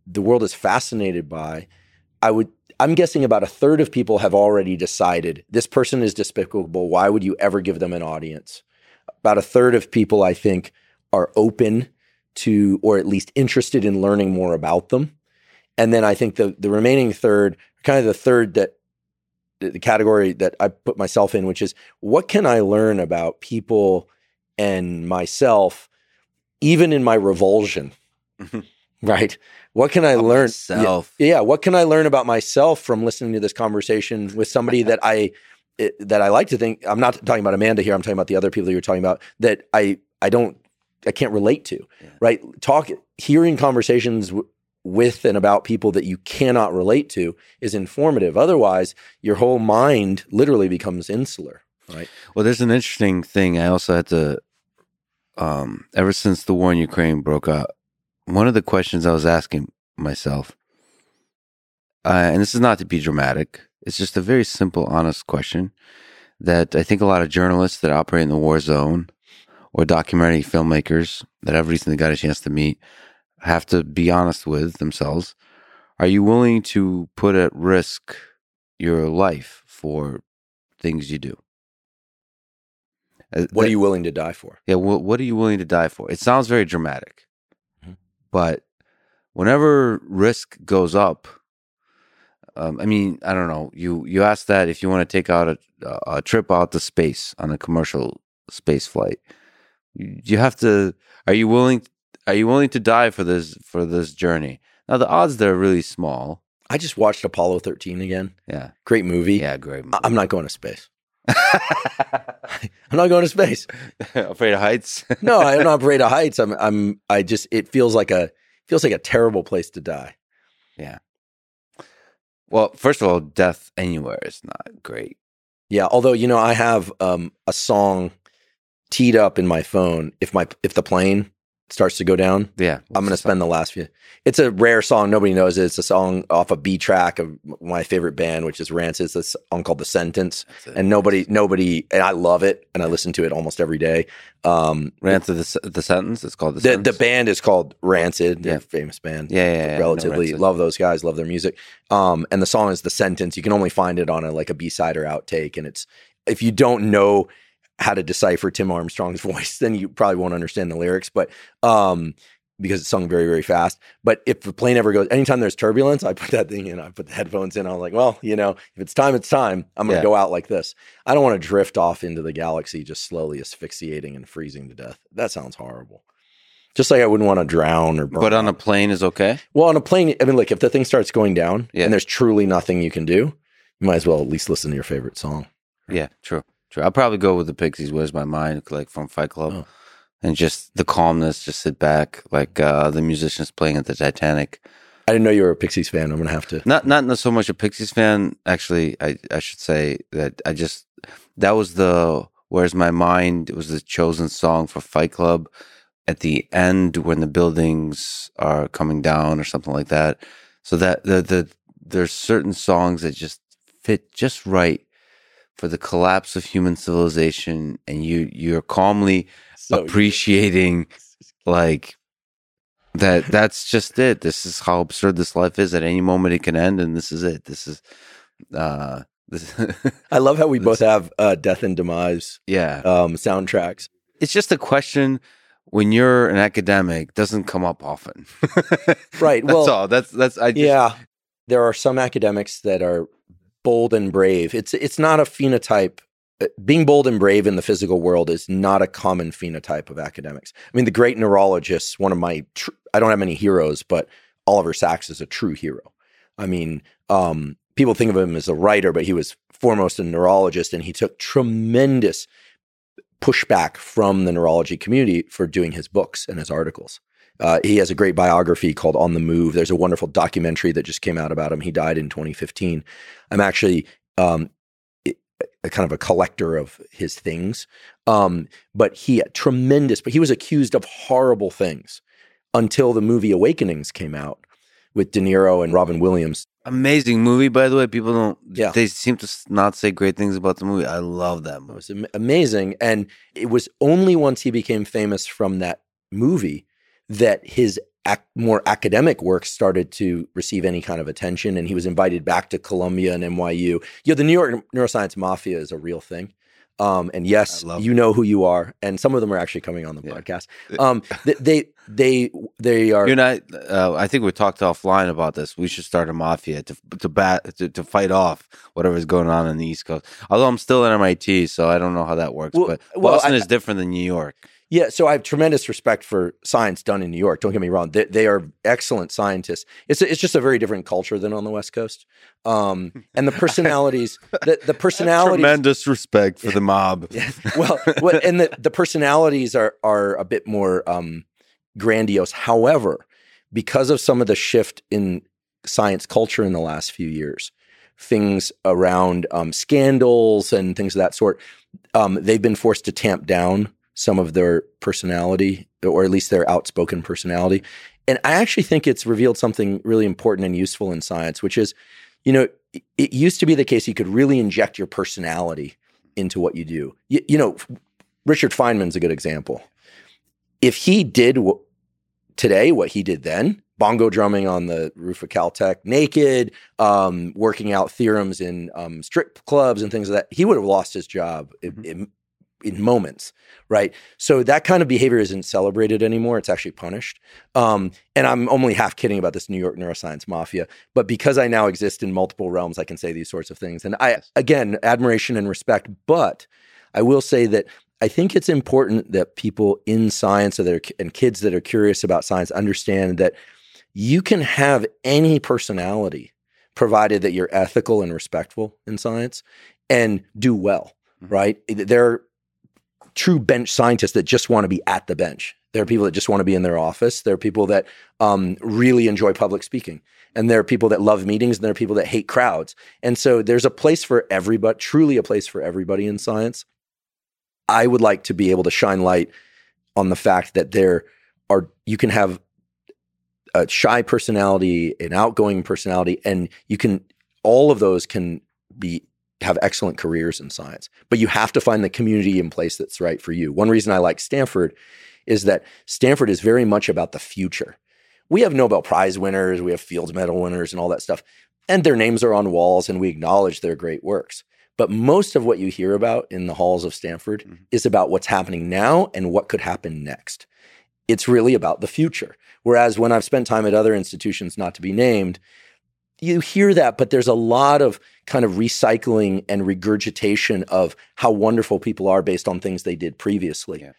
S2: the world is fascinated by. I would i'm guessing about a third of people have already decided this person is despicable. Why would you ever give them an audience? About a third of people i think are open to or at least interested in learning more about them. And then i think the the remaining third kind of the third that the category that I put myself in, which is what can I learn about people and myself, even in my revulsion, mm-hmm. right? What can I about learn?
S1: Myself.
S2: Yeah, yeah, what can I learn about myself from listening to this conversation with somebody that I it, that I like to think? I'm not talking about Amanda here. I'm talking about the other people that you're talking about that I I don't I can't relate to. Yeah. Right? Talk hearing conversations w- with and about people that you cannot relate to is informative. Otherwise, your whole mind literally becomes insular. Right.
S1: Well, there's an interesting thing. I also had to, um, ever since the war in Ukraine broke out, one of the questions I was asking myself, uh, and this is not to be dramatic, it's just a very simple, honest question that I think a lot of journalists that operate in the war zone or documentary filmmakers that I've recently got a chance to meet have to be honest with themselves. Are you willing to put at risk your life for things you do?
S2: Uh, what are you willing to die for?
S1: Yeah, well, what are you willing to die for? It sounds very dramatic, mm-hmm. but whenever risk goes up, um, I mean, I don't know. You you ask that if you want to take out a, a trip out to space on a commercial space flight, you have to. Are you willing are you willing to die for this for this journey? Now the odds there are really small.
S2: I just watched Apollo 13 again.
S1: Yeah.
S2: Great movie.
S1: Yeah, great movie.
S2: I'm not going to space. I'm not going to space.
S1: afraid of heights?
S2: no, I'm not afraid of heights. I'm I'm I just it feels like a feels like a terrible place to die.
S1: Yeah. Well, first of all, death anywhere is not great.
S2: Yeah, although you know I have um, a song teed up in my phone. If my if the plane starts to go down.
S1: Yeah.
S2: I'm going to spend the last few. It's a rare song. Nobody knows it. It's a song off a B track of my favorite band, which is Rancid. It's a song called The Sentence. And nobody, nobody, and I love it. And I listen to it almost every day.
S1: Um, Rancid, the, the Sentence. It's called The
S2: the, the, band is called Rancid. They're yeah. famous band.
S1: Yeah. yeah, yeah
S2: relatively. Love those guys. Love their music. Um, and the song is The Sentence. You can only find it on a, like a B side or outtake. And it's, if you don't know, how to decipher Tim Armstrong's voice, then you probably won't understand the lyrics. But um, because it's sung very, very fast. But if the plane ever goes, anytime there's turbulence, I put that thing in, I put the headphones in. I'm like, well, you know, if it's time, it's time. I'm going to yeah. go out like this. I don't want to drift off into the galaxy, just slowly asphyxiating and freezing to death. That sounds horrible. Just like I wouldn't want to drown or burn.
S1: But on out. a plane is okay?
S2: Well, on a plane, I mean, like if the thing starts going down yeah. and there's truly nothing you can do, you might as well at least listen to your favorite song.
S1: Yeah, true. True. I'll probably go with the Pixies. Where's my mind? Like from Fight Club,
S2: Oh.
S1: and just the calmness. Just sit back, like uh, the musicians playing at the Titanic.
S2: I didn't know you were a Pixies fan. I'm gonna have to.
S1: Not not so much a Pixies fan. Actually, I I should say that I just that was the Where's My Mind. It was the chosen song for Fight Club at the end when the buildings are coming down or something like that. So that the the there's certain songs that just fit just right for the collapse of human civilization, and you you're calmly
S2: So,
S1: appreciating like that that's just it. This is how absurd this life is. At any moment it can end and this is it. This is uh this
S2: I love how we both have uh, Death and Demise
S1: yeah.
S2: um, soundtracks.
S1: it's just a question when you're an academic doesn't come up often.
S2: Right.
S1: that's
S2: well,
S1: all. That's that's i just,
S2: yeah, there are some academics that are bold and brave. It's it's not a phenotype. uh, Being bold and brave in the physical world is not a common phenotype of academics. I mean, the great neurologists, one of my, tr- I don't have many heroes, but Oliver Sacks is a true hero. I mean, um, people think of him as a writer, but he was foremost a neurologist, and he took tremendous pushback from the neurology community for doing his books and his articles. Uh, he has a great biography called On the Move. There's a wonderful documentary that just came out about him. He died in 2015. I'm actually um, a kind of a collector of his things, um, but he tremendous. But he was accused of horrible things until the movie Awakenings came out with De Niro and Robin Williams.
S1: amazing movie by the way people don't
S2: Yeah.
S1: they seem to not say great things about the movie i love that
S2: It was amazing, and it was only once he became famous from that movie that his ac- more academic work started to receive any kind of attention, and he was invited back to Columbia and NYU. You know, the New York neuroscience mafia is a real thing. Um, and yes, you know who you are, and some of them are actually coming on the
S1: Yeah.
S2: podcast. Um, th- they they they are
S1: You and I, uh, I think we talked offline about this. We should start a mafia to to bat to, to fight off whatever's going on in the East Coast. Although I'm still at MIT, so I don't know how that works.
S2: Well-
S1: but
S2: well,
S1: Boston
S2: I-
S1: is different than New York.
S2: Yeah, so I have tremendous respect for science done in New York. Don't get me wrong; they, they are excellent scientists. It's a, it's just a very different culture than on the West Coast, um, and the personalities, the, the personalities.
S1: Tremendous respect for the mob.
S2: well, well, and the, the personalities are are a bit more um, grandiose. However, because of some of the shift in science culture in the last few years, things around um, scandals and things of that sort, um, they've been forced to tamp down some of their personality, or at least their outspoken personality. And I actually think it's revealed something really important and useful in science, which is, you know, it- used to be the case you could really inject your personality into what you do. You, you know, Richard Feynman's a good example. If he did what, today what he did then, bongo drumming on the roof of Caltech, naked, um, working out theorems in um, strip clubs and things like that, he would have lost his job
S1: Mhm.
S2: In, moments, right? So that kind of behavior isn't celebrated anymore. It's actually punished. Um, and I'm only half kidding about this New York neuroscience mafia, but because I now exist in multiple realms, I can say these sorts of things. And I, again, admiration and respect. But I will say that I think it's important that people in science are, and kids that are curious about science understand that you can have any personality provided that you're ethical and respectful in science and do well,
S1: Mhm.
S2: right? There are true bench scientists that just want to be at the bench. There are people that just want to be in their office. There are people that um, really enjoy public speaking. And there are people that love meetings and there are people that hate crowds. And so there's a place for everybody, truly a place for everybody in science. I would like to be able to shine light on the fact that there are, you can have a shy personality, an outgoing personality, and you can, all of those can be, have excellent careers in science. But you have to find the community in place that's right for you. One reason I like Stanford is that Stanford is very much about the future. We have Nobel Prize winners, we have Fields Medal winners, and all that stuff. And their names are on walls, and we acknowledge their great works. But most of what you hear about in the halls of Stanford
S1: Mhm.
S2: is about what's happening now and what could happen next. It's really about the future. Whereas when I've spent time at other institutions, not to be named, you hear that, but there's a lot of kind of recycling and regurgitation of how wonderful people are based on things they did previously.
S1: Yeah.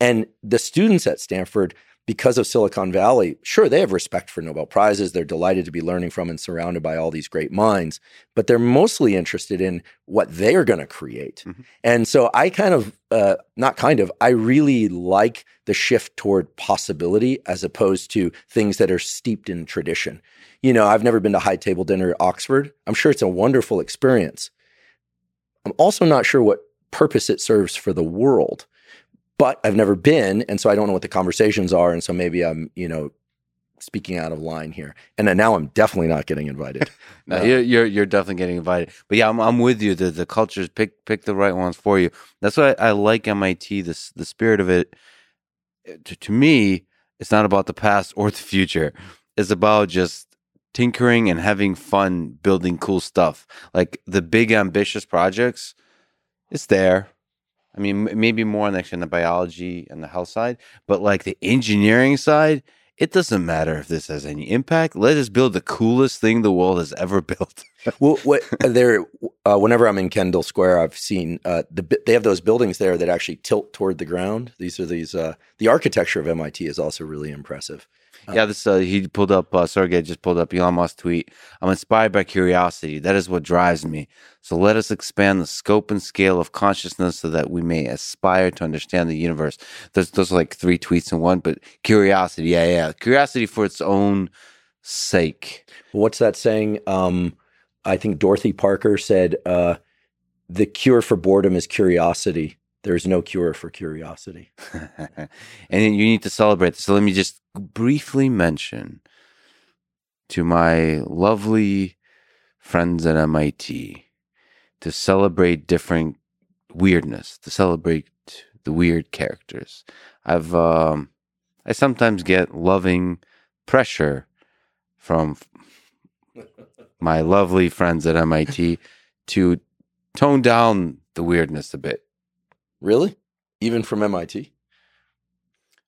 S2: And the students at Stanford, because of Silicon Valley, sure, they have respect for Nobel Prizes. They're delighted to be learning from and surrounded by all these great minds, but they're mostly interested in what they are going to create.
S1: Mhm.
S2: And so I kind of, uh, not kind of, I really like the shift toward possibility as opposed to things that are steeped in tradition. You know, I've never been to high table dinner at Oxford. I'm sure it's a wonderful experience. I'm also not sure what purpose it serves for the world but I've never been, and so I don't know what the conversations are, and so maybe I'm, you know, speaking out of line here. And now I'm definitely not getting invited.
S1: No,
S2: Uh,
S1: you're, you're you're definitely getting invited. But yeah, I'm I'm with you. The the cultures pick pick the right ones for you. That's why I, like MIT. This the spirit of it. To, to me, it's not about the past or the future. It's about just tinkering and having fun, building cool stuff. Like the big ambitious projects, it's there. I mean, maybe more on actually on the biology and the health side, but like the engineering side, it doesn't matter if this has any impact. Let us build the coolest thing the world has ever built.
S2: well, what there? Uh, whenever I'm in Kendall Square, I've seen uh, the they have those buildings there that actually tilt toward the ground. These are these. Uh, the architecture of MIT is also really impressive.
S1: Yeah, this uh, he pulled up. Uh, Sergey just pulled up Elon Musk tweet. I'm inspired by curiosity. That is what drives me. So let us expand the scope and scale of consciousness so that we may aspire to understand the universe. There's those are like three tweets in one, but curiosity, yeah, yeah, curiosity for its own sake.
S2: What's that saying? Um, I think Dorothy Parker said, uh, "The cure for boredom is curiosity. There's no cure for curiosity."
S1: and you need to celebrate. So let me just briefly mention to my lovely friends at MIT to celebrate different weirdness, to celebrate the weird characters. I've um, I sometimes get loving pressure from my lovely friends at MIT to tone down the weirdness a bit.
S2: Really? Even from MIT?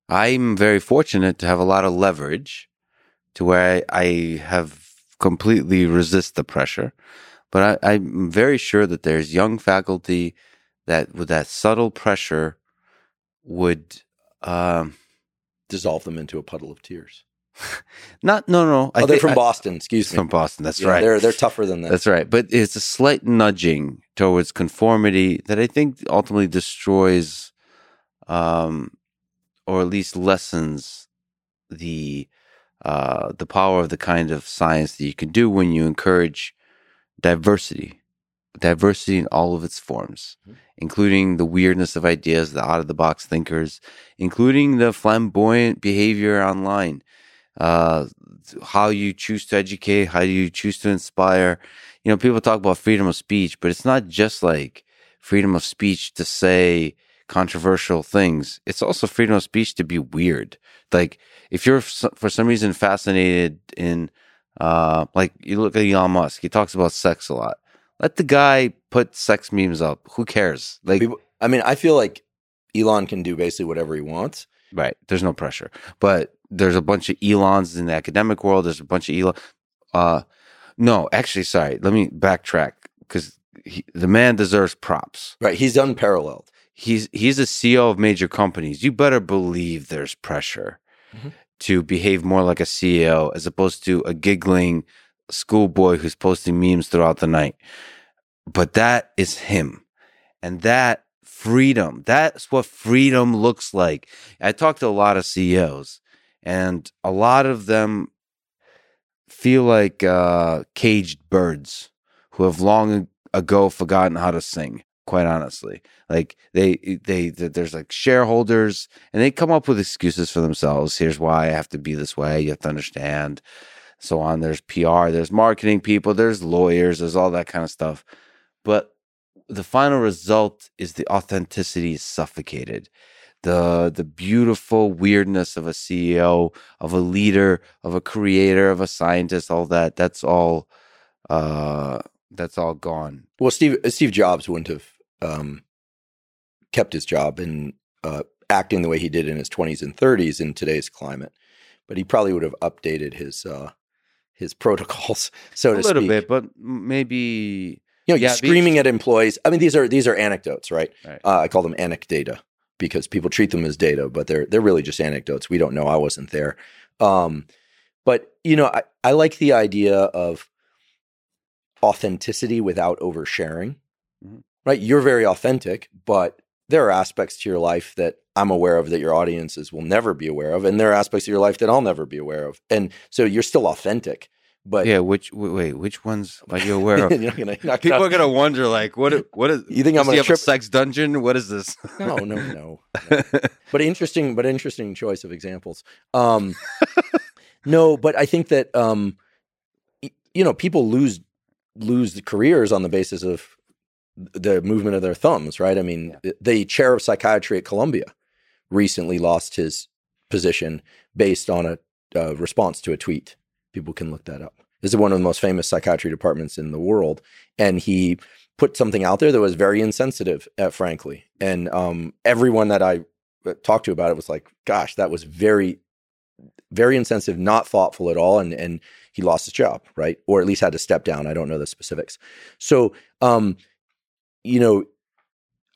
S1: I'm very fortunate to have a lot of leverage to where I, I have completely resist the pressure. But I, I'm very sure that there's young faculty that with that subtle pressure would um
S2: Dissolve them into a puddle of tears.
S1: not no no
S2: oh, they're from
S1: I-
S2: Boston. Excuse me.
S1: from Boston. That's
S2: Yeah,
S1: right.
S2: They're they're tougher than that.
S1: That's right. But it's a slight nudging towards conformity that I think ultimately destroys, um, or at least lessens the uh, the power of the kind of science that you can do when you encourage diversity, diversity in all of its forms,
S2: Mhm.
S1: including the weirdness of ideas, the out of the box thinkers, including the flamboyant behavior online uh, how you choose to educate, how you choose to inspire. You know, people talk about freedom of speech, but it's not just like freedom of speech to say controversial things. It's also freedom of speech to be weird. Like if you're for some reason fascinated in, uh, like you look at Elon Musk, he talks about sex a lot. Let the guy put sex memes up. Who cares? Like,
S2: People- I mean, I feel like Elon can do basically whatever he wants.
S1: Right. There's no pressure. But there's a bunch of Elons in the academic world. There's a bunch of Elon. Uh, no, actually, sorry. Let me backtrack because the man deserves props.
S2: Right. He's unparalleled.
S1: He's he's a CEO of major companies. You better believe there's pressure
S2: Mhm.
S1: to behave more like a CEO as opposed to a giggling schoolboy who's posting memes throughout the night. But that is him. And that freedom, that's what freedom looks like. I talked to a lot of CEOs, and a lot of them feel like uh, caged birds who have long ago forgotten how to sing. Quite honestly, like they, they, th- there's like shareholders, and they come up with excuses for themselves. Here's why I have to be this way. You have to understand, so on. There's PR, there's marketing people, there's lawyers, there's all that kind of stuff. But the final result is the authenticity is suffocated the the beautiful weirdness of a CEO, of a leader, of a creator, of a scientist, all that. That's all. Uh, that's all gone.
S2: Well, Steve Steve Jobs wouldn't have um, kept his job in uh, acting the way he did in his 20s and 30s in today's climate, but he probably would have updated his uh, his protocols, so
S1: a
S2: to
S1: little
S2: speak.
S1: bit, but maybe
S2: You know,
S1: Yeah,
S2: screaming at employees. I mean, these are these are anecdotes, right?
S1: Right.
S2: Uh, I call them anecdata. Because people treat them as data, but they're they're really just anecdotes. We don't know. I wasn't there. Um, but you know, I, I like the idea of authenticity without oversharing.
S3: Mhm.
S2: Right? You're very authentic, but there are aspects to your life that I'm aware of that your audiences will never be aware of, and there are aspects of your life that I'll never be aware of. And so you're still authentic, but
S1: yeah, which wait, which ones are you aware of?
S2: gonna,
S1: People are gonna wonder, like, what? What is?
S2: You think I'm gonna trip-
S1: a sex dungeon? What is this?
S2: no, no, no, no. but interesting, but interesting choice of examples. Um, no, but I think that um, you know people lose lose the careers on the basis of the movement of their thumbs, right? I mean, the chair of psychiatry at Columbia recently lost his position based on a uh, response to a tweet. People can look that up. This is one of the most famous psychiatry departments in the world, and he put something out there that was very insensitive, uh, frankly. And um, everyone that I uh, talked to about it was like, "Gosh, that was very, very insensitive, not thoughtful at all." And and he lost his job, right, or at least had to step down. I don't know the specifics. So, um, you know,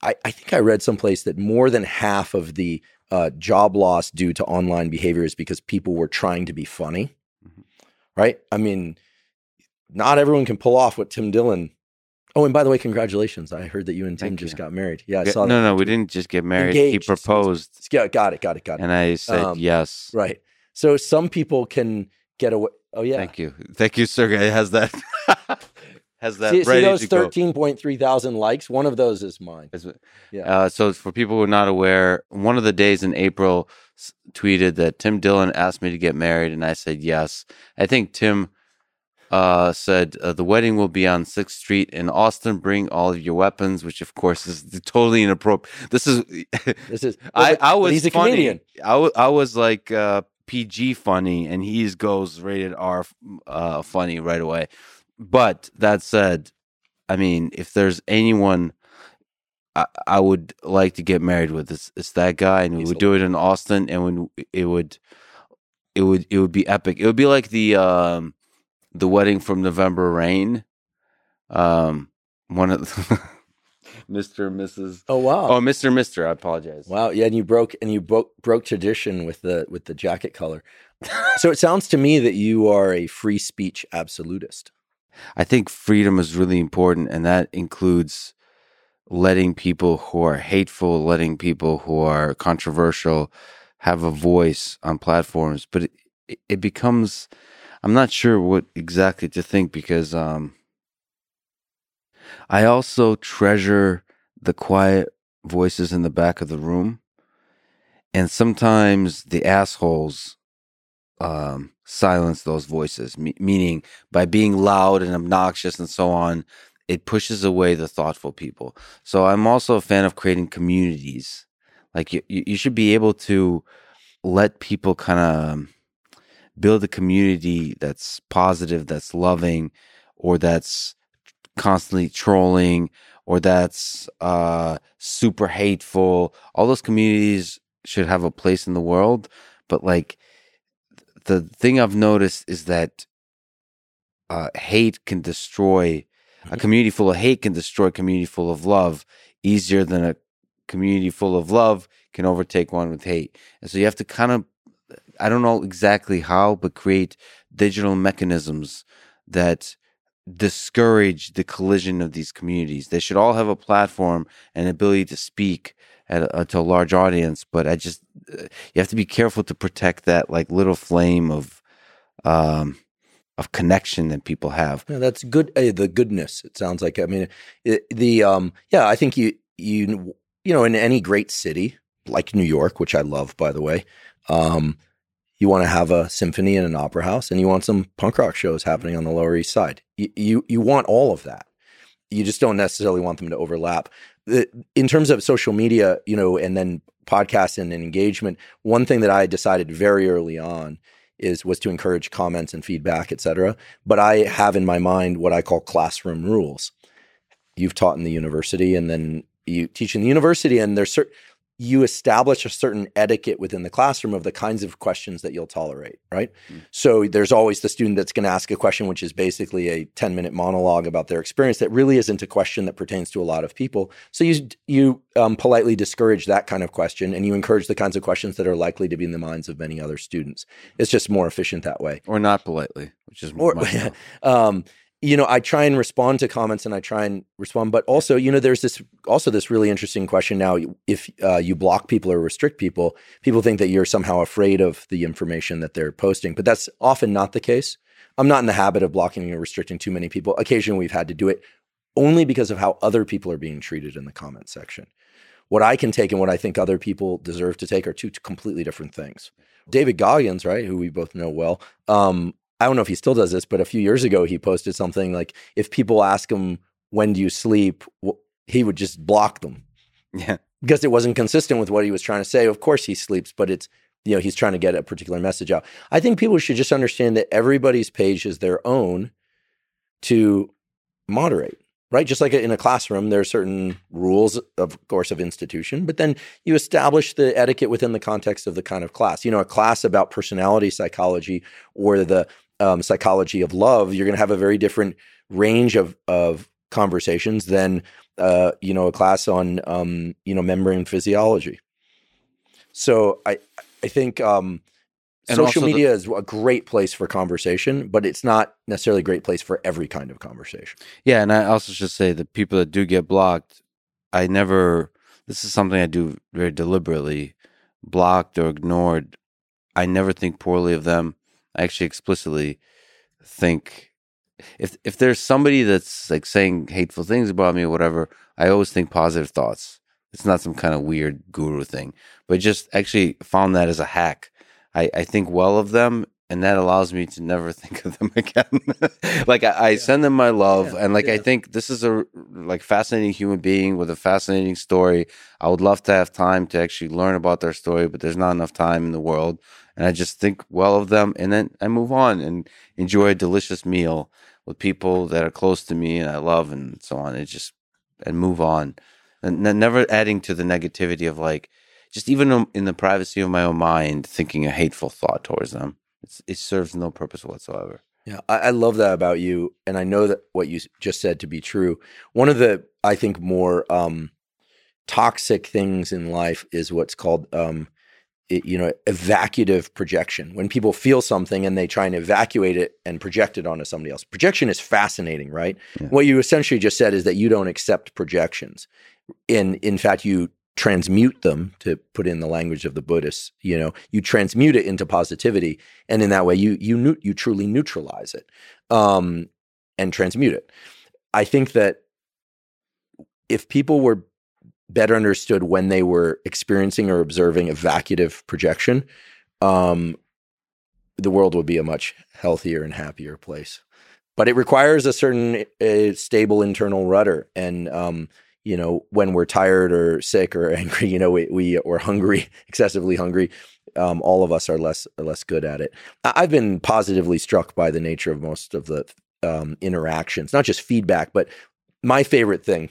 S2: I, I think I read someplace that more than half of the uh, job loss due to online behavior is because people were trying to be funny. Right? I mean, not everyone can pull off what Tim Dillon. Oh, and by the way, congratulations! I heard that you and Tim
S1: Thank
S2: just
S1: you.
S2: got married. Yeah, I saw
S1: no,
S2: that.
S1: no, we didn't just get married. He proposed,
S2: Yeah, got it, got it, got it.
S1: and I said
S2: Um,
S1: yes.
S2: right. So some people can get away. Oh yeah.
S1: Thank you, thank you, Sergey. Has that has that
S2: See, see those thirteen point three thousand likes. One of those is mine. Yeah.
S1: Uh, so for people who are not aware, one of the days in April tweeted that Tim Dillon asked me to get married, and I said yes. I think Tim uh, said uh, the wedding will be on Sixth Street in Austin. Bring all of your weapons, which of course is totally inappropriate. This is
S2: This is.
S1: I, I was
S2: He's a
S1: funny.
S2: comedian.
S1: I I was like uh, PG funny, and he goes rated R uh, funny right away. But that said, I mean, if there's anyone I, I would like to get married with, it's, it's that guy, and we
S2: He's
S1: would do it in Austin, and when it would, it would, it would be epic. It would be like the um, the wedding from November Rain. Um, one of Mr. and Mrs.
S2: Oh wow.
S1: Oh, Mr. Mister. I apologize.
S2: Wow, yeah, and you broke and you broke broke tradition with the with the jacket color. so it sounds to me that you are a free speech absolutist.
S1: I think freedom is really important, and that includes letting people who are hateful, letting people who are controversial have a voice on platforms. But it, it, becomes, I'm not sure what exactly to think because um, I also treasure the quiet voices in the back of the room. And sometimes the assholes um, silence those voices, me- meaning by being loud and obnoxious and so on, it pushes away the thoughtful people. So I'm also a fan of creating communities. Like you, you should be able to let people kind of build a community that's positive, that's loving, or that's constantly trolling, or that's uh, super hateful. All those communities should have a place in the world, but like the thing I've noticed is that uh, hate can destroy a community full of hate can destroy a community full of love easier than a community full of love can overtake one with hate. And so you have to kind of, I don't know exactly how, but create digital mechanisms that discourage the collision of these communities. They should all have a platform and ability to speak at a, to a large audience, but I just, uh, you have to be careful to protect that like little flame of, um, of connection that people have.
S2: Yeah, that's good. Uh, the goodness. It sounds like. I mean, it, the um. Yeah, I think you you you know in any great city like New York, which I love, by the way. Um, you want to have a symphony and an opera house, and you want some punk rock shows happening on the Lower East Side. You you, you want all of that. You just don't necessarily want them to overlap. In terms of social media, you know, and then podcasts and engagement, one thing that I decided very early on is was to encourage comments and feedback, et cetera. But I have in my mind what I call classroom rules. You've taught in the university, and then you teach in the university, and there's certain you establish a certain etiquette within the classroom of the kinds of questions that you'll tolerate, right? Mm. So there's always the student that's going to ask a question, which is basically a 10 minute monologue about their experience that really isn't a question that pertains to a lot of people. So you, you um, politely discourage that kind of question and you encourage the kinds of questions that are likely to be in the minds of many other students. It's just more efficient that way.
S1: Or not politely, which is more.
S2: um, you know, I try and respond to comments and I try and respond, but also, you know, there's this also this really interesting question now. If uh, you block people or restrict people, people think that you're somehow afraid of the information that they're posting, but that's often not the case. I'm not in the habit of blocking or restricting too many people. Occasionally, we've had to do it only because of how other people are being treated in the comment section. What I can take and what I think other people deserve to take are two completely different things. David Goggins, right, who we both know well, um, I don't know if he still does this, but a few years ago he posted something like if people ask him when do you sleep, he would just block them.
S1: Yeah.
S2: Because it wasn't consistent with what he was trying to say. Of course he sleeps, but it's you know, he's trying to get a particular message out. I think people should just understand that everybody's page is their own to moderate right? Just like in a classroom, there are certain rules, of course, of institution, but then you establish the etiquette within the context of the kind of class. You know, a class about personality psychology or the um, psychology of love, you're going to have a very different range of of conversations than uh, you know a class on um, you know membrane physiology. So I I think um, social media the, is a great place for conversation, but it's not necessarily a great place for every kind of conversation.
S1: Yeah, and I also should say the people that do get blocked, I never. This is something I do very deliberately. Blocked or ignored, I never think poorly of them. I actually explicitly think if if there's somebody that's like saying hateful things about me or whatever, I always think positive thoughts. It's not some kind of weird guru thing, but just actually found that as a hack I, I think well of them and that allows me to never think of them again. like I, I yeah. send them my love, yeah. and like yeah. I think this is a like fascinating human being with a fascinating story. I would love to have time to actually learn about their story, but there's not enough time in the world. And I just think well of them, and then I move on and enjoy a delicious meal with people that are close to me and I love, and so on. It just and move on, and never adding to the negativity of like just even in the privacy of my own mind, thinking a hateful thought towards them. It's, it serves no purpose whatsoever.
S2: Yeah, I, I, love that about you, and I know that what you just said to be true. One of the, I think, more um, toxic things in life is what's called, um, you know, evacuative projection. When people feel something and they try and evacuate it and project it onto somebody else. Projection is fascinating, right? Yeah. What you essentially just said is that you don't accept projections. In in fact, you transmute them to put in the language of the buddhists you know you transmute it into positivity and in that way you you you truly neutralize it um, and transmute it i think that if people were better understood when they were experiencing or observing evacuative projection um, the world would be a much healthier and happier place but it requires a certain uh, stable internal rudder and um, you know, when we're tired or sick or angry, you know, we, we or hungry, excessively hungry, um, all of us are less are less good at it. I've been positively struck by the nature of most of the um, interactions, not just feedback, but my favorite thing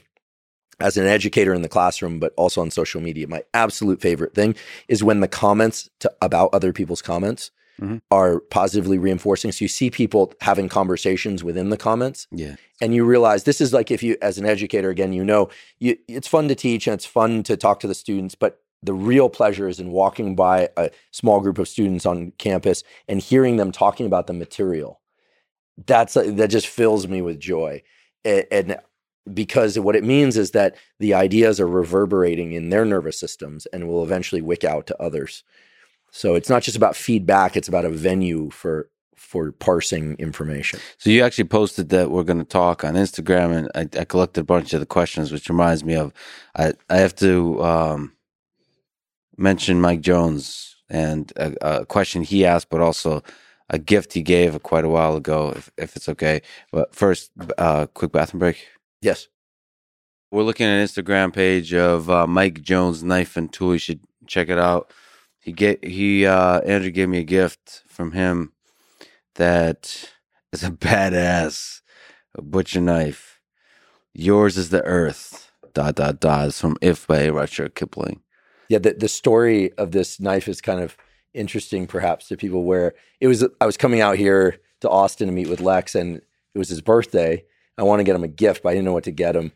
S2: as an educator in the classroom, but also on social media, my absolute favorite thing is when the comments to, about other people's comments mm-hmm. are positively reinforcing. So you see people having conversations within the comments.
S1: Yeah.
S2: And you realize this is like if you, as an educator, again, you know, you, it's fun to teach and it's fun to talk to the students, but the real pleasure is in walking by a small group of students on campus and hearing them talking about the material. That's that just fills me with joy. And, and because what it means is that the ideas are reverberating in their nervous systems and will eventually wick out to others. So it's not just about feedback; it's about a venue for for parsing information.
S1: So you actually posted that we're going to talk on Instagram, and I, I, collected a bunch of the questions, which reminds me of I I have to um, mention Mike Jones and a, a, question he asked, but also a gift he gave quite a while ago, if if it's okay. But first, uh, quick bathroom break.
S2: Yes.
S1: We're looking at an Instagram page of uh, Mike Jones Knife and Tool. You should check it out he get he uh Andrew gave me a gift from him that is a badass a butcher knife. Yours is the earth. Dot dot dot. It's from If by Rudyard Kipling.
S2: Yeah, the the story of this knife is kind of interesting, perhaps, to people. Where it was, I was coming out here to Austin to meet with Lex, and it was his birthday. I want to get him a gift, but I didn't know what to get him.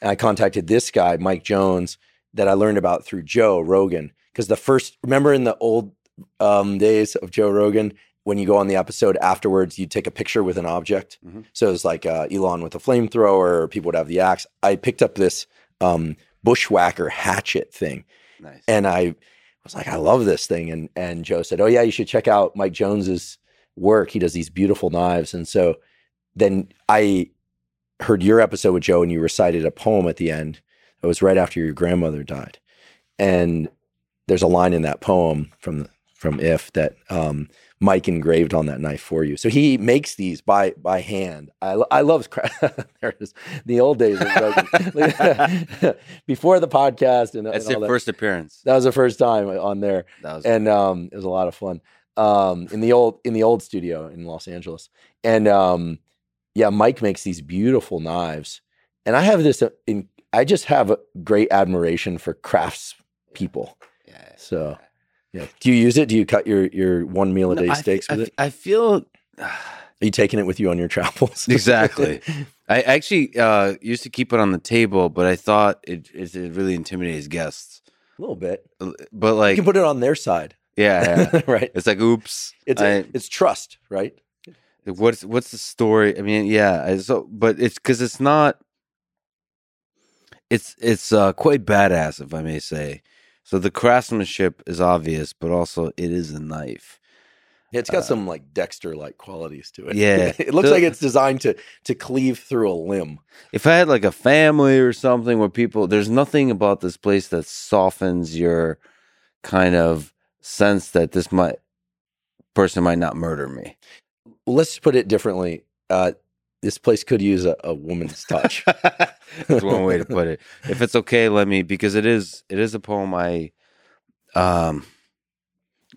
S2: And I contacted this guy, Mike Jones, that I learned about through Joe Rogan. Because the first, remember in the old um, days of Joe Rogan, when you go on the episode afterwards, you take a picture with an object.
S1: Mhm.
S2: So it's like uh, Elon with a flamethrower, or people would have the axe. I picked up this um, bushwhacker hatchet thing,
S1: Nice.
S2: and I was like, I love this thing. And and Joe said, Oh yeah, you should check out Mike Jones's work. He does these beautiful knives. And so then I heard your episode with Joe, and you recited a poem at the end. It was right after your grandmother died, and there's a line in that poem from from If that um, Mike engraved on that knife for you. So he makes these by by hand. I, I love cra- there it is. The old days before the podcast and,
S1: That's
S2: and
S1: your
S2: that.
S1: first appearance.
S2: That was the first time on there,
S1: That was
S2: and um, it was a lot of fun um, in the old in the old studio in Los Angeles. And um, yeah, Mike makes these beautiful knives, and I have this. uh, In I just have a great admiration for crafts people.
S1: yeah.
S2: So yeah, do you use it? Do you cut your your one meal a
S1: No,
S2: day
S1: I,
S2: steaks
S1: I,
S2: with it?
S1: I feel
S2: Are you taking it with you on your travels?
S1: Exactly. I actually uh, used to keep it on the table, but I thought it it, it really intimidates guests.
S2: a little bit.
S1: But like You
S2: can put it on their side,
S1: yeah, yeah.
S2: right?
S1: it's like, oops.
S2: It's
S1: I-
S2: it's trust, right?
S1: What's what's the story? I mean, yeah. So, but it's because it's not. It's it's uh, quite badass, if I may say. So the craftsmanship is obvious, but also it is a knife.
S2: Yeah, It's got
S1: Uh,
S2: some like Dexter like qualities to it.
S1: Yeah.
S2: it looks
S1: The-
S2: like it's designed to to cleave through a limb.
S1: If I had like a family or something where people, there's nothing about this place that softens your kind of sense that this might person might not murder me.
S2: Let's put it differently. Uh, this place could use a, a woman's touch.
S1: That's one way to put it. If it's okay, let me because it is it is a poem I um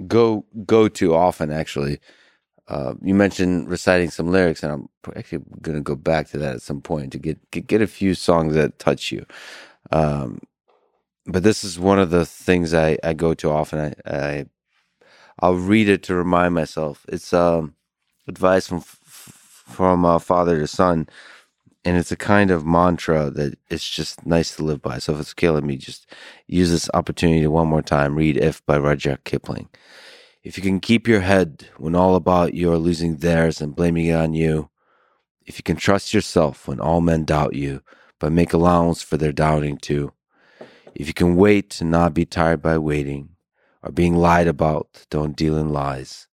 S1: go go to often actually. Uh, you mentioned reciting some lyrics, and I'm actually going to go back to that at some point to get, get get a few songs that touch you. Um, but this is one of the things I, I go to often. I, I I'll read it to remind myself. It's um advice from from uh, father to son, and it's a kind of mantra that it's just nice to live by. So if it's killing me just use this opportunity to one more time read "If" by Rudyard Kipling. If you can keep your head when all about you are losing theirs and blaming it on you, if you can trust yourself when all men doubt you, but make allowance for their doubting too, if you can wait and not be tired by waiting, or being lied about, don't deal in lies,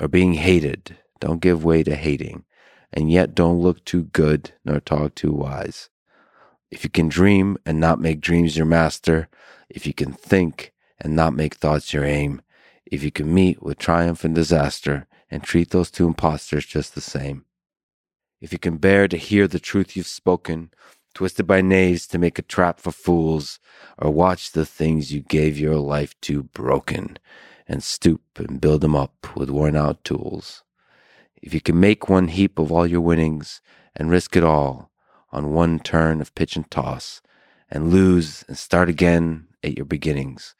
S1: or being hated, don't give way to hating, and yet don't look too good nor talk too wise. If you can dream and not make dreams your master, if you can think and not make thoughts your aim, if you can meet with triumph and disaster and treat those two impostors just the same. If you can bear to hear the truth you've spoken, twisted by knaves to make a trap for fools, or watch the things you gave your life to broken, and stoop and build them up with worn out tools. If you can make one heap of all your winnings and risk it all on one turn of pitch and toss, and lose and start again at your beginnings,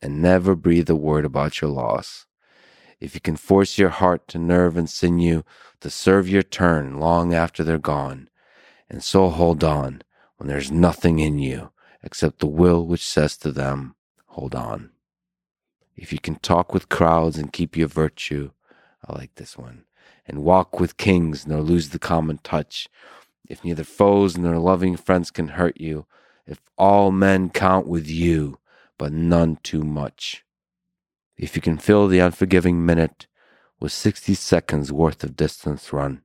S1: and never breathe a word about your loss. If you can force your heart to nerve and sinew to serve your turn long after they're gone, and so hold on when there's nothing in you except the will which says to them, hold on. If you can talk with crowds and keep your virtue, I like this one, and walk with kings nor lose the common touch, if neither foes nor loving friends can hurt you, if all men count with you, but none too much. If you can fill the unforgiving minute with 60 seconds worth of distance run.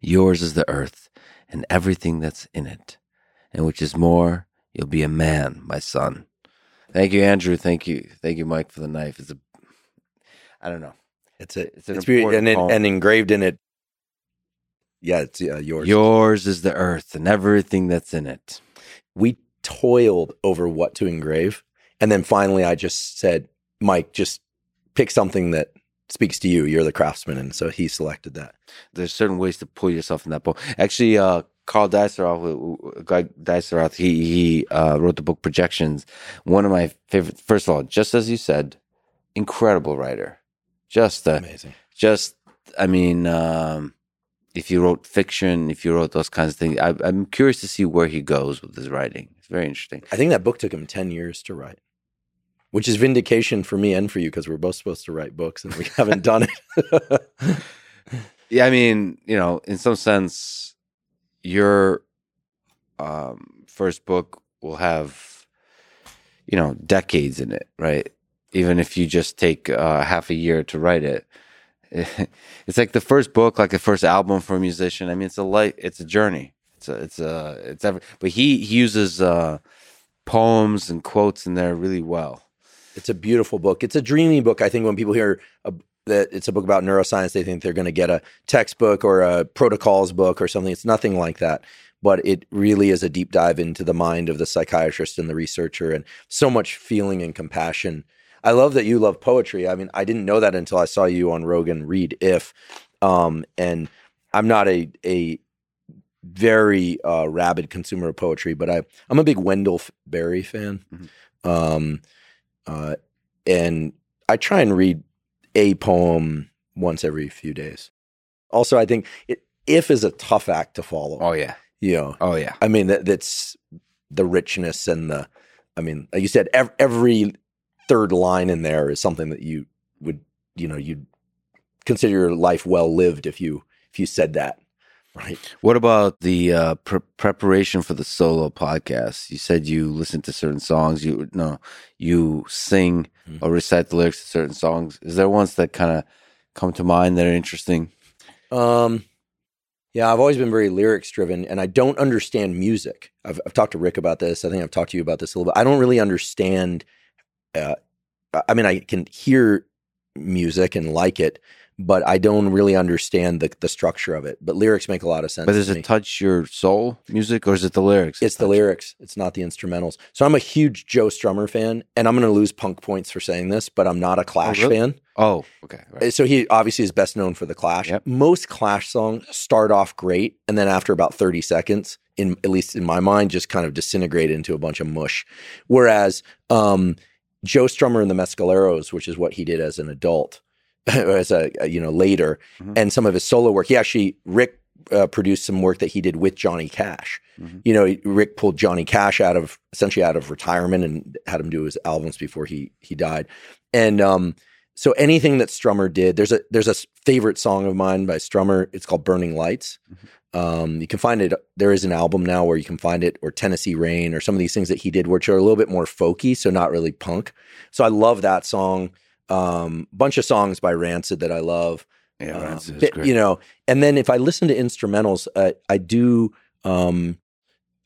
S1: Yours is the earth and everything that's in it, and which is more, you'll be a man, my son. Thank you, Andrew. Thank you. Thank you, Mike, for the knife. It's a, I don't know.
S2: It's a
S1: It's an
S2: it's beautiful, and, it, and engraved in it. Yeah, it's uh, yours.
S1: Yours is the earth and everything that's in it.
S2: we toiled over what to engrave, and then finally, I just said, "Mike, just pick something that speaks to you. You're the craftsman," and so he selected that.
S1: there's certain ways to pull yourself in that boat. Actually, uh, Karl Deisseroth, Guy Deisseroth, he he uh, wrote the book Projections. One of my favorite. First of all, just as you said, incredible writer. Just
S2: Amazing.
S1: just I mean, um, if you wrote fiction, if you wrote those kinds of things, I, I'm curious to see where he goes with his writing. It's very interesting.
S2: I think that book took him 10 years to write, which is vindication for me and for you because we're both supposed to write books and we haven't done it.
S1: Yeah, I mean, you know, in some sense, your um, first book will have, you know, decades in it, right? Even if you just take uh, half a year to write it, it's like the first book, like the first album for a musician. I mean, it's a life, it's a journey. It's a, it's a, it's ever. But he, he uses uh, poems and quotes in there really well.
S2: it's a beautiful book. It's a dreamy book. I think when people hear a, that it's a book about neuroscience, they think they're going to get a textbook or a protocols book or something. It's nothing like that. But it really is a deep dive into the mind of the psychiatrist and the researcher, and so much feeling and compassion. I love that you love poetry. I mean, I didn't know that until I saw you on Rogan read If, um, and I'm not a a very uh, rabid consumer of poetry, but I I'm a big Wendell Berry fan,
S1: Mhm.
S2: um, uh, and I try and read a poem once every few days. Also, I think it, If is a tough act to follow.
S1: Oh yeah,
S2: You know,
S1: oh yeah.
S2: I mean that that's the richness and the. I mean, like you said, ev- every third line in there is something that you would you know you'd consider your life well lived if you if you said that, right?
S1: What about the uh, pre- preparation for the solo podcast? You said you listen to certain songs. You no, you sing
S2: Mhm.
S1: or recite the lyrics to certain songs. Is there ones that kind of come to mind that are interesting?
S2: Um, yeah, I've always been very lyrics driven, and I don't understand music. I've, I've talked to Rick about this. I think I've talked to you about this a little bit. I don't really understand. Uh, I- mean, I can hear music and like it, but I don't really understand the the structure of it. But lyrics make a lot of sense.
S1: But does
S2: to
S1: it
S2: me.
S1: touch your soul, music, or is it the lyrics?
S2: It's the lyrics. It's not the instrumentals. So I'm a huge Joe Strummer fan, and I'm going to lose punk points for saying this, but I'm not a Clash
S1: really?
S2: fan.
S1: Oh, okay. Right.
S2: Uh, So he obviously is best known for the Clash.
S1: Yep.
S2: Most Clash songs start off great, and then after about 30 seconds, in at least in my mind, just kind of disintegrate into a bunch of mush. Whereas um, Joe Strummer and the Mescaleros, which is what he did as an adult, as a you know later,
S1: Mhm.
S2: and some of his solo work. He actually Rick uh, produced some work that he did with Johnny Cash.
S1: Mhm.
S2: You know, Rick pulled Johnny Cash out of essentially out of retirement and had him do his albums before he he died. And um, so anything that Strummer did, there's a there's a favorite song of mine by Strummer. It's called Burning Lights. Um, you can find it. There is an album now where you can find it, or Tennessee Rain, or some of these things that he did, which are a little bit more folky, so not really punk. So I love that song. Um, bunch of songs by Rancid that I love.
S1: yeah,
S2: Um,
S1: that's
S2: but,
S1: great.
S2: You know, and then if I listen to instrumentals, uh, I do. Um,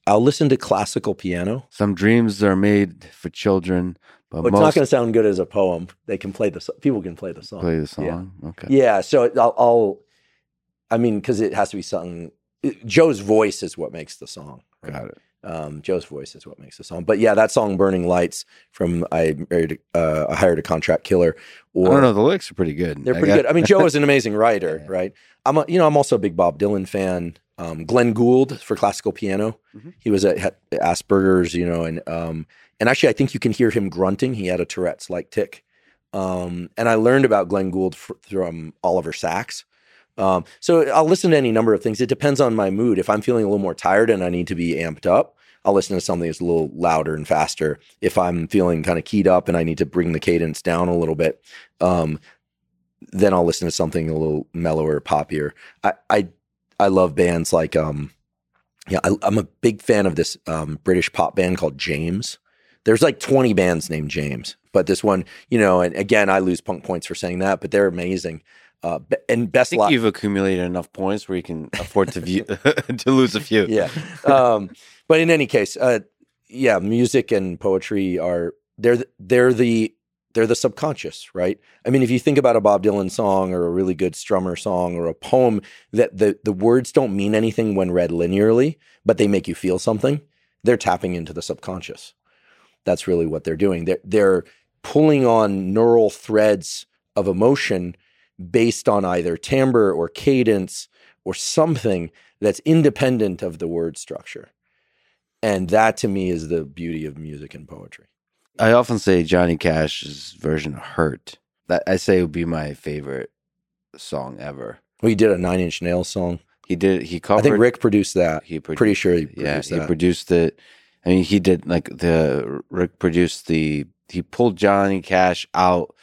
S2: I'll listen to classical piano.
S1: Some dreams are made for children, but
S2: But it's not going to sound good as a poem. They can play the people can play the song.
S1: play the
S2: Yeah.
S1: song. Okay.
S2: Yeah, so I'll, I'll I mean, because it has to be something. it- Joe's voice is what makes the song. right?
S1: Got it.
S2: Um, Joe's voice is what makes the song. But yeah, that song "Burning Lights" from I married, uh, I hired a contract killer. Or
S1: I don't know. The lyrics are pretty good.
S2: they're
S1: I
S2: pretty
S1: got-
S2: good. I mean, Joe is an amazing writer,
S1: Yeah.
S2: right? I'm a, you know, I'm also a big Bob Dylan fan. Um, Glenn Gould for classical piano.
S1: Mhm.
S2: He was at had Asperger's, you know, and um, and actually, I think you can hear him grunting. He had a Tourette's like tic. Um, and I learned about Glenn Gould fr- from Oliver Sacks. Um, so I'll listen to any number of things. It depends on my mood. If I'm feeling a little more tired and I need to be amped up, I'll listen to something that's a little louder and faster. If I'm feeling kind of keyed up and I need to bring the cadence down a little bit, um, then I'll listen to something a little mellower, poppier. I I, I love bands like um, yeah, I, I'm a big fan of this um, British pop band called James. There's like 20 bands named James, but this one, you know, and again, I lose punk points for saying that, but they're amazing. Uh, and
S1: I
S2: best
S1: think
S2: li-
S1: you've accumulated enough points where you can afford to view to lose a few.
S2: yeah. Um, but in any case, uh, yeah, music and poetry are they're they're the they're the subconscious, right? I mean, if you think about a Bob Dylan song or a really good Strummer song or a poem, that the the words don't mean anything when read linearly, but they make you feel something. They're tapping into the subconscious. That's really what they're doing. They're they're pulling on neural threads of emotion based on either timbre or cadence or something that's independent of the word structure. And that to me is the beauty of music and poetry.
S1: I often say Johnny Cash's version of "Hurt." That I say would be my favorite song ever.
S2: Well, he did a Nine Inch Nails song.
S1: He did. He covered.
S2: I think Rick produced that.
S1: He produced,
S2: Pretty sure he
S1: yeah,
S2: produced
S1: he produced it. I mean, he did like the Rick produced the. He pulled Johnny Cash out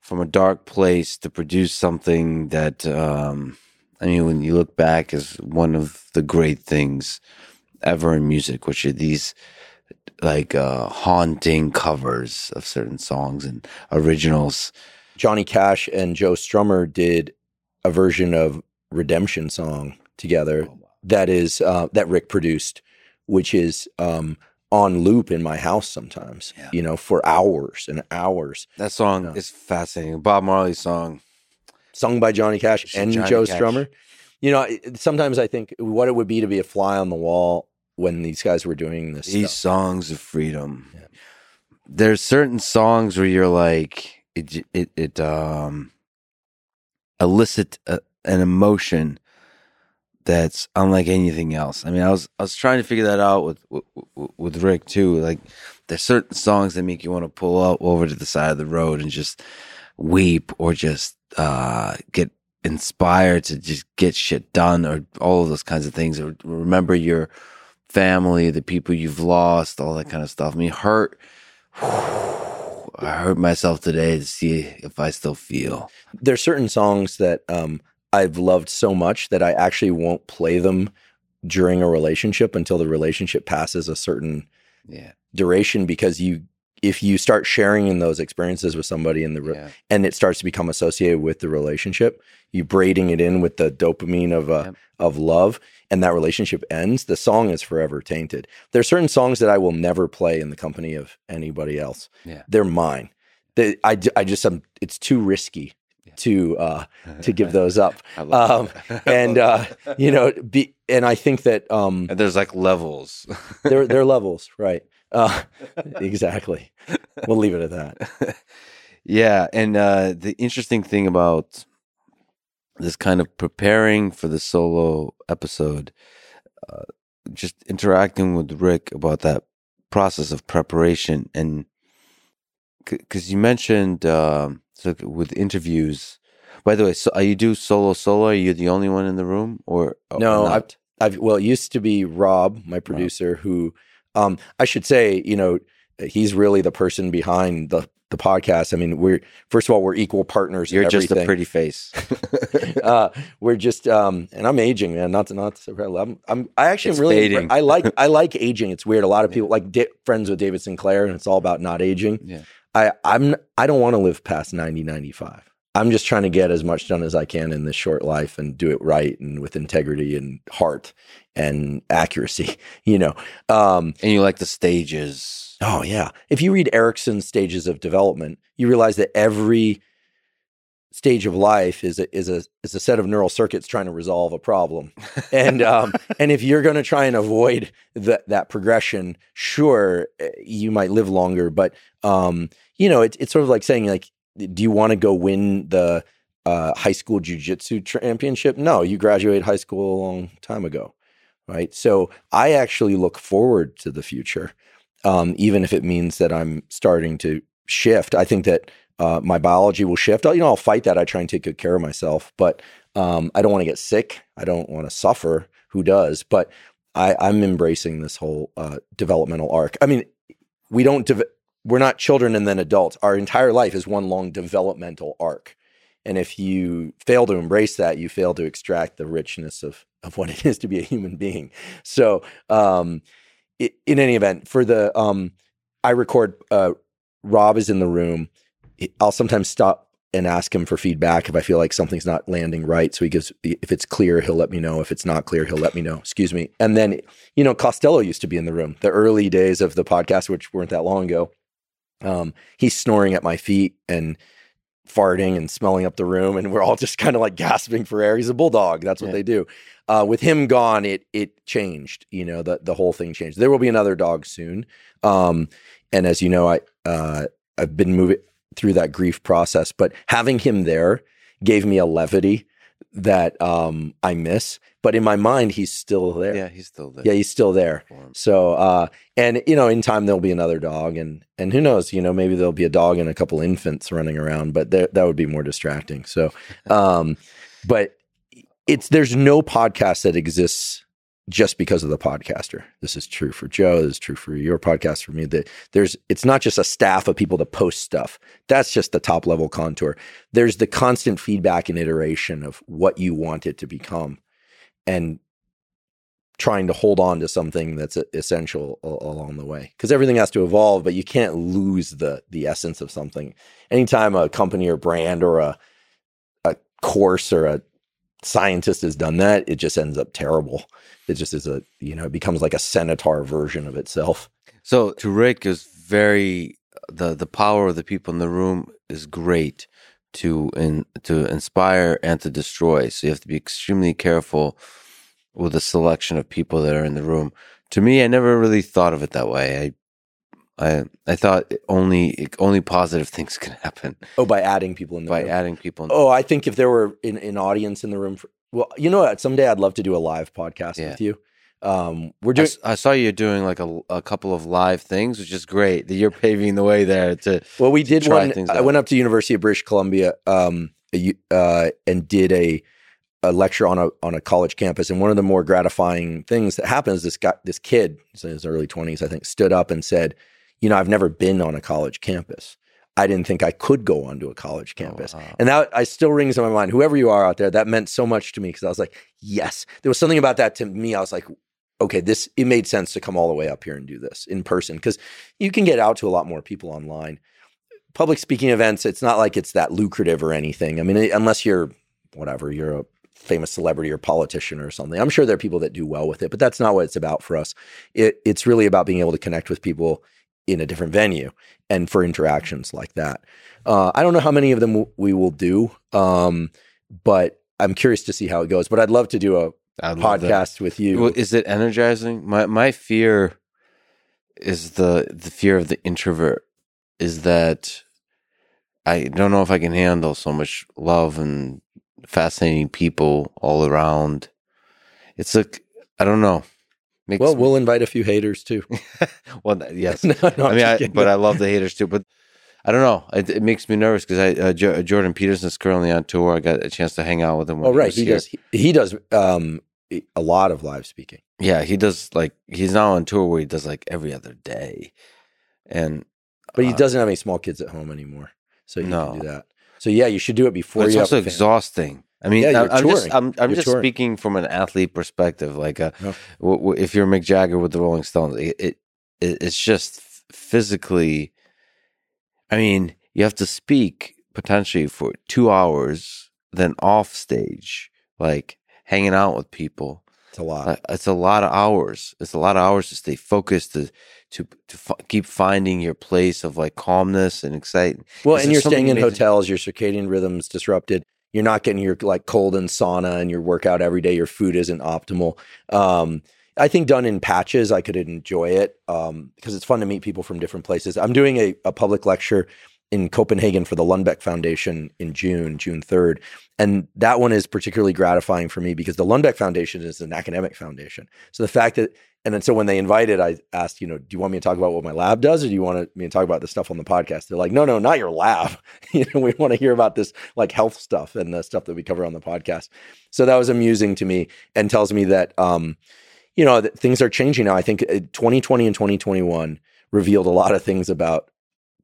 S1: from a dark place to produce something that. um I mean, when you look back, is one of the great things ever in music, which are these like uh haunting covers of certain songs and originals.
S2: Johnny Cash and Joe Strummer did a version of Redemption song together that is uh, that Rick produced, which is um, on loop in my house sometimes.
S1: Yeah.
S2: You know, for hours and hours,
S1: That song is fascinating. Bob Marley song.
S2: sung by Johnny Cash
S1: It's
S2: and
S1: Johnny
S2: Joe
S1: Cash.
S2: Strummer. You know, sometimes I think what it would be to be a fly on the wall when these guys were doing this.
S1: These
S2: stuff.
S1: songs of freedom.
S2: Yeah.
S1: There's certain songs where you're like it it it um elicit a, an emotion that's unlike anything else. I mean, I was I was trying to figure that out with with, with Rick too. Like there's certain songs that make you want to pull up over to the side of the road and just weep or just uh get inspired to just get shit done or all of those kinds of things or remember your family, the people you've lost, all that kind of stuff. I mean, hurt. I hurt myself today to see if I still feel.
S2: There's certain songs that um, I've loved so much that I actually won't play them during a relationship until the relationship passes a certain
S1: Yeah,
S2: duration because you if you start sharing in those experiences with somebody in the re-
S1: yeah,
S2: and it starts to become associated with the relationship you braiding it in with the dopamine of uh,
S1: Yep.
S2: of love and that relationship ends the song is forever tainted there's certain songs that i will never play in the company of anybody else
S1: Yeah.
S2: they're mine they, I, I just um, it's too risky. to uh to give those up. Um, and uh you know be and i think that um
S1: and there's like levels.
S2: there there are levels right. Uh exactly. We'll leave it at that.
S1: Yeah, and uh, the interesting thing about this kind of preparing for the solo episode, uh, just interacting with Rick about that process of preparation, and because you mentioned um, so with interviews. By the way, so are you do solo solo? Are you the only one in the room, or
S2: No,
S1: not?
S2: I've well, it used to be Rob, my producer, who um I should say, you know, he's really the person behind the the podcast. I mean, we're first of all, we're equal partners.
S1: You're just a pretty face.
S2: uh, we're just um, and I'm aging, man. Not to not to, I'm, I'm I actually
S1: It's
S2: am really
S1: fading.
S2: I like I like aging. It's weird. A lot of people like da- friends with David Sinclair, and it's all about not aging.
S1: yeah,
S2: I I'm I don't want to live past 90, 95. I'm just trying to get as much done as I can in this short life and do it right and with integrity and heart and accuracy. You know. Um,
S1: and you like the stages.
S2: Oh yeah. If you read Erikson's stages of development, you realize that every stage of life is a, is a is a set of neural circuits trying to resolve a problem. And um, and if you're going to try and avoid that that progression, sure, eh, you might live longer, but um, you know, it's it's sort of like saying like, do you want to go win the uh, high school jujitsu championship? No, you graduated high school a long time ago, right? So I actually look forward to the future um, even if it means that I'm starting to shift. I think that uh, my biology will shift. You know, I'll fight that. I try and take good care of myself, but um, I don't want to get sick. I don't want to suffer. Who does? But I, I'm embracing this whole uh, developmental arc. I mean, we don't. Dev- we're not children and then adults. Our entire life is one long developmental arc. And if you fail to embrace that, you fail to extract the richness of of what it is to be a human being. So, um, i- in any event, for the um, I record. Uh, Rob is in the room. I'll sometimes stop and ask him for feedback if I feel like something's not landing right. So he gives, if it's clear, he'll let me know. If it's not clear, he'll let me know. Excuse me. And then, you know, Costello used to be in the room. The early days of the podcast, which weren't that long ago, um, he's snoring at my feet and farting and smelling up the room, and we're all just kind of like gasping for air. He's a bulldog. That's what
S1: Yeah.
S2: they do. Uh, with him gone, it it changed. You know, the the whole thing changed. There will be another dog soon. Um, and as you know, I uh, I've been moving through that grief process, but having him there gave me a levity that um, I miss but in my mind, he's still there.
S1: Yeah, he's still there.
S2: Yeah, he's still there. So, uh, and you know, in time there'll be another dog, and and who knows, you know, maybe there'll be a dog and a couple infants running around, but that that would be more distracting. So, um, but it's there's no podcast that exists just because of the podcaster. This is true for Joe. This is true for your podcast. For me, that there's it's not just a staff of people to post stuff. That's just the top level contour. There's the constant feedback and iteration of what you want it to become, and trying to hold on to something that's essential along the way because everything has to evolve but you can't lose the the essence of something anytime a company or brand or a a course or a scientist has done that it just ends up terrible it just is a you know it becomes like a centaur version of itself
S1: So to Rick is very the the power of the people in the room is great to in to inspire and to destroy. So you have to be extremely careful with the selection of people that are in the room. To me, I never really thought of it that way. I I I thought only only positive things can happen
S2: oh by adding people in the
S1: by
S2: room.
S1: adding people. In
S2: oh i think if there were an, an audience in the room for well you know what someday i'd love to do a live podcast
S1: Yeah.
S2: with you um we're
S1: I,
S2: doing
S1: s- I saw you doing like a, a couple of live things, which is great. That you're paving the way there to
S2: Well, we did
S1: try
S2: one. I
S1: out.
S2: went up to University of British Columbia um, uh, and did a a lecture on a on a college campus. And one of the more gratifying things that happens, this guy, this kid, in his early twenties, I think, stood up and said, "You know, I've never been on a college campus. I didn't think I could go onto a college oh, campus."
S1: Oh, wow.
S2: And that I still rings in my mind. Whoever you are out there, that meant so much to me because I was like, yes, there was something about that to me. I was like, okay, this it made sense to come all the way up here and do this in person because you can get out to a lot more people online. Public speaking events, it's not like it's that lucrative or anything. I mean, unless you're whatever, you're a famous celebrity or politician or something. I'm sure there are people that do well with it, but that's not what it's about for us. It, it's really about being able to connect with people in a different venue and for interactions like that. Uh, I don't know how many of them w- we will do, um, but I'm curious to see how it goes. But I'd love to do a
S1: I love that.
S2: podcast with you.
S1: Well, is it energizing? My my fear is the the fear of the introvert is that I don't know if I can handle so much love and fascinating people all around. It's like I don't know. Makes
S2: well, we'll invite a few haters too.
S1: well, yes.
S2: No, no,
S1: I mean, I, but I love the haters too. But I don't know. It, it makes me nervous because I uh, jo- Jordan Peterson's currently on tour. I got a chance to hang out with him. when
S2: oh, right. He
S1: here.
S2: does. He, he does um, a lot of live speaking.
S1: Yeah, he does like he's now on tour where he does like every other day, and
S2: But he
S1: uh,
S2: doesn't have any small kids at home anymore, so you
S1: No.
S2: can do that. So yeah, you should do it before
S1: But it's
S2: you
S1: also
S2: have a family.
S1: exhausting. I mean,
S2: Yeah,
S1: I'm, just. I'm, I'm
S2: You're
S1: just
S2: touring.
S1: speaking from an athlete perspective. Like, uh,
S2: No.
S1: w- w- if you're Mick Jagger with the Rolling Stones, it, it, it it's just physically. I mean, you have to speak potentially for two hours, then off stage, like hanging out with people.
S2: It's a lot.
S1: Uh, it's a lot of hours. It's a lot of hours to stay focused to to to f- keep finding your place of like calmness and excitement.
S2: well, and you're staying in hotels. Your circadian rhythm's disrupted. You're not getting your like cold and sauna and your workout every day. Your food isn't optimal. Um, I think done in patches, I could enjoy it um, because it's fun to meet people from different places. I'm doing a, a public lecture in Copenhagen for the Lundbeck Foundation in June, June 3rd. And that one is particularly gratifying for me because the Lundbeck Foundation is an academic foundation. So the fact that, and then so when they invited, I asked, you know, do you want me to talk about what my lab does or do you want me to talk about the stuff on the podcast? They're like, no, no, not your lab. you know, we want to hear about this like health stuff and the stuff that we cover on the podcast. So that was amusing to me and tells me that, um, you know, that things are changing now. I think uh, 2020 and 2021 revealed a lot of things about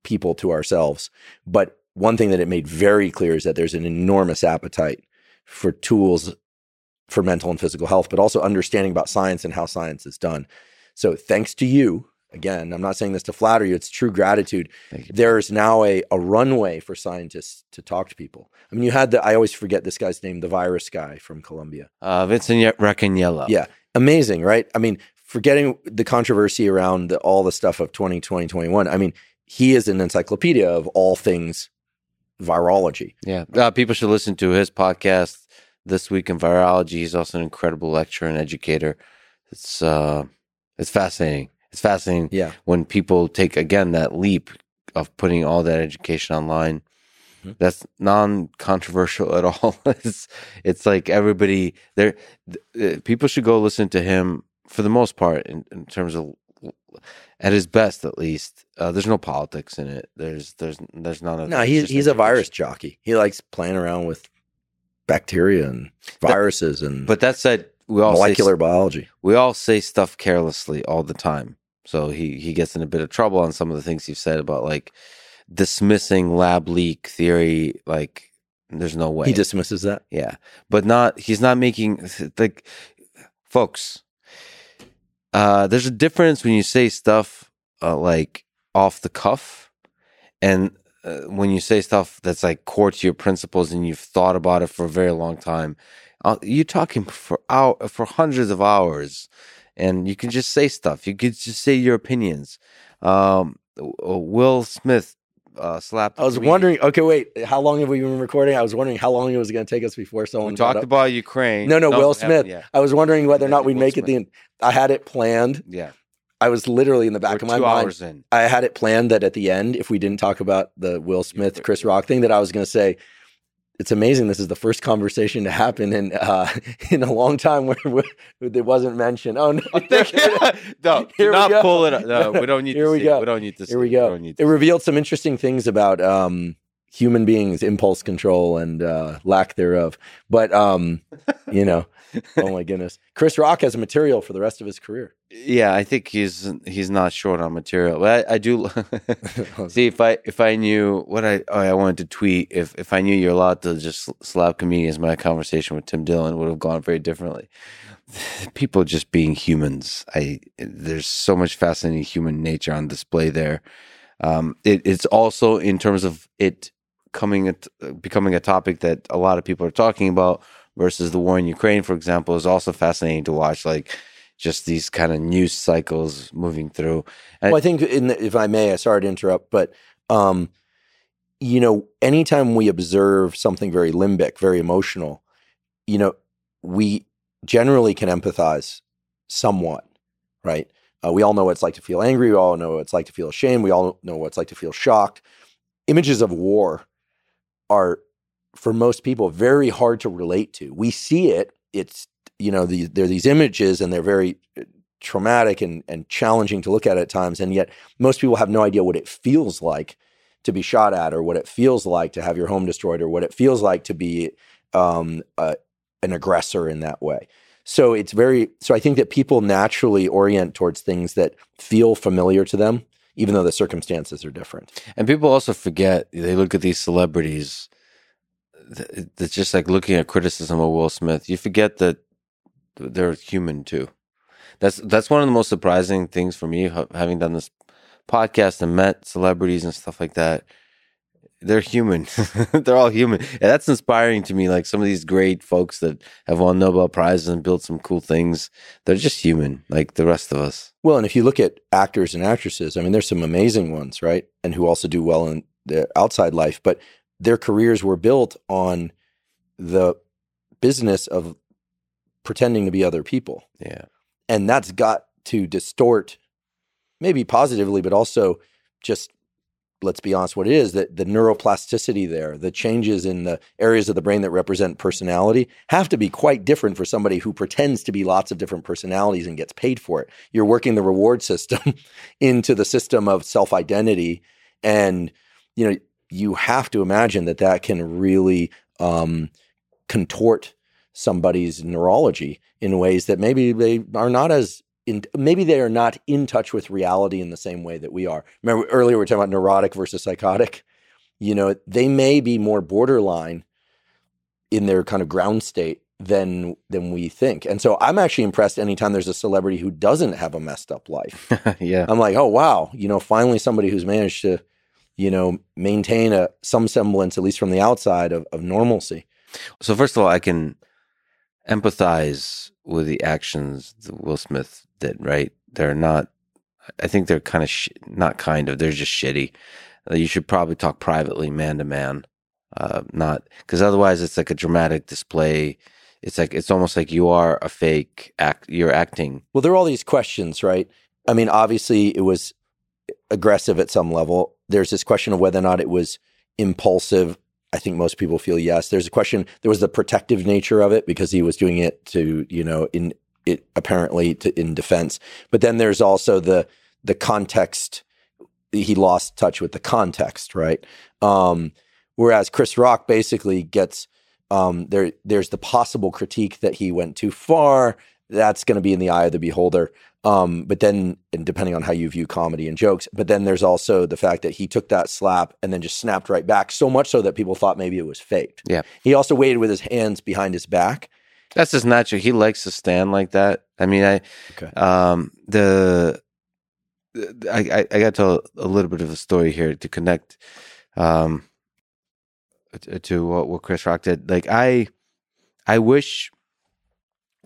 S2: people to ourselves. But one thing that it made very clear is that there's an enormous appetite for tools for mental and physical health, but also understanding about science and how science is done. So thanks to you, again, I'm not saying this to flatter you, it's true gratitude. There's now a, a runway for scientists to talk to people. I mean, you had the, I always forget this guy's name, the virus guy from Columbia.
S1: Uh, Vincent Racaniello.
S2: Yeah. Amazing, right? I mean, forgetting the controversy around the, all the stuff of 2020, 21, I mean, he is an encyclopedia of all things virology.
S1: Yeah, uh, people should listen to his podcast this week in virology. He's also an incredible lecturer and educator. It's uh, it's fascinating. It's fascinating
S2: Yeah.
S1: when people take again that leap of putting all that education online.
S2: Mhm.
S1: That's non-controversial at all. it's it's like everybody there. th- uh, People should go listen to him for the most part in, in terms of at his best, at least. Uh, there's no politics in it. There's there's there's none of
S2: No, he's he's a virus jockey. He likes playing around with bacteria and viruses and
S1: But that said, we all say
S2: molecular biology.
S1: we all say stuff carelessly all the time. So he he gets in a bit of trouble on some of the things you've said about like dismissing lab leak theory. Like, there's no way.
S2: He dismisses that.
S1: yeah, but not. He's not making like, folks. Uh, there's a difference when you say stuff uh, like off the cuff, and uh, when you say stuff that's like core to your principles and you've thought about it for a very long time. Uh, you're talking for hour for hundreds of hours, and you can just say stuff. You could just say your opinions. Um, uh, Will Smith uh, slapped.
S2: I was
S1: comedian.
S2: wondering. Okay, wait. How long have we been recording? I was wondering how long it was going to take us before someone
S1: We talked about Ukraine.
S2: No, no, Will Smith. I was wondering whether or not we'd
S1: Will
S2: make it. The I had it planned.
S1: Yeah,
S2: I was literally in the back
S1: We're
S2: of my
S1: two
S2: mind.
S1: hours in.
S2: I had it planned that at the end, if we didn't talk about the Will Smith Chris Rock thing, that I was going to say, "It's amazing. This is the first conversation to happen in uh, in a long time where, it wasn't mentioned." Oh no!
S1: no,
S2: Here
S1: not pull it. Up. No, we don't need.
S2: Here
S1: to
S2: we
S1: see
S2: go.
S1: It. We don't need to. See
S2: Here we go.
S1: need
S2: It
S1: see
S2: revealed some interesting things about um, human beings' impulse control and uh, lack thereof. But um, you know, oh my goodness, Chris Rock has material for the rest of his career.
S1: Yeah, I think he's he's not short on material. But I, I do see if I if I knew what I oh, I wanted to tweet if if I knew you're allowed to just slap comedians, my conversation with Tim Dillon would have gone very differently. People just being humans. I there's so much fascinating human nature on display there. Um, it, it's also in terms of it coming at, becoming a topic that a lot of people are talking about versus the war in Ukraine, for example, is also fascinating to watch. Like just these kind of news cycles moving through. And
S2: Well, I think, in the, if I may, I sorry to interrupt, but um, you know, anytime we observe something very limbic, very emotional, you know, we generally can empathize somewhat, right? Uh, we all know what it's like to feel angry. We all know what it's like to feel ashamed. We all know what it's like to feel shocked. Images of war are, for most people, very hard to relate to. We see it. It's you know, the, they're these images, and they're very uh, traumatic and and challenging to look at at times. And yet, most people have no idea what it feels like to be shot at, or what it feels like to have your home destroyed, or what it feels like to be um, a, an aggressor in that way. So it's very. So I think that people naturally orient towards things that feel familiar to them, even though the circumstances are different.
S1: And people also forget they look at these celebrities. It's just like looking at criticism of Will Smith. You forget that they're human too. That's that's one of the most surprising things for me, having done this podcast and met celebrities and stuff like that. They're human. they're all human. And that's inspiring to me. Like some of these great folks that have won Nobel prizes and built some cool things. They're just human, like the rest of us.
S2: Well, and if you look at actors and actresses, I mean, there's some amazing ones, right? And who also do well in their outside life, but their careers were built on the business of pretending to be other people.
S1: Yeah.
S2: And that's got to distort, maybe positively, but also just let's be honest, what it is that the neuroplasticity there, the changes in the areas of the brain that represent personality have to be quite different for somebody who pretends to be lots of different personalities and gets paid for it. You're working the reward system into the system of self identity. And, you know, you have to imagine that that can really um, contort somebody's neurology in ways that maybe they are not as in, maybe they are not in touch with reality in the same way that we are. Remember earlier we were talking about neurotic versus psychotic. You know, they may be more borderline in their kind of ground state than than we think. And so I'm actually impressed anytime there's a celebrity who doesn't have a messed up life.
S1: yeah.
S2: I'm like, oh wow, you know, finally somebody who's managed to, you know, maintain a some semblance, at least from the outside, of, of normalcy.
S1: So first of all, I can empathize with the actions that Will Smith did. Right? They're not. I think they're kind of sh- not kind of. They're just shitty. Uh, you should probably talk privately, man to man, uh, not because otherwise it's like a dramatic display. It's like it's almost like you are a fake act. You're acting.
S2: Well, there are all these questions, right? I mean, obviously it was aggressive at some level. There's this question of whether or not it was impulsive I think most people feel yes. There's a question. There was the protective nature of it because he was doing it to, you know, in it apparently to, in defense. But then there's also the the context. He lost touch with the context, right? Um, whereas Chris Rock basically gets um, there. There's the possible critique that he went too far. That's going to be in the eye of the beholder. Um, but then, and depending on how you view comedy and jokes, but then there's also the fact that he took that slap and then just snapped right back, so much so that people thought maybe it was faked.
S1: Yeah.
S2: He also waited with his hands behind his back.
S1: That's just natural. He likes to stand like that. I mean, I,
S2: Okay.
S1: um, the, I, I, I got to tell a little bit of a story here to connect, um, to, to what, what Chris Rock did. Like, I, I wish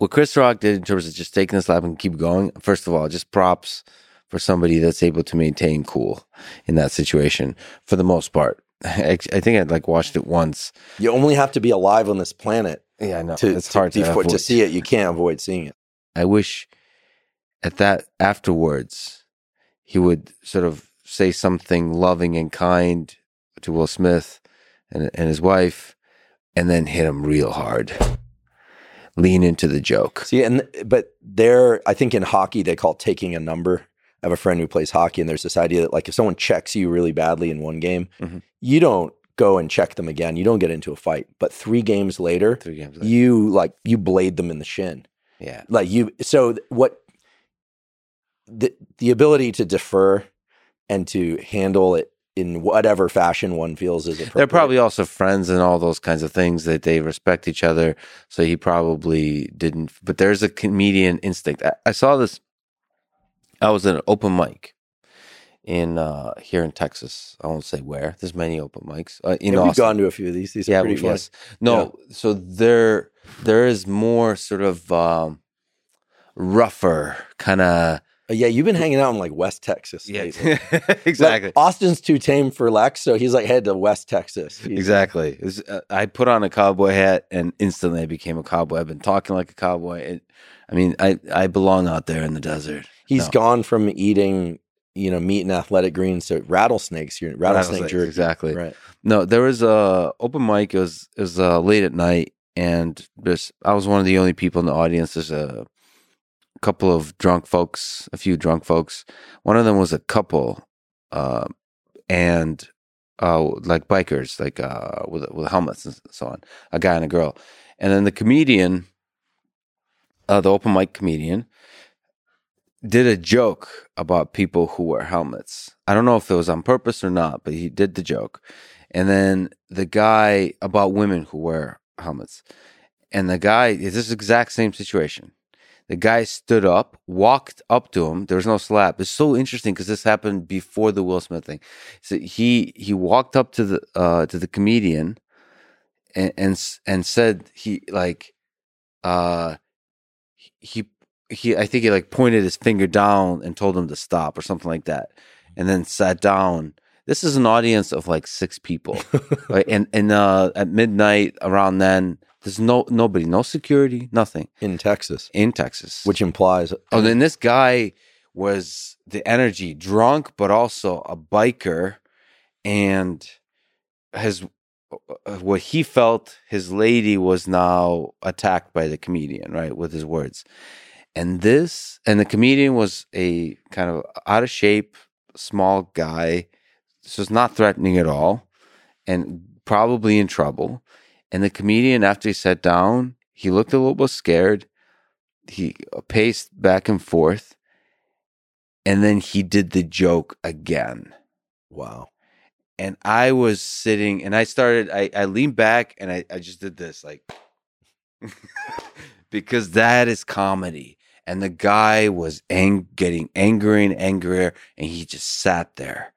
S1: what Chris Rock did in terms of just taking this lap and keep going. First of all, just props for somebody that's able to maintain cool in that situation for the most part. I, I think I'd like watched it once.
S2: You only have to be alive on this planet
S1: Yeah, I know
S2: to,
S1: it's
S2: to,
S1: hard to,
S2: to
S1: avoid.
S2: see it. You can't avoid seeing it.
S1: I wish at that afterwards he would sort of say something loving and kind to Will Smith and, and his wife, and then hit him real hard. Lean into the joke.
S2: See, and but there, I think in hockey they call taking a number. I have a friend who plays hockey, and there's this idea that like if someone checks you really badly in one game,
S1: Mhm.
S2: you don't go and check them again. You don't get into a fight. But three games later,
S1: Three games. Later.
S2: you like you blade them in the shin.
S1: yeah,
S2: Like you. So what? The the ability to defer and to handle it in whatever fashion one feels is appropriate.
S1: they're probably also friends and all those kinds of things that they respect each other. So he probably didn't. But there's a comedian instinct. I, I saw this. I was at an open mic in uh here in Texas. I won't say where. There's many open mics uh, in
S2: Yeah, we've
S1: Austin.
S2: gone to a few of these. These are
S1: yeah,
S2: pretty fun.
S1: yes. No, so there there is more sort of um rougher kind of
S2: Yeah, you've been hanging out in like West Texas.
S1: yeah
S2: lately.
S1: exactly.
S2: Like, Austin's too tame for Lex, so he's like head to West Texas. He's-
S1: Exactly. Was, uh, I put on a cowboy hat and instantly I became a cowboy. I've been talking like a cowboy. It, I mean, I, I belong out there in the desert.
S2: He's
S1: No.
S2: gone from eating, you know, meat and athletic greens to rattlesnakes. You're rattlesnake
S1: Rattlesnake,
S2: jerky.
S1: exactly.
S2: Right.
S1: No, there was a open mic. It was it was uh, late at night, and I was one of the only people in the audience. There's a couple of drunk folks, a few drunk folks. One of them was a couple, uh, and uh, like bikers, like uh, with with helmets and so on. A guy and a girl, and then the comedian, uh, the open mic comedian, did a joke about people who wear helmets. I don't know if it was on purpose or not, but he did the joke. And then the guy about women who wear helmets. And the guy, is this exact same situation. The guy stood up, walked up to him. There was no slap. It's so interesting because this happened before the Will Smith thing. So he he walked up to the uh to the comedian and and, and said he like uh he he I think he like pointed his finger down and told him to stop or something like that. And then sat down this is an audience of like six people right? and and uh at midnight around then there's no nobody no security nothing.
S2: In Texas,
S1: in texas.
S2: Which implies
S1: oh then this guy was the energy drunk but also a biker and his uh, what he felt his lady was now attacked by the comedian right with his words. And this and the comedian was a kind of out of shape small guy. So it's not threatening at all and probably in trouble and the comedian after he sat down he looked a little bit scared he paced back and forth and then he did the joke again
S2: wow.
S1: and I was sitting and I started I, I leaned back and I, I just did this like because that is comedy. And the guy was ang- getting angrier and angrier and he just sat there.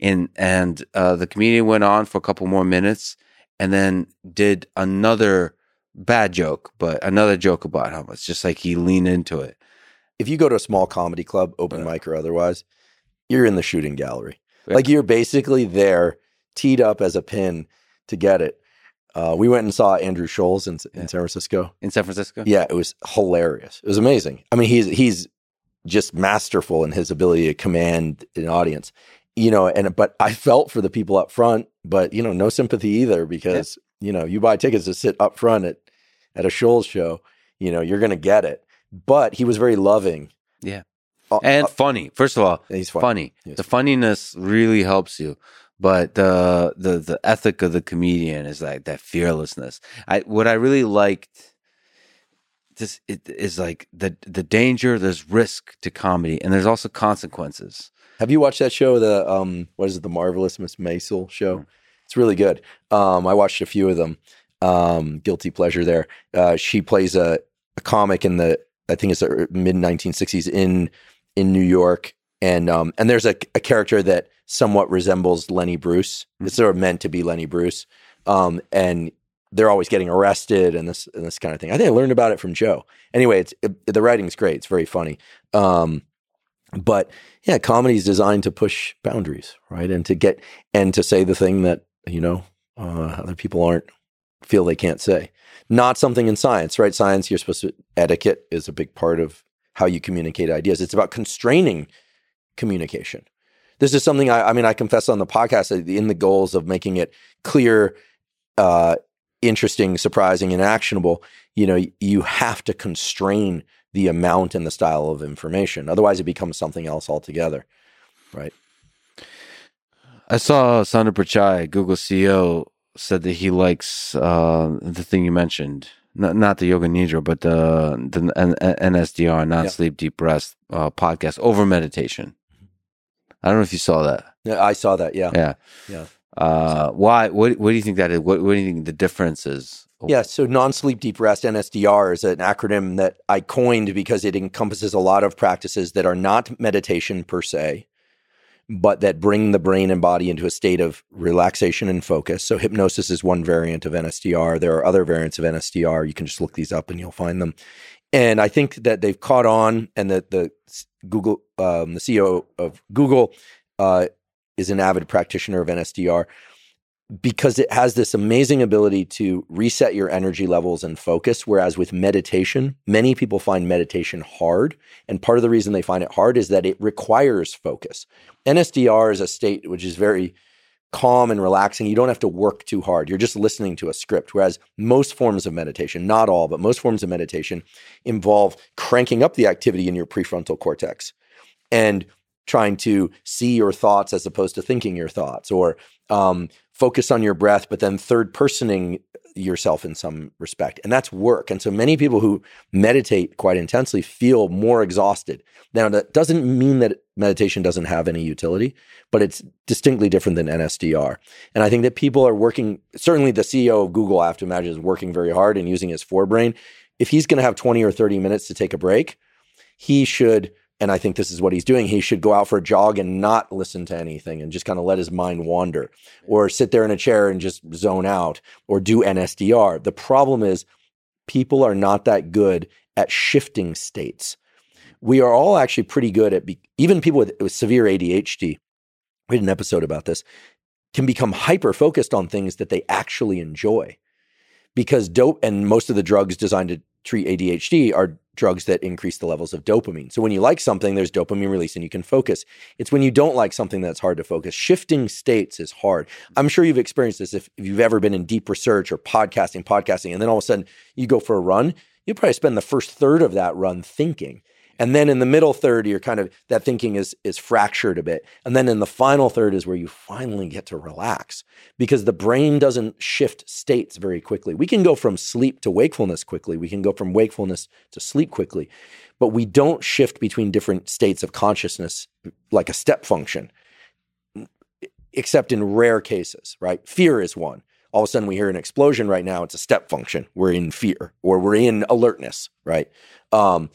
S1: And and uh, the comedian went on for a couple more minutes and then did another bad joke, but another joke about how much just like he leaned into it.
S2: If you go to a small comedy club, open
S1: Yeah.
S2: mic or otherwise, you're in the shooting gallery.
S1: Yeah.
S2: Like you're basically there, teed up as a pin to get it. Uh, we went and saw Andrew Schulz in,
S1: Yeah.
S2: in San Francisco.
S1: In San Francisco?
S2: Yeah, it was hilarious. It was amazing. I mean, he's he's just masterful in his ability to command an audience. You know, and but I felt for the people up front, but you know, no sympathy either because you know, you buy tickets to sit up front at at a Schulz show, you know, you're going to get it. But he was very loving.
S1: Yeah.
S2: Uh,
S1: and
S2: uh,
S1: funny. First of all,
S2: he's
S1: funny.
S2: funny. Yes.
S1: The funniness really helps you. But the the the ethic of the comedian is like that fearlessness. I what I really liked this it is like the the danger, there's risk to comedy and there's also consequences.
S2: Have you watched that show? The um, what is it? The marvelous Miss Maisel show. It's really good. Um, I watched a few of them. Um, guilty pleasure there. Uh, she plays a, a comic in the I think it's the mid 1960s in in New York, and um, and there's a, a character that somewhat resembles Lenny Bruce. It's sort of meant to be Lenny Bruce, um, and they're always getting arrested and this and this kind of thing. I think I learned about it from Joe. Anyway, it's it, the writing's great. It's very funny. Um, but yeah, comedy is designed to push boundaries, right, and to get and to say the thing that you know uh, other people aren't feel they can't say. Not something in science, right? Science, you're supposed to etiquette is a big part of how you communicate ideas. It's about constraining communication. This is something I, I mean, I confess on the podcast in the goals of making it clear, uh, interesting, surprising, and actionable. You know, you have to constrain the amount and the style of information. Otherwise, it becomes something else altogether, right?
S1: I saw Sundar Pichai, Google CEO, said that he likes uh, the thing you mentioned, not, not the Yoga Nidra, but the the N- N- NSDR, non sleep deep rest uh, podcast over meditation. I don't know if you saw that.
S2: Yeah, I saw that. Yeah,
S1: Yeah.
S2: yeah.
S1: Uh, why? What? What do you think that is? What? What do you think the difference is?
S2: Yeah, so non sleep deep rest, NSDR, is an acronym that I coined because it encompasses a lot of practices that are not meditation per se, but that bring the brain and body into a state of relaxation and focus. So, hypnosis is one variant of NSDR. There are other variants of NSDR. You can just look these up and you'll find them. And I think that they've caught on, and that the Google, um, the CEO of Google, uh, is an avid practitioner of NSDR because it has this amazing ability to reset your energy levels and focus. Whereas with meditation, many people find meditation hard. And part of the reason they find it hard is that it requires focus. NSDR is a state which is very calm and relaxing. You don't have to work too hard. You're just listening to a script. Whereas most forms of meditation, not all, but most forms of meditation involve cranking up the activity in your prefrontal cortex and trying to see your thoughts as opposed to thinking your thoughts or um, focus on your breath, but then third personing yourself in some respect. And that's work. And so many people who meditate quite intensely feel more exhausted. Now, that doesn't mean that meditation doesn't have any utility, but it's distinctly different than NSDR. And I think that people are working, certainly the CEO of Google, I have to imagine, is working very hard and using his forebrain. If he's going to have 20 or 30 minutes to take a break, he should and I think this is what he's doing. He should go out for a jog and not listen to anything and just kind of let his mind wander or sit there in a chair and just zone out or do NSDR. The problem is people are not that good at shifting states. We are all actually pretty good at, be, even people with, with severe ADHD, we had an episode about this, can become hyper focused on things that they actually enjoy because dope and most of the drugs designed to treat ADHD are drugs that increase the levels of dopamine. So when you like something, there's dopamine release and you can focus. It's when you don't like something that's hard to focus. Shifting states is hard. I'm sure you've experienced this if, if you've ever been in deep research or podcasting, podcasting, and then all of a sudden you go for a run, you probably spend the first third of that run thinking. And then in the middle third, you're kind of that thinking is is fractured a bit. And then in the final third is where you finally get to relax because the brain doesn't shift states very quickly. We can go from sleep to wakefulness quickly. We can go from wakefulness to sleep quickly. But we don't shift between different states of consciousness like a step function, except in rare cases, right? Fear is one all of a sudden we hear an explosion right now it's a step function we're in fear or we're in alertness right um,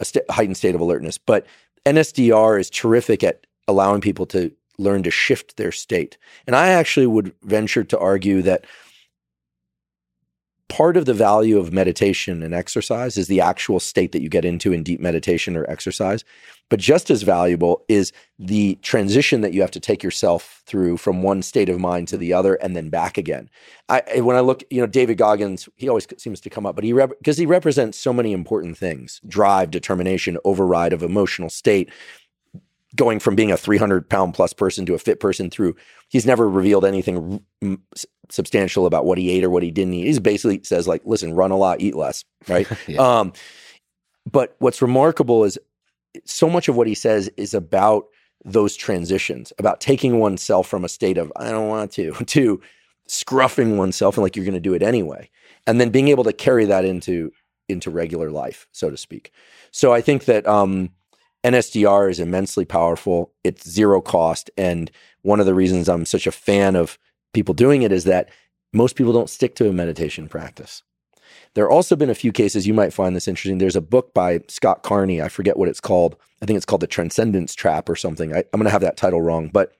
S2: a st- heightened state of alertness. But NSDR is terrific at allowing people to learn to shift their state. And I actually would venture to argue that part of the value of meditation and exercise is the actual state that you get into in deep meditation or exercise. But just as valuable is the transition that you have to take yourself through from one state of mind to the other and then back again. I, when I look, you know, David Goggins, he always seems to come up, but he because rep- he represents so many important things: drive, determination, override of emotional state. going from being a 300 pound plus person to a fit person through he's never revealed anything substantial about what he ate or what he didn't eat he basically says like listen run a lot eat less right yeah. um, but what's remarkable is so much of what he says is about those transitions about taking oneself from a state of i don't want to to scruffing oneself and like you're going to do it anyway and then being able to carry that into into regular life so to speak so i think that um NSDR is immensely powerful. It's zero cost. And one of the reasons I'm such a fan of people doing it is that most people don't stick to a meditation practice. There have also been a few cases, you might find this interesting. There's a book by Scott Carney. I forget what it's called. I think it's called The Transcendence Trap or something. I, am going to have that title wrong. But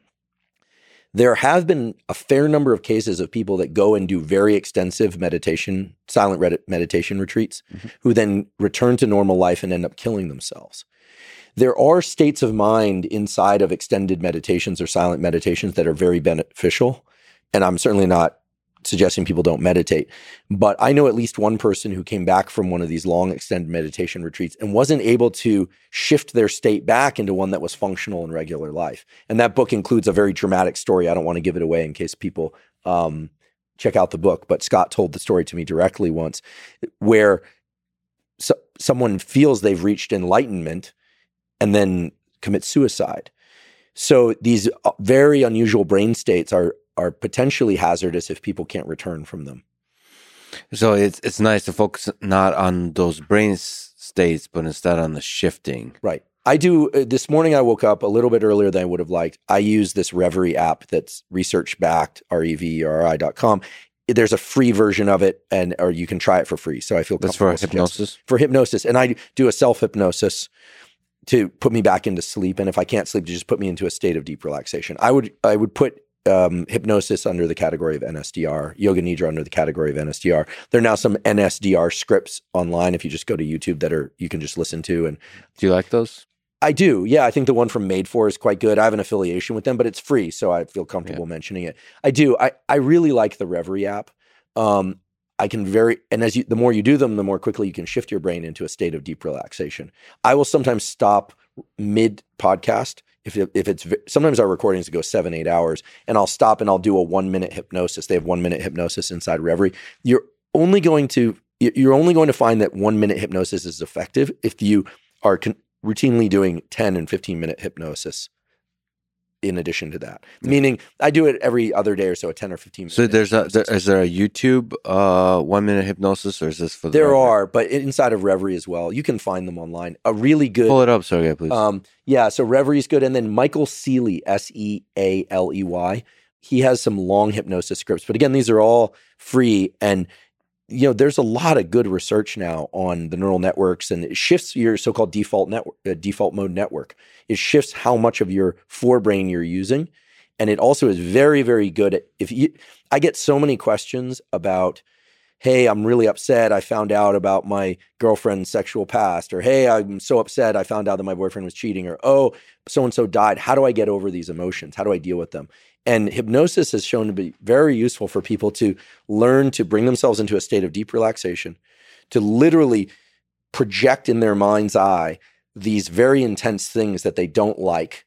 S2: there have been a fair number of cases of people that go and do very extensive meditation, silent meditation retreats, mm-hmm. who then return to normal life and end up killing themselves there are states of mind inside of extended meditations or silent meditations that are very beneficial. And I'm certainly not suggesting people don't meditate, but I know at least one person who came back from one of these long extended meditation retreats and wasn't able to shift their state back into one that was functional in regular life. And that book includes a very dramatic story. I don't want to give it away in case people um, check out the book, but Scott told the story to me directly once where so, someone feels they've reached enlightenment and then commits suicide. So these uh, very unusual brain states are are potentially hazardous if people can't return from them.
S1: So it's it's nice to focus not on those brain states, but instead on the shifting.
S2: Right. I do. Uh, this morning, I woke up a little bit earlier than I would have liked. I use this Reveri app that's research backed, R E V E R I.com. There's a free version of it, and or you can try it for free. So I feel
S1: that's for hypnosis.
S2: For hypnosis, and I do a self hypnosis to put me back into sleep. And if I can't sleep, to just put me into a state of deep relaxation. I would I would put um, hypnosis under the category of NSDR, yoga nidra under the category of NSDR. There are now some NSDR scripts online. If you just go to YouTube, that are you can just listen to. And
S1: do you like those?
S2: I do. Yeah, I think the one from Madefor is quite good. I have an affiliation with them, but it's free, so I feel comfortable yeah. mentioning it. I do. I I really like the Reveri app. Um, I can very and as you the more you do them, the more quickly you can shift your brain into a state of deep relaxation. I will sometimes stop mid podcast if if it's sometimes our recordings go seven eight hours, and I'll stop and I'll do a one minute hypnosis. They have one minute hypnosis inside Reveri. You're only going to you're only going to find that one minute hypnosis is effective if you are con- routinely doing 10 and 15 minute hypnosis in addition to that. Yeah. Meaning, I do it every other day or so, a ten or fifteen.
S1: So there's a there, is there a YouTube uh, one minute hypnosis, or is this for?
S2: The there are, but inside of Reveri as well, you can find them online. A really good.
S1: Pull it up, Sergey, please. Um,
S2: yeah, so Reveri is good, and then Michael Sealey, S E A L E Y. He has some long hypnosis scripts, but again, these are all free and you know, there's a lot of good research now on the neural networks, and it shifts your so-called default network, uh, default mode network. It shifts how much of your forebrain you're using, and it also is very, very good at if you. I get so many questions about, hey, I'm really upset. I found out about my girlfriend's sexual past, or hey, I'm so upset. I found out that my boyfriend was cheating, or oh, so and so died. How do I get over these emotions? How do I deal with them? And hypnosis has shown to be very useful for people to learn to bring themselves into a state of deep relaxation, to literally project in their mind's eye these very intense things that they don't like.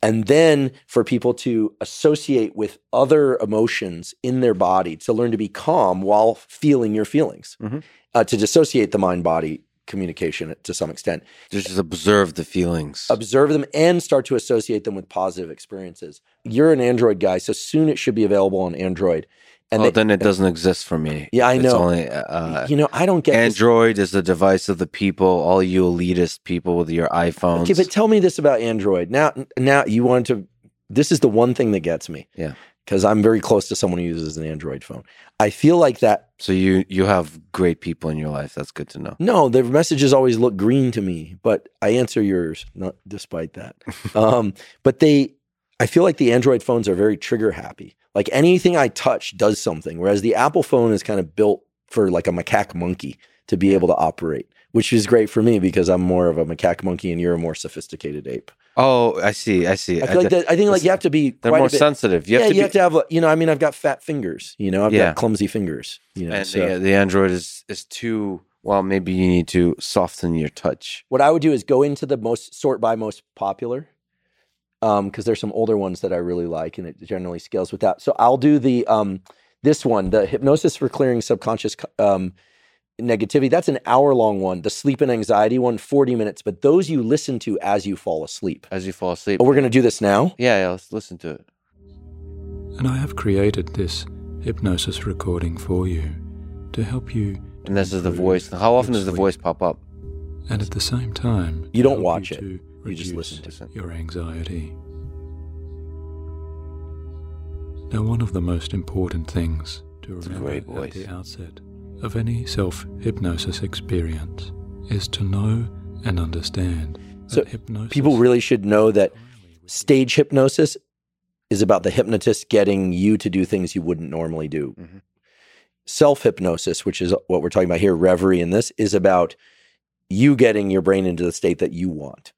S2: And then for people to associate with other emotions in their body, to learn to be calm while feeling your feelings, mm-hmm. uh, to dissociate the mind body communication to some extent.
S1: Just observe the feelings.
S2: Observe them and start to associate them with positive experiences. You're an Android guy, so soon it should be available on Android.
S1: And oh, they, then it doesn't exist for me.
S2: Yeah, I know. Only, uh, you know, I don't get
S1: Android this. is the device of the people. All you elitist people with your iPhones.
S2: Okay, but tell me this about Android. Now, now you want to. This is the one thing that gets me.
S1: Yeah
S2: because I'm very close to someone who uses an Android phone. I feel like that.
S1: So you you have great people in your life. That's good to know.
S2: No, the messages always look green to me, but I answer yours, not despite that. um, but they, I feel like the Android phones are very trigger happy. Like anything I touch does something, whereas the Apple phone is kind of built for like a macaque monkey to be able to operate, which is great for me because I'm more of a macaque monkey and you're a more sophisticated ape.
S1: Oh, I see. I see.
S2: I feel like that, I think like you have to be.
S1: They're more sensitive.
S2: You have
S1: yeah,
S2: you
S1: be,
S2: have to have. You know, I mean, I've got fat fingers. You know, I've yeah. got clumsy fingers. You know,
S1: and so. the, the Android is is too. Well, maybe you need to soften your touch.
S2: What I would do is go into the most sort by most popular, because there's some older ones that I really like, and it generally scales with that. So I'll do the um, this one, the hypnosis for clearing subconscious um, negativity. That's an hour long one. The sleep and anxiety one, 40 minutes. But those you listen to as you fall asleep.
S1: As you fall asleep.
S2: But we're going to do this now.
S1: yeah, yeah, let's listen to it.
S3: And I have created this hypnosis recording for you to help you.
S1: And this is the voice. How often does the voice pop up?
S3: And at the same time,
S2: You don't
S3: help
S2: watch it. You just listen to
S1: it.
S3: your anxiety. Now, one of the most important things to remember at the outset of any self hypnosis experience is to know and understand that
S2: So,
S3: hypnosis.
S2: People really should know that stage hypnosis is about the hypnotist getting you to do things you wouldn't normally do.
S1: Mhm.
S2: Self hypnosis, which is what we're talking about here, Reveri in this, is about you getting your brain into the state that you want.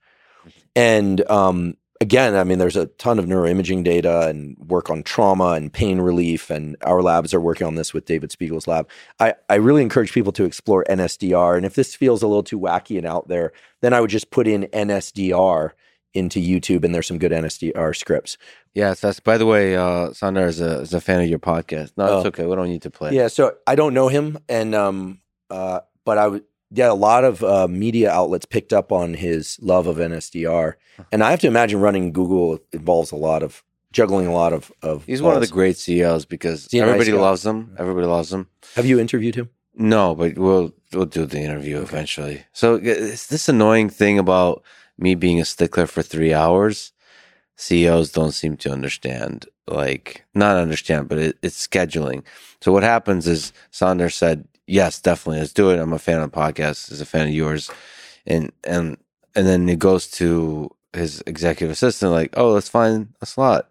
S2: And um, again, I mean, there's a ton of neuroimaging data and work on trauma and pain relief, and our labs are working on this with David Spiegel's lab. I, I really encourage people to explore NSDR. And if this feels a little too wacky and out there, then I would just put in NSDR into YouTube, and there's some good NSDR scripts.
S1: Yes, that's by the way, uh Sundar is a is a fan of your podcast. No, it's
S2: Oh.
S1: okay. We don't need to play.
S2: Yeah, so I don't know him, and um, uh, but I would. Yeah, a lot of uh, media outlets picked up on his love of NSDR, and I have to imagine running Google involves a lot of juggling a lot of of.
S1: He's one of the great CEOs because
S2: nice
S1: everybody
S2: guy?
S1: loves him. Everybody loves him.
S2: Have you interviewed him?
S1: No, but we'll we'll do the interview eventually. So it's this annoying thing about me being a stickler for three hours. CEOs don't seem to understand, like not understand, but it, it's scheduling. So what happens is Saunders said, "Yes, definitely, let's do it." I'm a fan of the podcast. Is a fan of yours, and and and then it goes to his executive assistant, like, "Oh, let's find a slot,"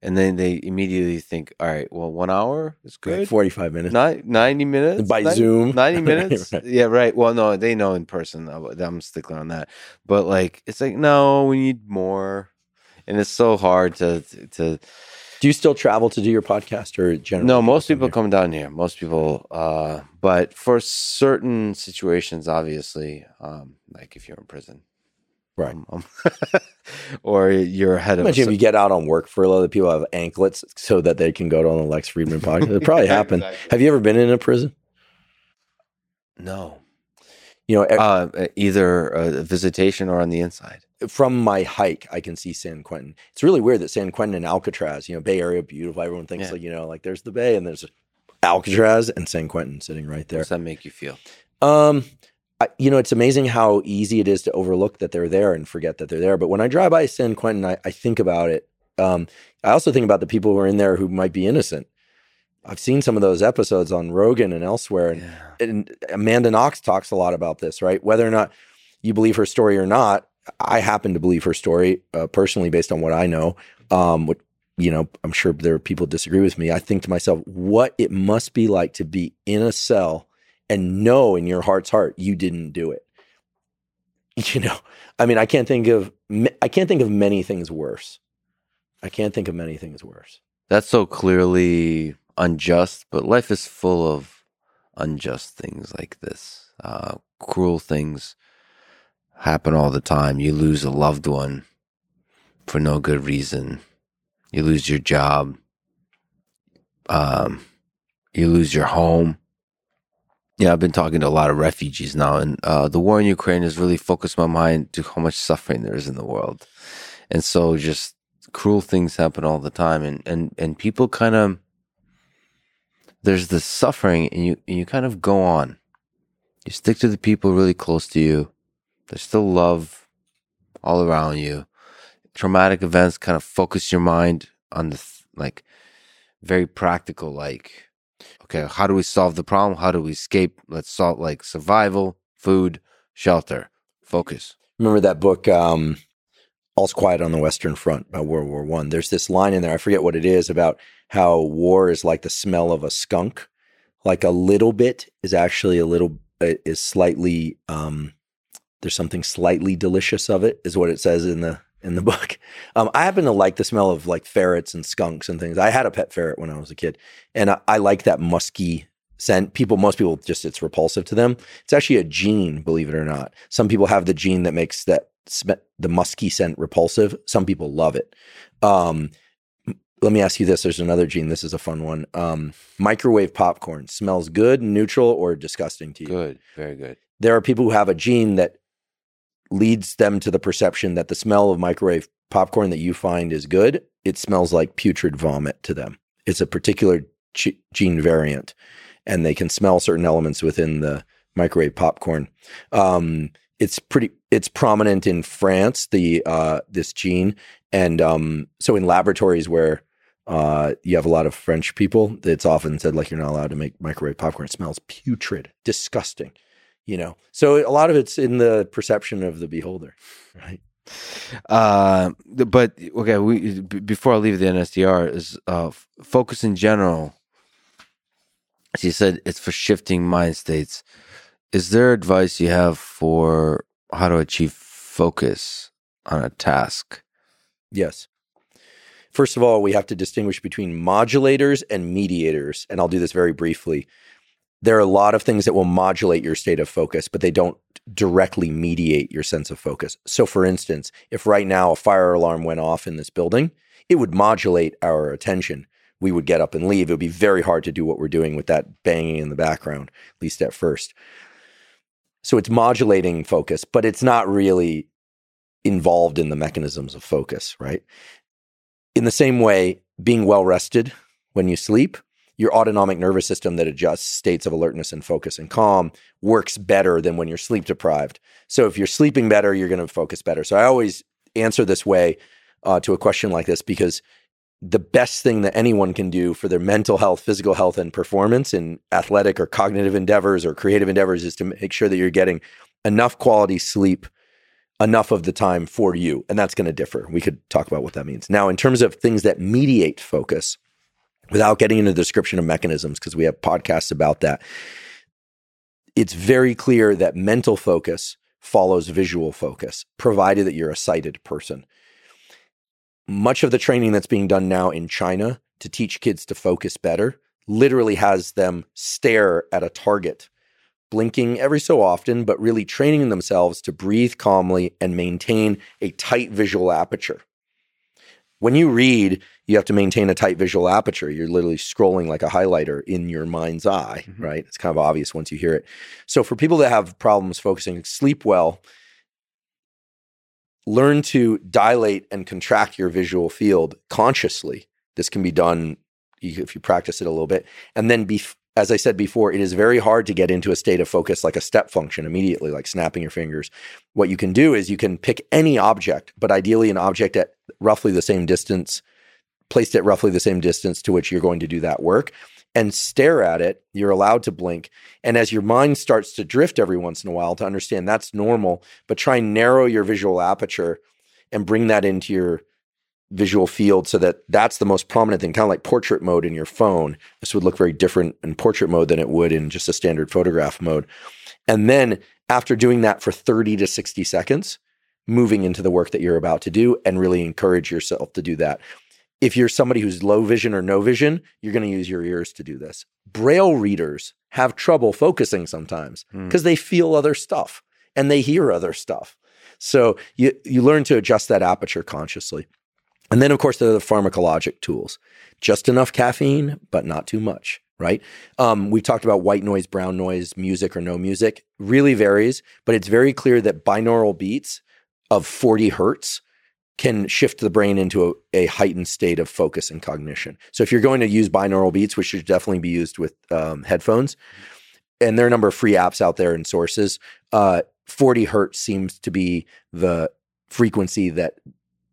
S1: and then they immediately think, "All right, well, one hour is good."
S2: Forty five minutes.
S1: Ni- 90 minutes
S2: By
S1: 90
S2: Zoom.
S1: 90 minutes
S2: Right.
S1: yeah right well no they know in person I'm- i'm stickler on that but like it's like no we need more and it's so hard to to
S2: Do you still travel to do your podcast, or generally?
S1: no most people
S2: here?
S1: come down here most people uh but for certain situations obviously um like if you're in prison
S2: Right.
S1: um, um, or you're ahead of
S2: Imagine if you get out on work furlough, that people have anklets so that they can go to on the Lex Fridman podcast. It probably happened.
S1: Exactly.
S2: Have you ever been in a prison?
S1: no
S2: You know, e-
S1: uh either a visitation or on the inside
S2: from my hike, I can see San Quentin. It's really weird that San Quentin and Alcatraz, you know, Bay Area, beautiful. Everyone thinks
S1: Yeah.
S2: like, you know, like there's the Bay and there's Alcatraz and San Quentin sitting right
S1: how
S2: there.
S1: does that make you feel
S2: Um, I, you know, it's amazing how easy it is to overlook that they're there and forget that they're there. But when I drive by San Quentin, I, I think about it. Um, I also think about the people who are in there who might be innocent. I've seen some of those episodes on Rogan and elsewhere, and
S1: yeah
S2: and Amanda Knox talks a lot about this, right? Whether or not you believe her story or not, I happen to believe her story uh, personally based on what I know. Um, what you know, I'm sure there are people who disagree with me. I think to myself, what it must be like to be in a cell and know in your heart's heart you didn't do it. You know, I mean, I can't think of I can't think of many things worse. I can't think of many things worse.
S1: that's so clearly unjust, but life is full of unjust things like this. Uh, cruel things happen all the time. You lose a loved one for no good reason. You lose your job. Um, you lose your home. Yeah, I've been talking to a lot of refugees now, and uh, the war in Ukraine has really focused my mind to how much suffering there is in the world, and so just cruel things happen all the time, and and and people kind of there's this suffering, and you and you kind of go on. You stick to the people really close to you. There's still love all around you. Traumatic events kind of focus your mind on the th- like very practical, like okay, how do we solve the problem? How do we escape? Let's solve like survival, food, shelter. Focus.
S2: Remember that book, um, All's Quiet on the Western Front about World War One. There's this line in there, I forget what it is, about how war is like the smell of a skunk. Like a little bit is actually a little uh, is slightly um, there's something slightly delicious of it, is what it says in the in the book. Um, I happen to like the smell of like ferrets and skunks and things. I had a pet ferret when I was a kid, and I, I like that musky scent. People, most people just it's repulsive to them. It's actually a gene, believe it or not. Some people have the gene that makes that the musky scent repulsive. Some people love it. Um, let me ask you this. There's another gene. This is a fun one. Um, microwave popcorn smells good, neutral, or disgusting to you.
S1: Good. Very good.
S2: There are people who have a gene that leads them to the perception that the smell of microwave popcorn that you find is good. It smells like putrid vomit to them. It's a particular g- gene variant, and they can smell certain elements within the microwave popcorn. Um, it's pretty. It's prominent in France. The uh, this gene, and um, so in laboratories where uh, you have a lot of French people, it's often said like you're not allowed to make microwave popcorn. It smells putrid, disgusting. You know, so a lot of it's in the perception of the beholder, right?
S1: Uh, but okay, we b- before I leave the NSDR is uh, f- focus in general. As you said, it's for shifting mind states. Is there advice you have for how to achieve focus on a task?
S2: Yes. First of all, we have to distinguish between modulators and mediators. And I'll do this very briefly. There are a lot of things that will modulate your state of focus, but they don't directly mediate your sense of focus. So, for instance, if right now a fire alarm went off in this building, it would modulate our attention. We would get up and leave. It would be very hard to do what we're doing with that banging in the background, at least at first. So, it's modulating focus, but it's not really involved in the mechanisms of focus, right? In the same way, being well rested when you sleep, your autonomic nervous system that adjusts states of alertness and focus and calm works better than when you're sleep deprived. So if you're sleeping better, you're going to focus better. So I always answer this way uh, to a question like this because the best thing that anyone can do for their mental health, physical health, and performance in athletic or cognitive endeavors or creative endeavors is to make sure that you're getting enough quality sleep enough of the time for you. And that's going to differ. We could talk about what that means. Now, in terms of things that mediate focus, without getting into the description of mechanisms, because we have podcasts about that, it's very clear that mental focus follows visual focus, provided that you're a sighted person. Much of the training that's being done now in China to teach kids to focus better literally has them stare at a target blinking every so often, but really training themselves to breathe calmly and maintain a tight visual aperture. When you read, you have to maintain a tight visual aperture. You're literally scrolling like a highlighter in your mind's eye,
S1: Mhm.
S2: right? It's kind of obvious once you hear it. So, for people that have problems focusing, sleep well, learn to dilate and contract your visual field consciously. This can be done if you practice it a little bit. And then, be, as I said before, it is very hard to get into a state of focus like a step function immediately, like snapping your fingers. What you can do is you can pick any object, but ideally an object at roughly the same distance, placed at roughly the same distance to which you're going to do that work, and stare at it. You're allowed to blink. And as your mind starts to drift every once in a while, to understand that's normal, but try and narrow your visual aperture and bring that into your visual field so that that's the most prominent thing, kind of like portrait mode in your phone. This would look very different in portrait mode than it would in just a standard photograph mode. And then after doing that for 30 to 60 seconds, moving into the work that you're about to do and really encourage yourself to do that. If you're somebody who's low vision or no vision, you're going to use your ears to do this. Braille readers have trouble focusing sometimes
S1: Hmm.
S2: because they feel other stuff and they hear other stuff. So you you learn to adjust that aperture consciously. And then, of course, there are the pharmacologic tools. Just enough caffeine, but not too much, right? Um, we talked about white noise, brown noise, music or no music. Really varies, but it's very clear that binaural beats of 40 hertz can shift the brain into a, a heightened state of focus and cognition. So if you're going to use binaural beats, which should definitely be used with um, headphones, and there are a number of free apps out there and sources, uh, 40 hertz seems to be the frequency that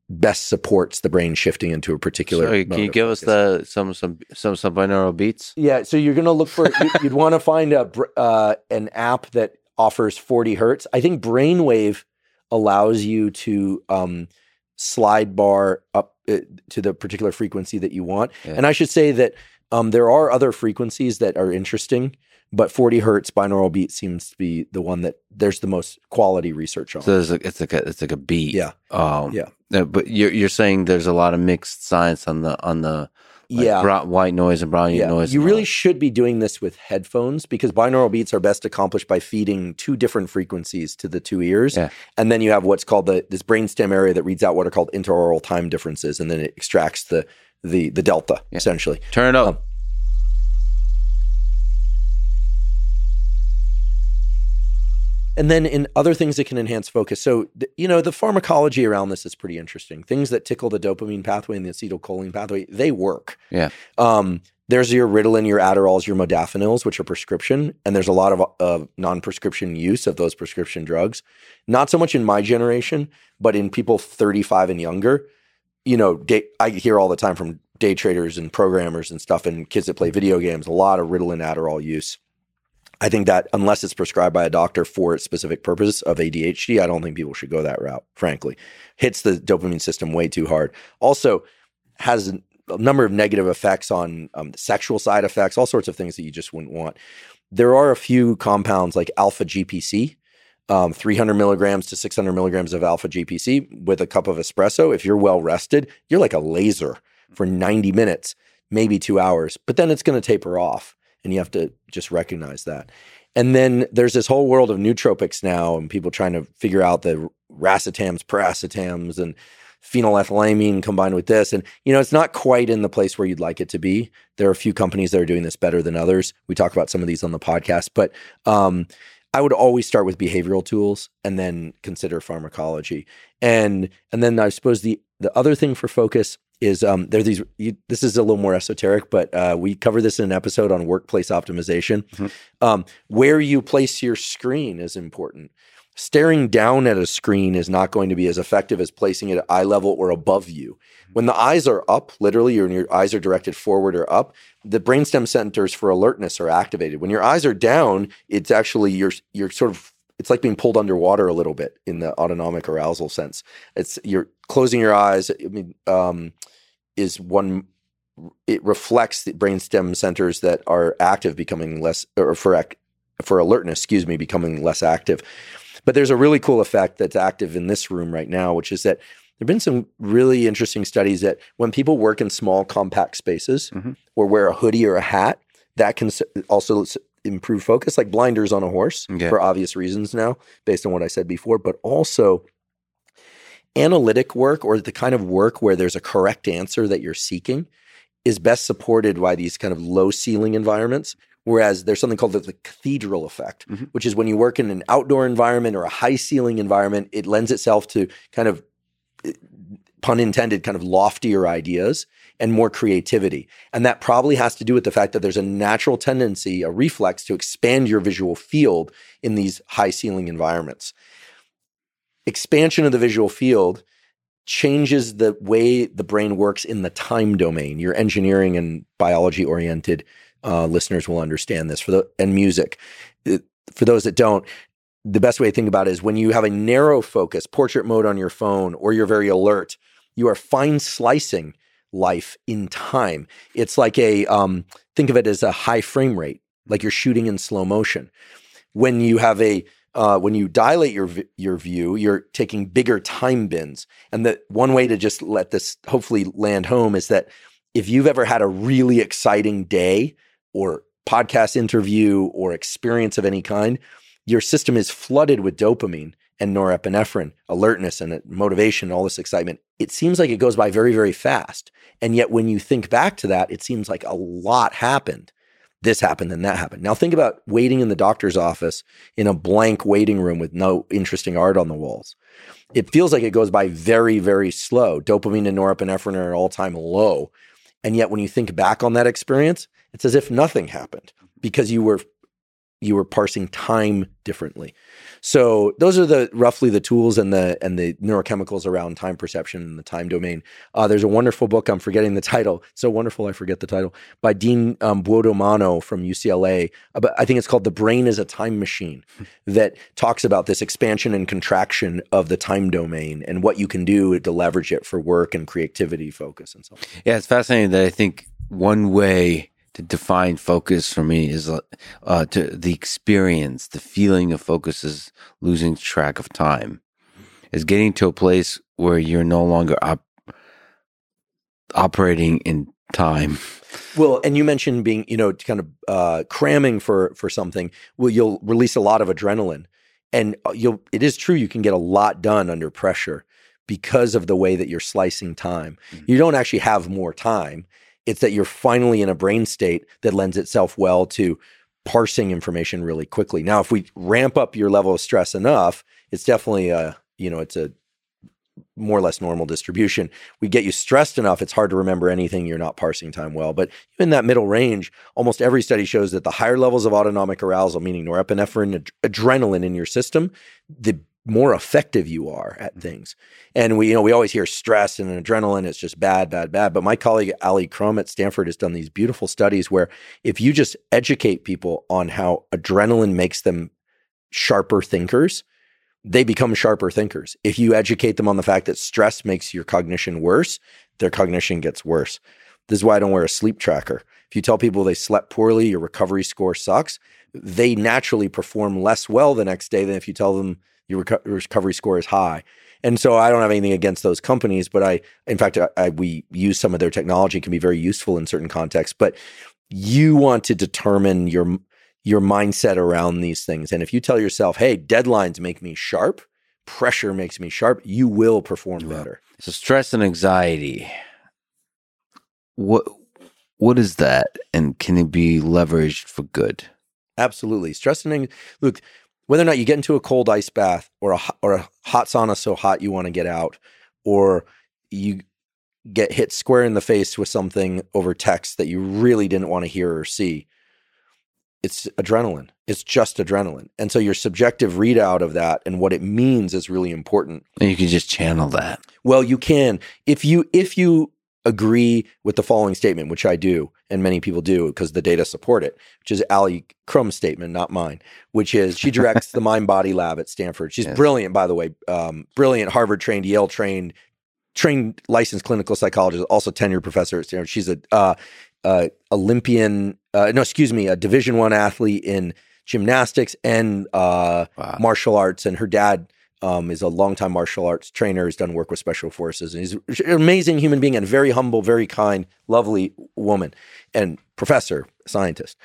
S2: best supports the brain shifting into a particular.
S1: So, can you give us the some some some some binaural beats?
S2: Yeah, so you're gonna look for you- you'd want to find a uh, an app that offers 40 hertz. I think Brainwave allows you to um, slide bar up uh, to the particular frequency that you want.
S1: Yeah.
S2: And I should say that um, there are other frequencies that are interesting, but 40 hertz binaural beat seems to be the one that there's the most quality research on.
S1: So there's like it's like a it's like a beat.
S2: Yeah.
S1: Um,
S2: Yeah.
S1: But you're you're saying there's a lot of mixed science on the on the like
S2: Yeah.
S1: white noise and brown
S2: Yeah,
S1: noise.
S2: you really should be doing this with headphones because binaural beats are best accomplished by feeding two different frequencies to the two ears,
S1: Yeah.
S2: and then you have what's called the this brainstem area that reads out what are called interaural time differences, and then it extracts the the the delta essentially.
S1: turn it up.
S2: Um, And then in other things that can enhance focus. So, th- you know, the pharmacology around this is pretty interesting. Things that tickle the dopamine pathway and the acetylcholine pathway, they work.
S1: Yeah.
S2: Um, there's your Ritalin, your Adderalls, your modafinils, which are prescription, and there's a lot of uh, non-prescription use of those prescription drugs. Not so much in my generation, but in people 35 and younger. You know, day, I hear all the time from day traders and programmers and stuff, and kids that play video games. A lot of Ritalin, Adderall use. I think that unless it's prescribed by a doctor for its specific purpose of ADHD, I don't think people should go that route. Frankly, hits the dopamine system way too hard. Also, has a number of negative effects on um, sexual side effects, all sorts of things that you just wouldn't want. There are a few compounds like alpha GPC, um, 300 milligrams to 600 milligrams of alpha GPC with a cup of espresso. If you're well rested, you're like a laser for 90 minutes, maybe two hours, but then it's going to taper off. And you have to just recognize that. And then there's this whole world of nootropics now, and people trying to figure out the racetams, piracetams, and phenylethylamine combined with this. And, you know, it's not quite in the place where you'd like it to be. There are a few companies that are doing this better than others. We talk about some of these on the podcast, but um, I would always start with behavioral tools and then consider pharmacology. And and then I suppose the the other thing for focus is um, there are these. You, this is a little more esoteric, but uh, we cover this in an episode on workplace optimization.
S1: Mhm.
S2: Um, where you place your screen is important. Staring down at a screen is not going to be as effective as placing it at eye level or above you. When the eyes are up, literally, or when your eyes are directed forward or up, the brainstem centers for alertness are activated. When your eyes are down, it's actually you're you're sort of it's like being pulled underwater a little bit in the autonomic arousal sense. It's you're closing your eyes. I mean, um, is one. It reflects the brainstem centers that are active becoming less, or for for alertness, excuse me, becoming less active. But there's a really cool effect that's active in this room right now, which is that there have been some really interesting studies that when people work in small, compact spaces
S1: Mhm.
S2: or wear a hoodie or a hat, that can also improve focus, like blinders on a horse
S1: Okay.
S2: for obvious reasons now, based on what I said before, but also analytic work or the kind of work where there's a correct answer that you're seeking is best supported by these kind of low ceiling environments. Whereas there's something called the, the cathedral effect,
S1: Mhm.
S2: which is when you work in an outdoor environment or a high ceiling environment, it lends itself to kind of, eh, pun intended, kind of loftier ideas and more creativity. And that probably has to do with the fact that there's a natural tendency, a reflex to expand your visual field in these high ceiling environments. Expansion of the visual field changes the way the brain works in the time domain. Your engineering and biology oriented uh, listeners will understand this for the and music. It- for those that don't, the best way to think about it is when you have a narrow focus, portrait mode on your phone, or you're very alert, you are fine slicing life in time. It's like a um, think of it as a high frame rate, like you're shooting in slow motion. When you have a uh, when you dilate your your view, you're taking bigger time bins. And the one way to just let this hopefully land home is that if you've ever had a really exciting day or podcast interview or experience of any kind, your system is flooded with dopamine and norepinephrine, alertness and uh, motivation, all this excitement. It seems like it goes by very, very fast. And yet, when you think back to that, it seems like a lot happened. This happened and that happened. Now, think about waiting in the doctor's office in a blank waiting room with no interesting art on the walls. It feels like it goes by very, very slow. Dopamine and norepinephrine are at all time low. And yet, when you think back on that experience, it's as if nothing happened mm-hmm. because you were you were parsing time differently. So those are the roughly the tools and the and the neurochemicals around time perception and the time domain. Uh, there's a wonderful book. I'm forgetting the title. It's So wonderful, I forget the title by Dean um, Buonomano from UCLA. About, I think it's called "The Brain is a Time Machine," that talks about this expansion and contraction of the time domain and what you can do to leverage it for work and creativity, focus, and so on.
S1: Yeah, it's fascinating that I think one way to define focus for me is uh, uh, to the experience, the feeling of focus is losing track of time, is getting to a place where you're no longer op- operating in time.
S2: Well, and you mentioned being, you know, kind of uh, cramming for for something. Well, you'll release a lot of adrenaline, and uh, you'll. It is true you can get a lot done under pressure because of the way that you're slicing time.
S1: Mhm.
S2: You don't actually have more time. It's that you're finally in a brain state that lends itself well to parsing information really quickly. Now, if we ramp up your level of stress enough, it's definitely a, you know, it's a more or less normal distribution. We get you stressed enough, it's hard to remember anything. You're not parsing time well. But in that middle range, almost every study shows that the higher levels of autonomic arousal, meaning norepinephrine, ad- adrenaline in your system, the more effective you are at mm-hmm. things. And we, you know, we always hear stress and adrenaline. It's just bad, bad, bad. But my colleague Ali Crum at Stanford has done these beautiful studies where if you just educate people on how adrenaline makes them sharper thinkers, they become sharper thinkers. If you educate them on the fact that stress makes your cognition worse, their cognition gets worse. This is why I don't wear a sleep tracker. If you tell people they slept poorly, your recovery score sucks, they naturally perform less well the next day than if you tell them your recovery score is high. And so I don't have anything against those companies, but I, in fact, I, I, we use some of their technology can be very useful in certain contexts. But you want to determine your your mindset around these things. And if you tell yourself, "Hey, deadlines make me sharp, pressure makes me sharp," you will perform
S1: Yeah.
S2: better.
S1: So stress and anxiety. What what is that, and can it be leveraged for good?
S2: Absolutely. Stress and look, whether or not you get into a cold ice bath or a or a hot sauna so hot you want to get out, or you get hit square in the face with something over text that you really didn't want to hear or see. It's adrenaline. It's just adrenaline. And so your subjective readout of that and what it means is really important.
S1: And you can just channel that.
S2: Well, you can if you if you agree with the following statement, which I do, and many people do because the data support it, which is Ali Crum's statement, not mine, which is she directs the Mind Body Lab at Stanford. She's
S1: Yes.
S2: brilliant, by the way, um, brilliant, Harvard trained, Yale trained, trained licensed clinical psychologist, also tenured professor at Stanford. She's a uh, uh, Olympian, uh, no, excuse me, a Division One athlete in gymnastics and uh,
S1: Wow.
S2: martial arts, and her dad um, is a longtime martial arts trainer. Has done work with special forces, and he's an amazing human being and very humble, very kind, lovely woman, and professor, scientist.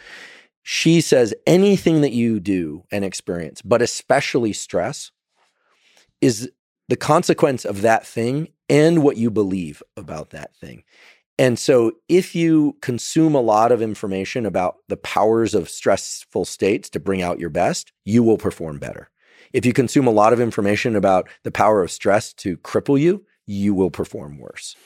S2: She says anything that you do and experience, but especially stress, is the consequence of that thing and what you believe about that thing. And so, if you consume a lot of information about the powers of stressful states to bring out your best, you will perform better. If you consume a lot of information about the power of stress to cripple you, you will perform worse.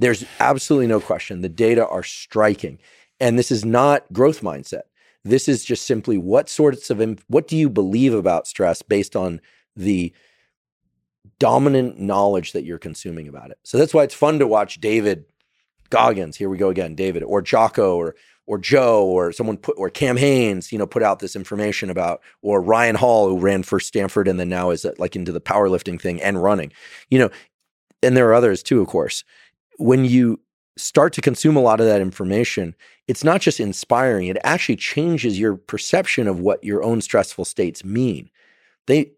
S2: There's absolutely no question. The data are striking. And this is not growth mindset. This is just simply what sorts of, what do you believe about stress based on the dominant knowledge that you're consuming about it. So that's why it's fun to watch David Goggins. Here we go again, David or Jocko or or Joe or someone put or Cam Hanes, you know, put out this information about or Ryan Hall who ran for Stanford and then now is uh, like into the powerlifting thing and running. You know, and there are others too, of course. When you start to consume a lot of that information, it's not just inspiring, it actually changes your perception of what your own stressful states mean. They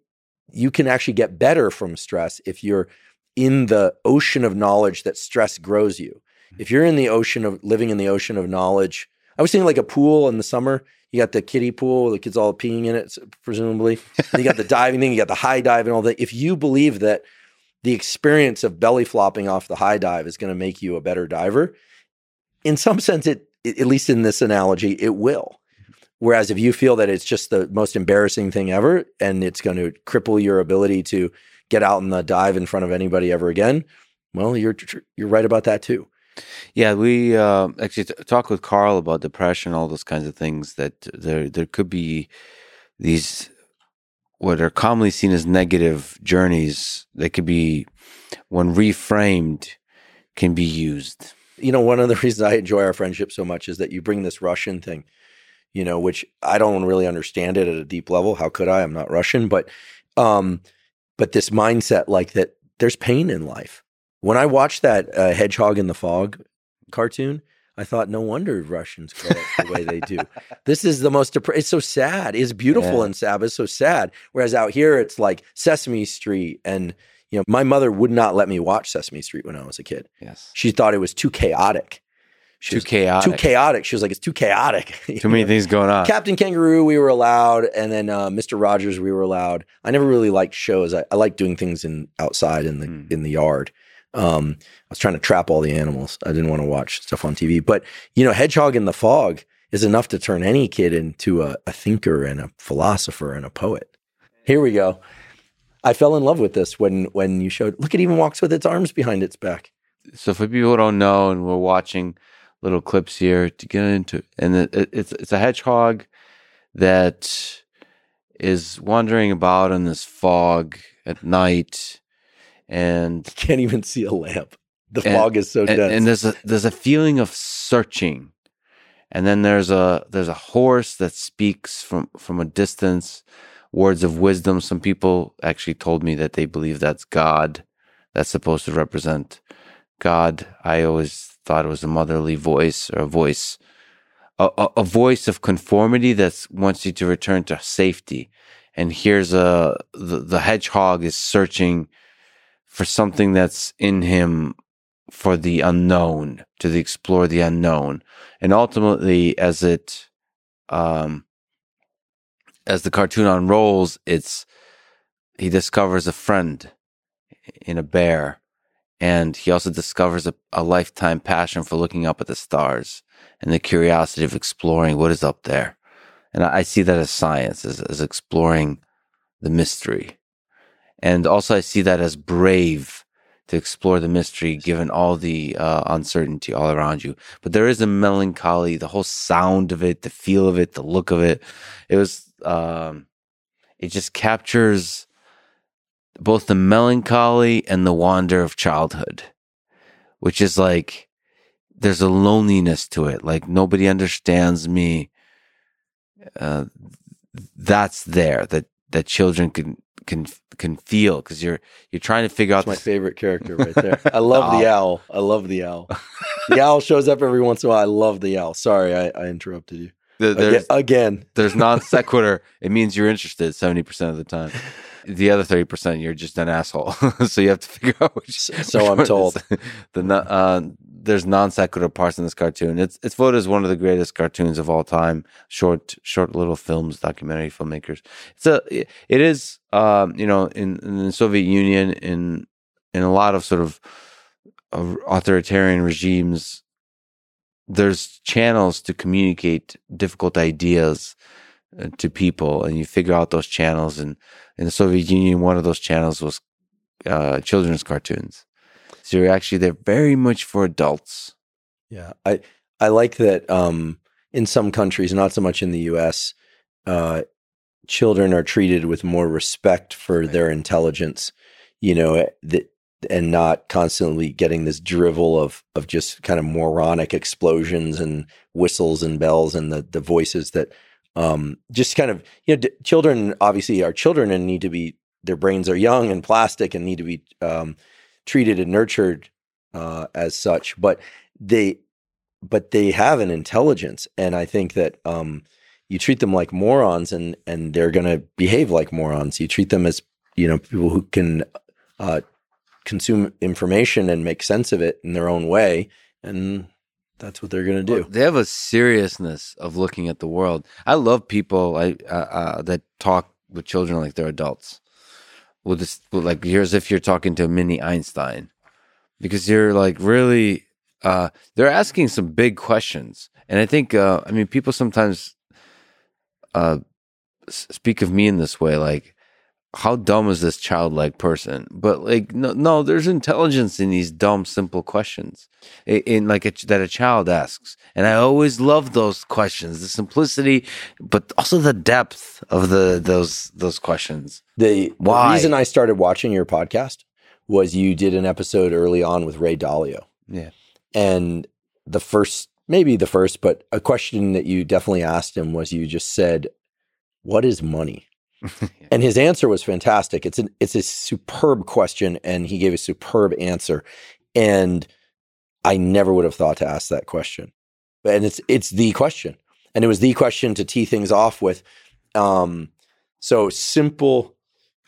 S2: you can actually get better from stress if you're in the ocean of knowledge that stress grows you. If you're in the ocean of living in the ocean of knowledge, I was thinking like a pool in the summer. You got the kiddie pool, the kids all peeing in it, presumably. You got the diving thing, you got the high dive and all that. If you believe that the experience of belly flopping off the high dive is going to make you a better diver, in some sense, it at least in this analogy, it will. Whereas if you feel that it's just the most embarrassing thing ever and it's going to cripple your ability to get out in the dive in front of anybody ever again, well, you're you're right about that too.
S1: Yeah, we uh, actually t- talked with Karl about depression, all those kinds of things. That there there could be these what are commonly seen as negative journeys that could be, when reframed, can be used.
S2: You know, one of the reasons I enjoy our friendship so much is that you bring this Russian thing, you know, which I don't really understand it at a deep level. How could I? I'm not Russian, but um, but this mindset like that. There's pain in life. When I watched that uh, Hedgehog in the Fog cartoon, I thought, no wonder Russians up the way they do. This is the most. Dep- it's so sad. It's beautiful
S1: Yeah.
S2: in sad, it's so sad. Whereas out here, it's like Sesame Street, and you know, my mother would not let me watch Sesame Street when I was a kid.
S1: Yes.
S2: She thought it was too chaotic. She
S1: Too
S2: was
S1: chaotic.
S2: too chaotic. She was like, it's too chaotic.
S1: Too many things going on.
S2: Captain Kangaroo, we were allowed, and then uh, Mr. Rogers, we were allowed. I never really liked shows. I, I like doing things in outside in the
S1: Mm.
S2: in the yard. Um, I was trying to trap all the animals. I didn't want to watch stuff on TV. But you know, Hedgehog in the Fog is enough to turn any kid into a, a thinker and a philosopher and a poet. Here we go. I fell in love with this when when you showed. Look, it even walks with its arms behind its back.
S1: so for people who don't know, and we're watching little clips here to get into, and it, it- it's it's a hedgehog that is wandering about in this fog at night, and
S2: Can't even see a lamp. The
S1: And-
S2: fog is so
S1: and,
S2: dense.
S1: and there's a there's a feeling of searching, and then there's a there's a horse that speaks from from a distance, words of wisdom. Some people actually told me that they believe that's God, that's supposed to represent God. I always thought it was a motherly voice or a voice, a, a, a voice of conformity that wants you to return to safety. And here's a the, the hedgehog is searching for something that's in him for the unknown, to the explore the unknown, and ultimately, as it, um, as the cartoon unrolls, it's he discovers a friend in a bear, and he also discovers a, a lifetime passion for looking up at the stars and the curiosity of exploring what is up there. And I, I see that as science, as, as exploring the mystery. And also, I see that as brave to explore the mystery given all the uh, uncertainty all around you. But there is a melancholy, the whole sound of it, the feel of it, the look of it. It was, um, it just captures both the melancholy and the wonder of childhood, which is like, there's a loneliness to it. Like nobody understands me. Uh, that's there that, that children can, can, can feel because you're, you're trying to figure out
S2: That's my
S1: this-
S2: favorite character right there. I love the owl. I love the owl. The owl shows up every once in a while. I love the owl. Sorry, I, I interrupted you.
S1: the- there's,
S2: Again,
S1: there's non sequitur. it means you're interested 70% of the time. The other 30%, you're just an asshole. so you have to figure out which.
S2: So- so
S1: which
S2: I'm told.
S1: the uh, there's non sequitur parts in this cartoon. It's it's voted as one of the greatest cartoons of all time. Short short little films, documentary filmmakers. It's a it is um, you know in, in the Soviet Union in in a lot of sort of authoritarian regimes. There's channels to communicate difficult ideas uh, to people, and you figure out those channels. And in the Soviet Union, one of those channels was uh, children's cartoons. So you're actually they're very much for adults.
S2: yeah, I I like that. Um, in some countries, not so much in the U.S., uh, children are treated with more respect for
S1: Right.
S2: their intelligence. You know that. And not constantly getting this drivel of of just kind of moronic explosions and whistles and bells and the the voices that um, just kind of you know d- children obviously are children and need to be their brains are young and plastic and need to be um, treated and nurtured uh, as such but they but they have an intelligence and i think that um, you treat them like morons and and they're going to behave like morons you treat them as you know people who can uh, consume information and make sense of it in their own way and that's what they're going to do
S1: They have a seriousness of looking at the world. I love people I, uh, uh, that talk with children like they're adults. With this, like you're as if you're talking to a mini Einstein, because you're like really. Uh, they're asking some big questions, and I think uh, I mean people sometimes uh, speak of me in this way, like how dumb is this childlike person? But like, no, no, there's intelligence in these dumb, simple questions, in, in like a, that a child asks, and I always love those questions, the simplicity, but also the depth of the those those questions.
S2: The, the reason I started watching your podcast was you did an episode early on with Ray Dalio.
S1: Yeah,
S2: And the first, maybe the first, but a question that you definitely asked him was you just said, What is money? And his answer was fantastic. It's an it's a superb question, and he gave a superb answer. And I never would have thought to ask that question. And it's it's the question. And it was the question to tee things off with. Um, so simple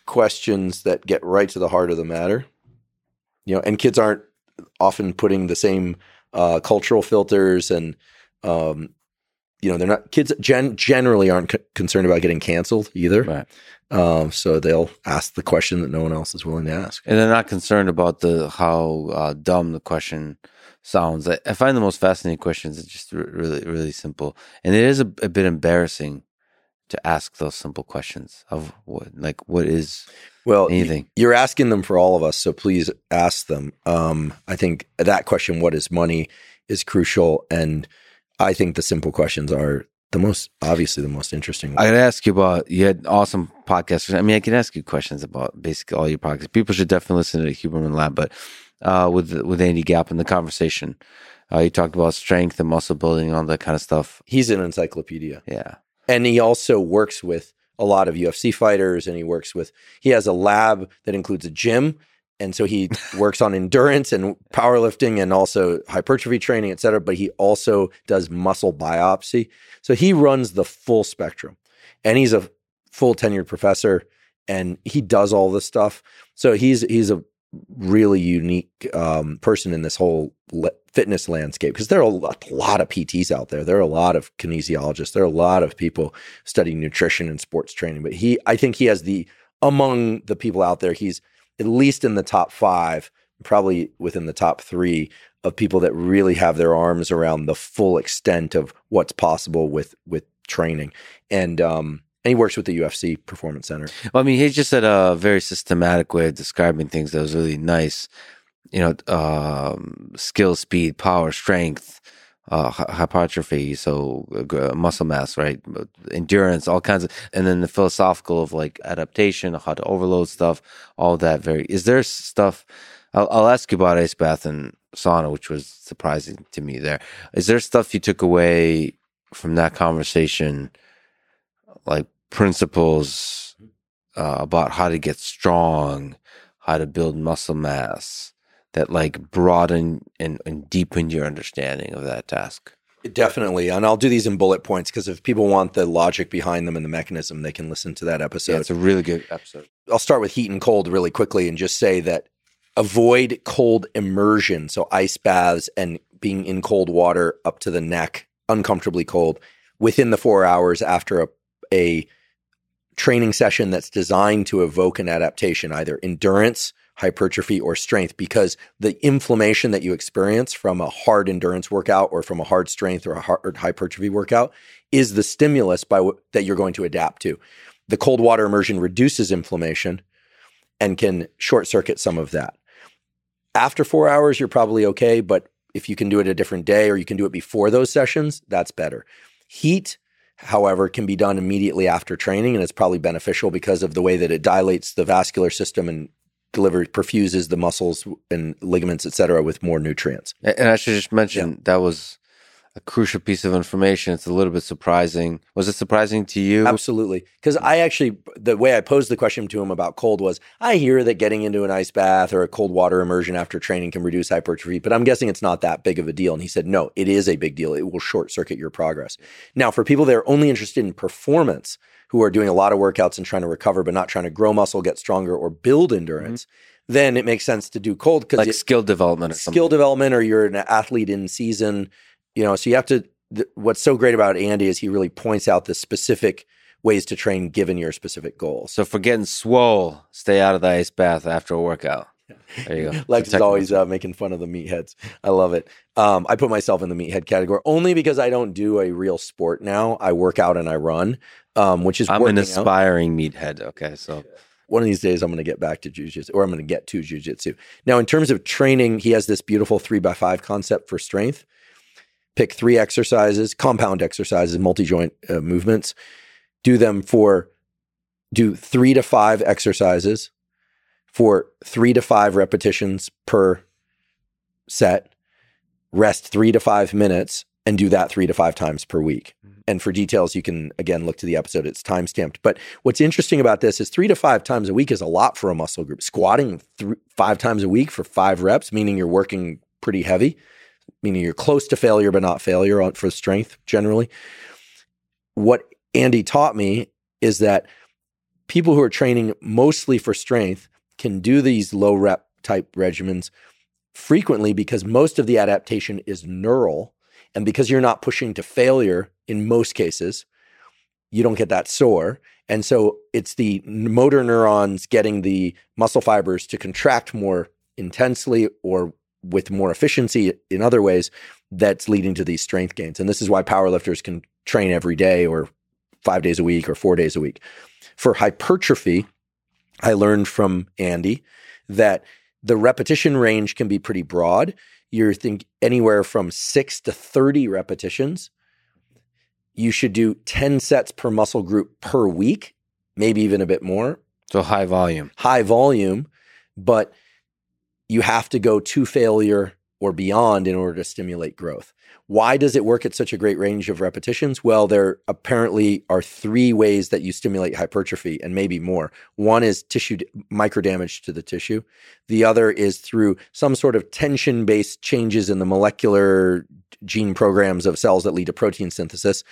S2: questions that get right to the heart of the matter. You know, and kids aren't often putting the same uh, cultural filters and um, you know they're not kids gen- generally aren't c- concerned about getting canceled either
S1: Right.
S2: um, so they'll ask the question that no one else is willing to ask
S1: And they're not concerned about the how uh, dumb the question sounds. I, I find the most fascinating questions. It's just re- really, really simple, and it is a, a bit embarrassing to ask those simple questions of what, like, what is
S2: well
S1: anything.
S2: you're asking them for all of us so please ask them um, i think that question what is money is crucial and i think the simple questions are the most obviously the most interesting
S1: I gotta ask you about you had awesome podcasts. I mean, I can ask you questions about basically all your podcasts. People should definitely listen to the Huberman Lab, but uh, with with Andy Galpin in the conversation, uh, you talked about strength and muscle building, all that kind of stuff.
S2: he's an encyclopedia
S1: Yeah,
S2: and he also works with a lot of UFC fighters and he works with he has a lab that includes a gym and so he works on endurance and powerlifting and also hypertrophy training et cetera but he also does muscle biopsy so he runs the full spectrum and he's a full tenured professor and he does all this stuff so he's he's a really unique um, person in this whole le- fitness landscape because there are a lot, a lot of PTs out there. There are a lot of kinesiologists. There are a lot of people studying nutrition and sports training. But he, I think he has the among the people out there, he's at least in the top five, probably within the top three of people that really have their arms around the full extent of what's possible with with training. And um, and he works with the UFC Performance Center.
S1: well, I mean, he just had a very systematic way of describing things that was really nice. You know, um, skill, speed, power, strength, uh, hypertrophy, so uh, muscle mass, right? Endurance, all kinds of, and then the philosophical of like adaptation, how to overload stuff, all that. Very. Is there stuff? I'll, I'll ask you about ice bath and sauna, which was surprising to me. There is there stuff you took away from that conversation, like principles uh, about how to get strong, how to build muscle mass that like broaden and, and deepen your understanding of that task.
S2: Definitely. And I'll do these in bullet points because if people want the logic behind them and the mechanism, they can listen to that episode.
S1: Yeah, it's a really good episode.
S2: I'll start with heat and cold really quickly and just say that avoid cold immersion. So, ice baths and being in cold water up to the neck, uncomfortably cold, within the four hours after a, a training session that's designed to evoke an adaptation, either endurance, hypertrophy, or strength, because the inflammation that you experience from a hard endurance workout or from a hard strength or a hard hypertrophy workout is the stimulus by w- that you're going to adapt to. The cold water immersion reduces inflammation and can short circuit some of that. After four hours, you're probably okay, but if you can do it a different day or you can do it before those sessions, that's better. Heat, however, can be done immediately after training, and it's probably beneficial because of the way that it dilates the vascular system and delivers, perfuses the muscles and ligaments, et cetera, with more nutrients.
S1: And I should just mention that was a crucial piece of information. It's a little bit surprising. Was it surprising to you?
S2: Absolutely. Because I actually, the way I posed the question to him about cold was I hear that getting into an ice bath or a cold water immersion after training can reduce hypertrophy, but I'm guessing it's not that big of a deal. And he said, no, it is a big deal. It will short circuit your progress. Now, for people that are only interested in performance, who are doing a lot of workouts and trying to recover, but not trying to grow muscle, get stronger, or build endurance, mm-hmm. then it makes sense to do cold because
S1: like skill development or
S2: skill
S1: something.
S2: development or you're an athlete in season you know so you have to th- what's so great about andy is he really points out the specific ways to train given your specific goal.
S1: So for getting swole, stay out of the ice bath after a workout. There you go.
S2: lex is always uh, making fun of the meatheads i love it um, i put myself in the meathead category only because i don't do a real sport now i work out and i run um, which is
S1: I'm an
S2: out.
S1: aspiring meathead. Okay, so
S2: one of these days I'm going to get back to jujitsu or I'm going to get to jujitsu. Now, in terms of training, he has this beautiful three by five concept for strength. Pick three exercises, compound exercises, multi joint uh, movements. Do them for, do three to five exercises for three to five repetitions per set. Rest three to five minutes and do that three to five times per week. Mm-hmm. And for details, you can again look to the episode. It's time stamped. But what's interesting about this is three to five times a week is a lot for a muscle group. Squatting th- five times a week for five reps, meaning you're working pretty heavy, meaning you're close to failure but not failure on, for strength generally. What Andy taught me is that people who are training mostly for strength can do these low rep type regimens frequently because most of the adaptation is neural. And because you're not pushing to failure in most cases, you don't get that sore. And so it's the motor neurons getting the muscle fibers to contract more intensely or with more efficiency in other ways that's leading to these strength gains. And this is why powerlifters can train every day or five days a week or four days a week. For hypertrophy, I learned from Andy that the repetition range can be pretty broad. You're think anywhere from six to 30 repetitions. You should do 10 sets per muscle group per week, maybe even a bit more.
S1: So high volume.
S2: High volume, but you have to go to failure or beyond in order to stimulate growth. Why does it work at such a great range of repetitions? Well, there apparently are three ways that you stimulate hypertrophy and maybe more. One is tissue micro damage to the tissue. The other is through some sort of tension based changes in the molecular gene programs of cells that lead to protein synthesis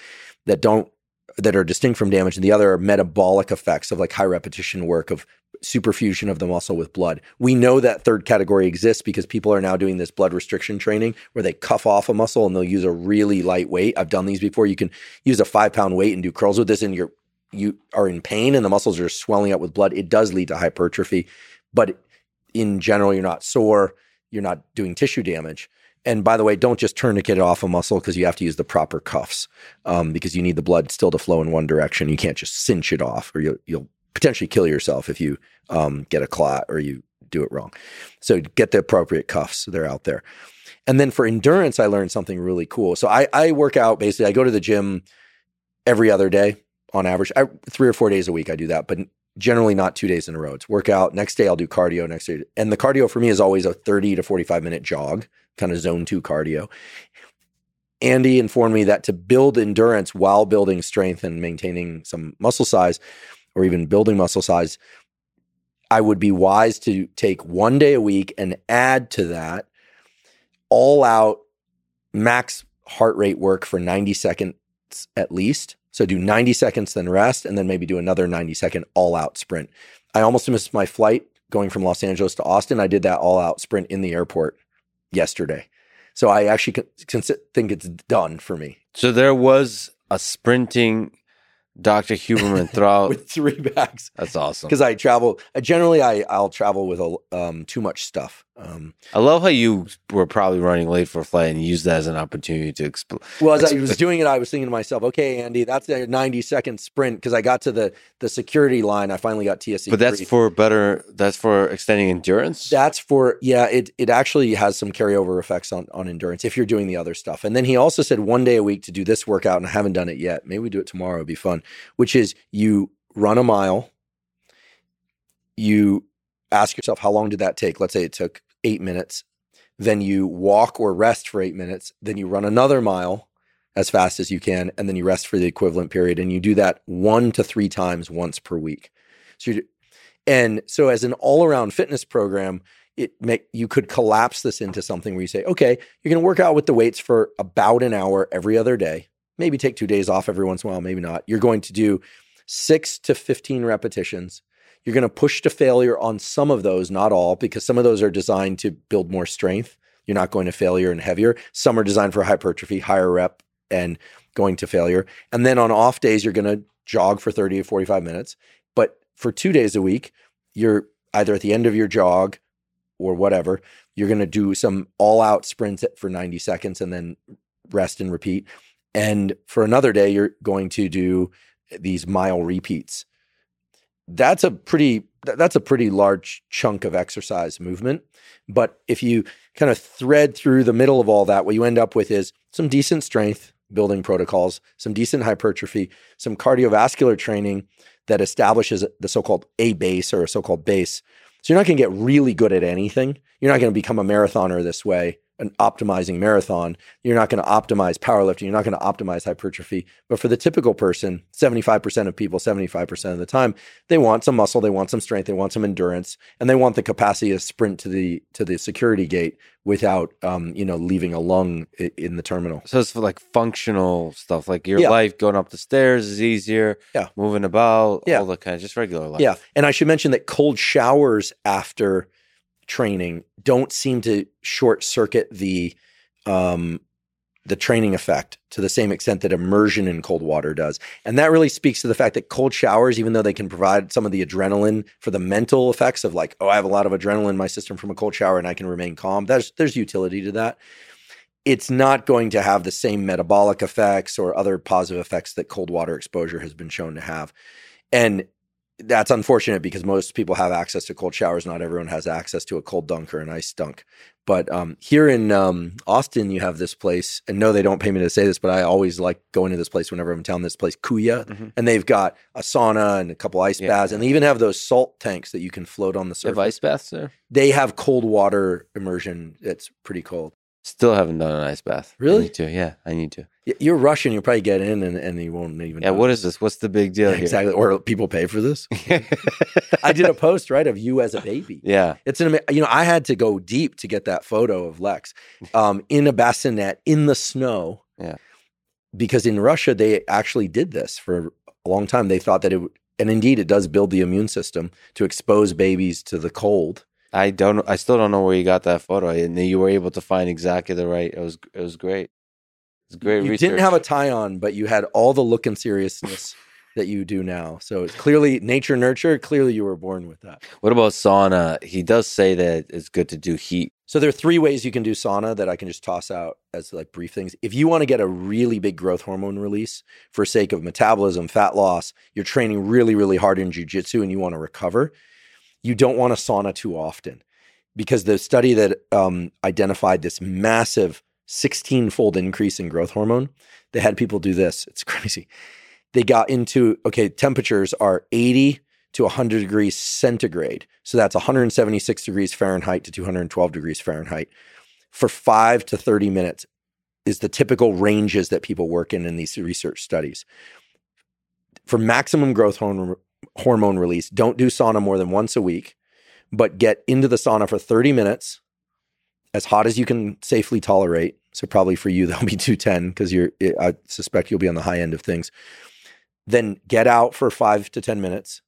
S2: that don't that are distinct from damage, and the other are metabolic effects of like high repetition work of superfusion of the muscle with blood. We know that third category exists because people are now doing this blood restriction training where they cuff off a muscle and they'll use a really light weight. I've done these before. You can use a five pound weight and do curls with this, and you're you are in pain and the muscles are swelling up with blood. It does lead to hypertrophy, but in general, you're not sore. You're not doing tissue damage. And by the way, don't just tourniquet off a muscle because you have to use the proper cuffs um, because you need the blood still to flow in one direction. You can't just cinch it off or you'll, you'll potentially kill yourself if you um, get a clot or you do it wrong. So get the appropriate cuffs. They're out there. And then for endurance, I learned something really cool. So I, I work out basically, I go to the gym every other day on average, I, three or four days a week. I do that, but generally not two days in a row. It's workout. Next day, I'll do cardio. Next day, and the cardio for me is always a 30 to 45 minute jog, kind of zone two cardio. Andy informed me that to build endurance while building strength and maintaining some muscle size, or even building muscle size, I would be wise to take one day a week and add to that all out max heart rate work for 90 seconds at least. So do 90 seconds, then rest, and then maybe do another 90 second all out sprint. I almost missed my flight going from Los Angeles to Austin. I did that all out sprint in the airport yesterday. So I actually think it's done for me.
S1: So there was a sprinting Dr. Huberman throughout
S2: with three bags.
S1: That's awesome.
S2: Because I travel. Generally, I I'll travel with a um, too much stuff. Um,
S1: I love how you were probably running late for a flight and used that as an opportunity to explain.
S2: Well, as I was doing it, I was thinking to myself, "Okay, Andy, that's a ninety second sprint." Because I got to the the security line, I finally got TSC.
S1: But that's for better. That's for extending endurance.
S2: That's for yeah. It it actually has some carryover effects on on endurance if you're doing the other stuff. And then he also said one day a week to do this workout, and I haven't done it yet. Maybe we do it tomorrow. It'd be fun. Which is you run a mile. You ask yourself, how long did that take? Let's say it took eight minutes. Then you walk or rest for eight minutes. Then you run another mile as fast as you can. And then you rest for the equivalent period. And you do that one to three times once per week. So you and so as an all around fitness program, it make you could collapse this into something where you say, okay, you're going to work out with the weights for about an hour every other day. Maybe take two days off every once in a while, maybe not. You're going to do six to 15 repetitions you're going to push to failure on some of those, not all, because some of those are designed to build more strength. You're not going to failure and heavier. Some are designed for hypertrophy, higher rep, and going to failure. And then on off days, you're going to jog for 30 to 45 minutes. But for two days a week, you're either at the end of your jog or whatever, you're going to do some all out sprints for 90 seconds and then rest and repeat. And for another day, you're going to do these mile repeats that's a pretty that's a pretty large chunk of exercise movement. But if you kind of thread through the middle of all that, what you end up with is some decent strength building protocols, some decent hypertrophy, some cardiovascular training that establishes the so-called A base or a so-called base. So you're not going to get really good at anything. You're not going to become a marathoner this way an optimizing marathon. You're not going to optimize powerlifting. You're not going to optimize hypertrophy. But for the typical person, 75% of people, 75% of the time, they want some muscle, they want some strength, they want some endurance, and they want the capacity to sprint to the to the security gate without um, you know, leaving a lung in the terminal.
S1: So it's for like functional stuff, like your yeah. life going up the stairs is easier.
S2: Yeah.
S1: Moving about, yeah. all the kind of just regular life.
S2: Yeah. And I should mention that cold showers after training don't seem to short circuit the um, the training effect to the same extent that immersion in cold water does. And that really speaks to the fact that cold showers, even though they can provide some of the adrenaline for the mental effects of like, oh, I have a lot of adrenaline in my system from a cold shower and I can remain calm. There's there's utility to that. It's not going to have the same metabolic effects or other positive effects that cold water exposure has been shown to have. And that's unfortunate because most people have access to cold showers. Not everyone has access to a cold dunk or an ice dunk. But um, here in um, Austin, you have this place, and no, they don't pay me to say this, but I always like going to this place whenever I'm in town. This place, Kuya,
S1: Mhm.
S2: and they've got a sauna and a couple ice
S1: Yeah.
S2: baths, and they even have those salt tanks that you can float on the
S1: You have
S2: surface.
S1: ice baths there?
S2: They have cold water immersion. It's pretty cold.
S1: Still haven't done an ice bath. I
S2: Really?
S1: need to. Yeah, I need to.
S2: You're Russian. You'll probably get in, and, and you won't even.
S1: Yeah,
S2: know.
S1: what is this? What's the big deal here?
S2: exactly? Or people pay for this. I did a post right of you as a baby.
S1: yeah.
S2: It's an you know I had to go deep to get that photo of Lex um, in a bassinet in the snow.
S1: Yeah.
S2: because in Russia they actually did this for a long time. They thought that it would, and indeed it does build the immune system to expose babies to the cold.
S1: I don't. I still don't know where you got that photo. And you were able to find exactly the right. It was. It was great. It's great.
S2: you
S1: research.
S2: didn't have a tie on, but you had all the look and seriousness that you do now. So it's clearly nature nurture. Clearly you were born with that.
S1: What about sauna? He does say that it's good to do heat.
S2: So there are three ways you can do sauna that I can just toss out as like brief things. If you want to get a really big growth hormone release for sake of metabolism, fat loss, you're training really, really hard in jujitsu and you want to recover, you don't want to sauna too often because the study that um, identified this massive 16 fold increase in growth hormone, they had people do this. It's crazy. They got into, okay, temperatures are 80 to 100 degrees centigrade. So that's 176 degrees Fahrenheit to 212 degrees Fahrenheit for five to 30 minutes is the typical ranges that people work in in these research studies. For maximum growth hormone, hormone release, don't do sauna more than once a week, but get into the sauna for 30 minutes, as hot as you can safely tolerate. So probably for you, that'll be 210 because you're, I suspect you'll be on the high end of things. Then get out for five to 10 minutes,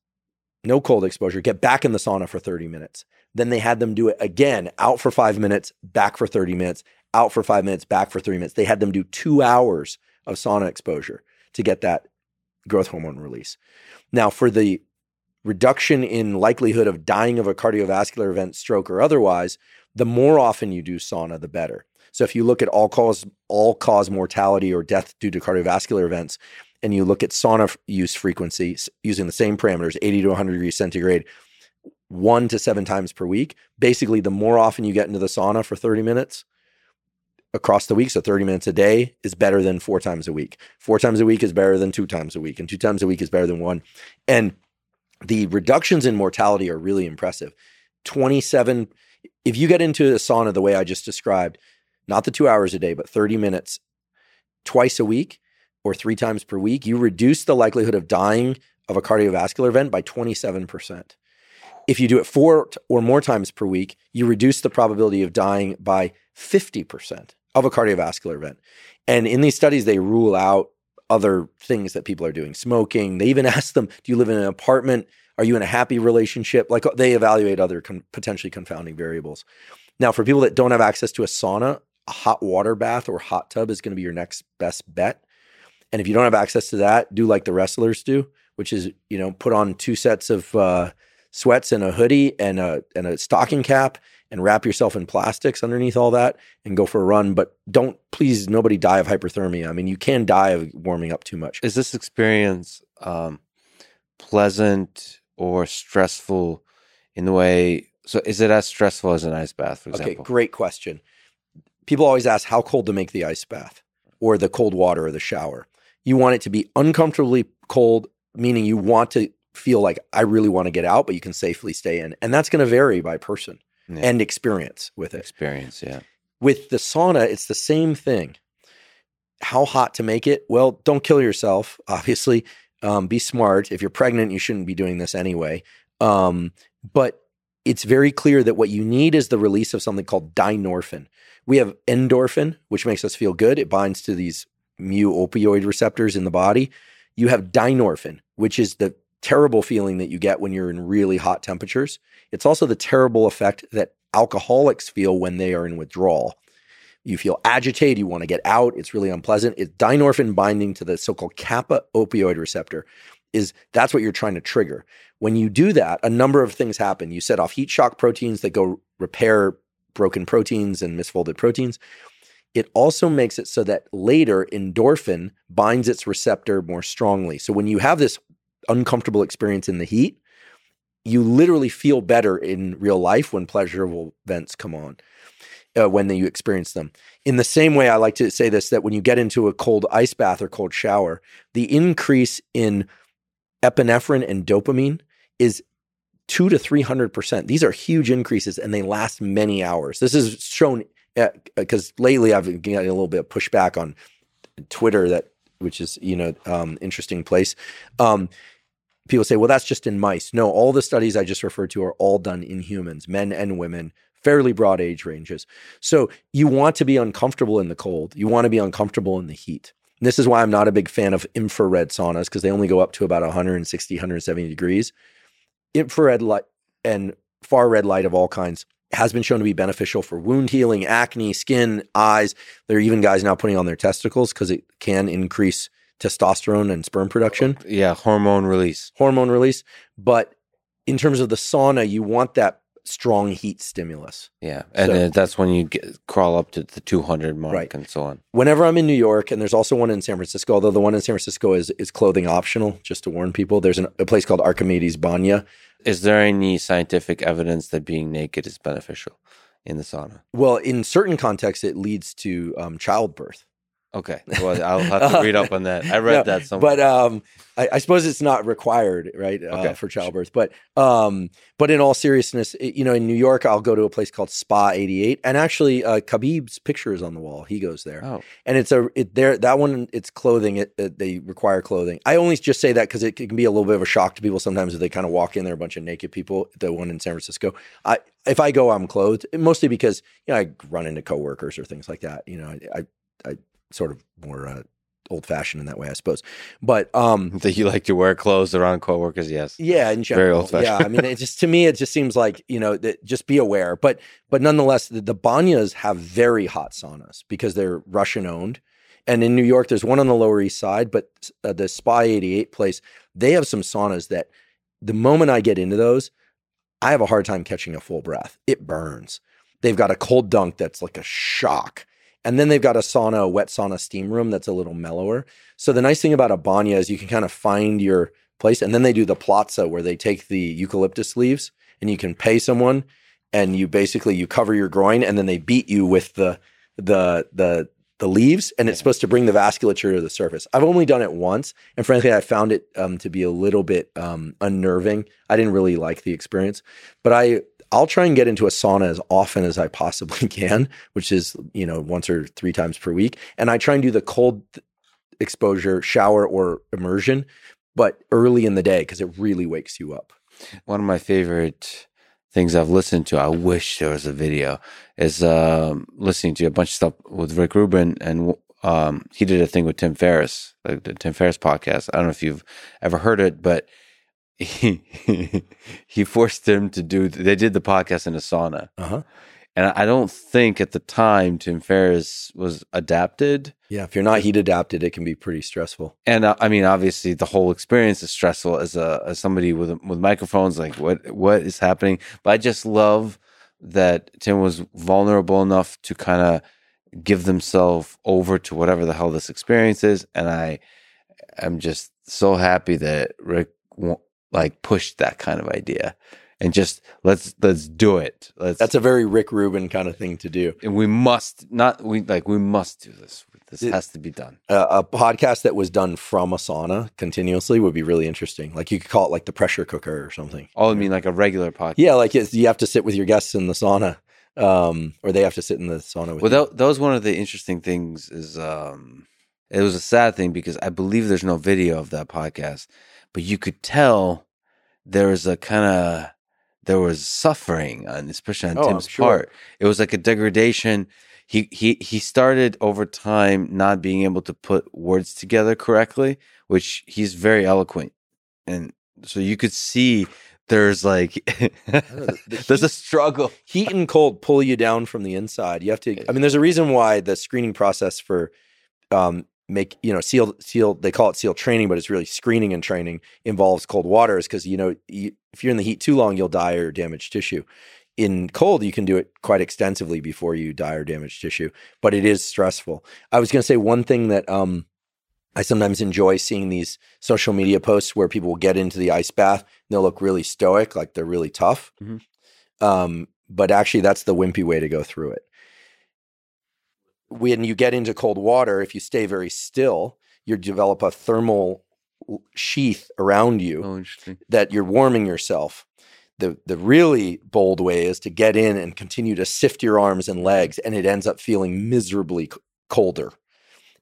S2: no cold exposure, get back in the sauna for 30 minutes. Then they had them do it again, out for five minutes, back for 30 minutes, out for five minutes, back for three minutes. They had them do two hours of sauna exposure to get that growth hormone release. Now, for the reduction in likelihood of dying of a cardiovascular event, stroke, or otherwise, the more often you do sauna, the better. So if you look at all cause all cause mortality or death due to cardiovascular events, and you look at sauna use frequency using the same parameters, 80 to 100 degrees centigrade, one to seven times per week. Basically, the more often you get into the sauna for 30 minutes across the week, so 30 minutes a day is better than four times a week. Four times a week is better than two times a week, and two times a week is better than one. And the reductions in mortality are really impressive. 27, if you get into a sauna the way I just described, not the two hours a day, but 30 minutes twice a week or three times per week, you reduce the likelihood of dying of a cardiovascular event by 27%. If you do it four or more times per week, you reduce the probability of dying by 50% of a cardiovascular event. And in these studies, they rule out other things that people are doing smoking. They even ask them, Do you live in an apartment? Are you in a happy relationship? Like they evaluate other con- potentially confounding variables. Now, for people that don't have access to a sauna, a hot water bath or hot tub is going to be your next best bet. And if you don't have access to that, do like the wrestlers do, which is you know put on two sets of uh, sweats and a hoodie and a and a stocking cap and wrap yourself in plastics underneath all that and go for a run. But don't please nobody die of hyperthermia. I mean, you can die of warming up too much.
S1: Is this experience um, pleasant or stressful in the way? So, is it as stressful as an ice bath, for example?
S2: Okay, great question. People always ask how cold to make the ice bath or the cold water or the shower. You want it to be uncomfortably cold, meaning you want to feel like I really want to get out, but you can safely stay in. And that's going to vary by person
S1: Yeah.
S2: and experience with it.
S1: experience, yeah.
S2: With the sauna, it's the same thing. How hot to make it? Well, don't kill yourself, obviously. Um, be smart. If you're pregnant, you shouldn't be doing this anyway. Um, but it's very clear that what you need is the release of something called dynorphin. We have endorphin, which makes us feel good. It binds to these mu opioid receptors in the body. You have dynorphin, which is the terrible feeling that you get when you're in really hot temperatures. It's also the terrible effect that alcoholics feel when they are in withdrawal. You feel agitated, you want to get out, it's really unpleasant. It's dynorphin binding to the so-called kappa opioid receptor is that's what you're trying to trigger. When you do that, a number of things happen. You set off heat shock proteins that go repair broken proteins and misfolded proteins. It also makes it so that later endorphin binds its receptor more strongly. So when you have this uncomfortable experience in the heat, you literally feel better in real life when pleasurable events come on, uh, when you experience them. In the same way, I like to say this that when you get into a cold ice bath or cold shower, the increase in epinephrine and dopamine is two to 300%. These are huge increases and they last many hours. This is shown because uh, lately I've been getting a little bit of pushback on Twitter that, which is, you know, um, interesting place. Um, people say, well, that's just in mice. No, all the studies I just referred to are all done in humans, men and women, fairly broad age ranges. So you want to be uncomfortable in the cold. You want to be uncomfortable in the heat. And this is why I'm not a big fan of infrared saunas because they only go up to about 160, 170 degrees. Infrared light and far red light of all kinds has been shown to be beneficial for wound healing, acne, skin, eyes. There are even guys now putting on their testicles because it can increase testosterone and sperm production.
S1: Yeah, hormone release.
S2: Hormone release. But in terms of the sauna, you want that strong heat stimulus.
S1: Yeah, and so, that's when you get, crawl up to the 200 mark right. and so on.
S2: Whenever I'm in New York, and there's also one in San Francisco, although the one in San Francisco is is clothing optional, just to warn people. There's an, a place called Archimedes Banya.
S1: Is there any scientific evidence that being naked is beneficial in the sauna?
S2: Well, in certain contexts, it leads to um, childbirth.
S1: Okay, well, I'll have to read up on that. I read no, that somewhere,
S2: but um, I, I, suppose it's not required, right, uh, okay. for childbirth. But um, but in all seriousness, you know, in New York, I'll go to a place called Spa eighty eight, and actually, uh, Khabib's picture is on the wall. He goes there,
S1: oh.
S2: and it's a it there that one. It's clothing. It, it they require clothing. I only just say that because it, it, can be a little bit of a shock to people sometimes if they kind of walk in there a bunch of naked people. The one in San Francisco, I if I go, I'm clothed mostly because you know I run into coworkers or things like that. You know, I, I sort of more uh, old fashioned in that way, I suppose. But um,
S1: that you like to wear clothes around coworkers, yes,
S2: yeah, in general, very old fashioned. Yeah, I mean, it just to me, it just seems like you know, that just be aware. But but nonetheless, the, the banyas have very hot saunas because they're Russian owned. And in New York, there's one on the Lower East Side, but uh, the Spa 88 place, they have some saunas that the moment I get into those, I have a hard time catching a full breath. It burns. They've got a cold dunk that's like a shock. And then they've got a sauna, a wet sauna steam room that's a little mellower. So the nice thing about a banya is you can kind of find your place. And then they do the platza where they take the eucalyptus leaves and you can pay someone and you basically you cover your groin and then they beat you with the the the the leaves and it's supposed to bring the vasculature to the surface. I've only done it once, and frankly, I found it um, to be a little bit um, unnerving. I didn't really like the experience, but I I'll try and get into a sauna as often as I possibly can, which is, you know, once or three times per week. And I try and do the cold exposure shower or immersion, but early in the day because it really wakes you up.
S1: One of my favorite things I've listened to, I wish there was a video, is um, listening to a bunch of stuff with Rick Rubin. And um, he did a thing with Tim Ferriss, like the Tim Ferriss podcast. I don't know if you've ever heard it, but he he forced him to do. They did the podcast in a sauna,
S2: uh-huh.
S1: and I don't think at the time Tim Ferriss was adapted.
S2: Yeah, if you're not heat adapted, it can be pretty stressful.
S1: And uh, I mean, obviously, the whole experience is stressful as a as somebody with with microphones. Like, what what is happening? But I just love that Tim was vulnerable enough to kind of give themselves over to whatever the hell this experience is, and I am just so happy that Rick like push that kind of idea and just let's let's do it. Let's
S2: That's a very Rick Rubin kind of thing to do.
S1: And we must not we like we must do this. This it, has to be done.
S2: Uh, a podcast that was done from a sauna continuously would be really interesting. Like you could call it like the pressure cooker or something.
S1: Oh, I mean like a regular podcast.
S2: Yeah, like you have to sit with your guests in the sauna, um, or they have to sit in the sauna with.
S1: Well, that, that was one of the interesting things. Is um, it was a sad thing because I believe there's no video of that podcast but you could tell there was a kind of there was suffering on especially on
S2: oh,
S1: Tim's
S2: sure.
S1: part. It was like a degradation. He he he started over time not being able to put words together correctly, which he's very eloquent. And so you could see there's like
S2: the
S1: there's a struggle.
S2: heat and cold pull you down from the inside. You have to. I mean, there's a reason why the screening process for um, make you know seal seal they call it seal training, but it's really screening and training involves cold water. Is because you know you, if you're in the heat too long, you'll die or damage tissue. In cold, you can do it quite extensively before you die or damage tissue, but it is stressful. I was going to say one thing that um, I sometimes enjoy seeing these social media posts where people will get into the ice bath and they'll look really stoic, like they're really tough.
S1: Mhm.
S2: Um, but actually, that's the wimpy way to go through it. When you get into cold water, if you stay very still, you develop a thermal sheath around you
S1: Oh,
S2: that you're warming yourself. The the really bold way is to get in and continue to sift your arms and legs, and it ends up feeling miserably c- colder.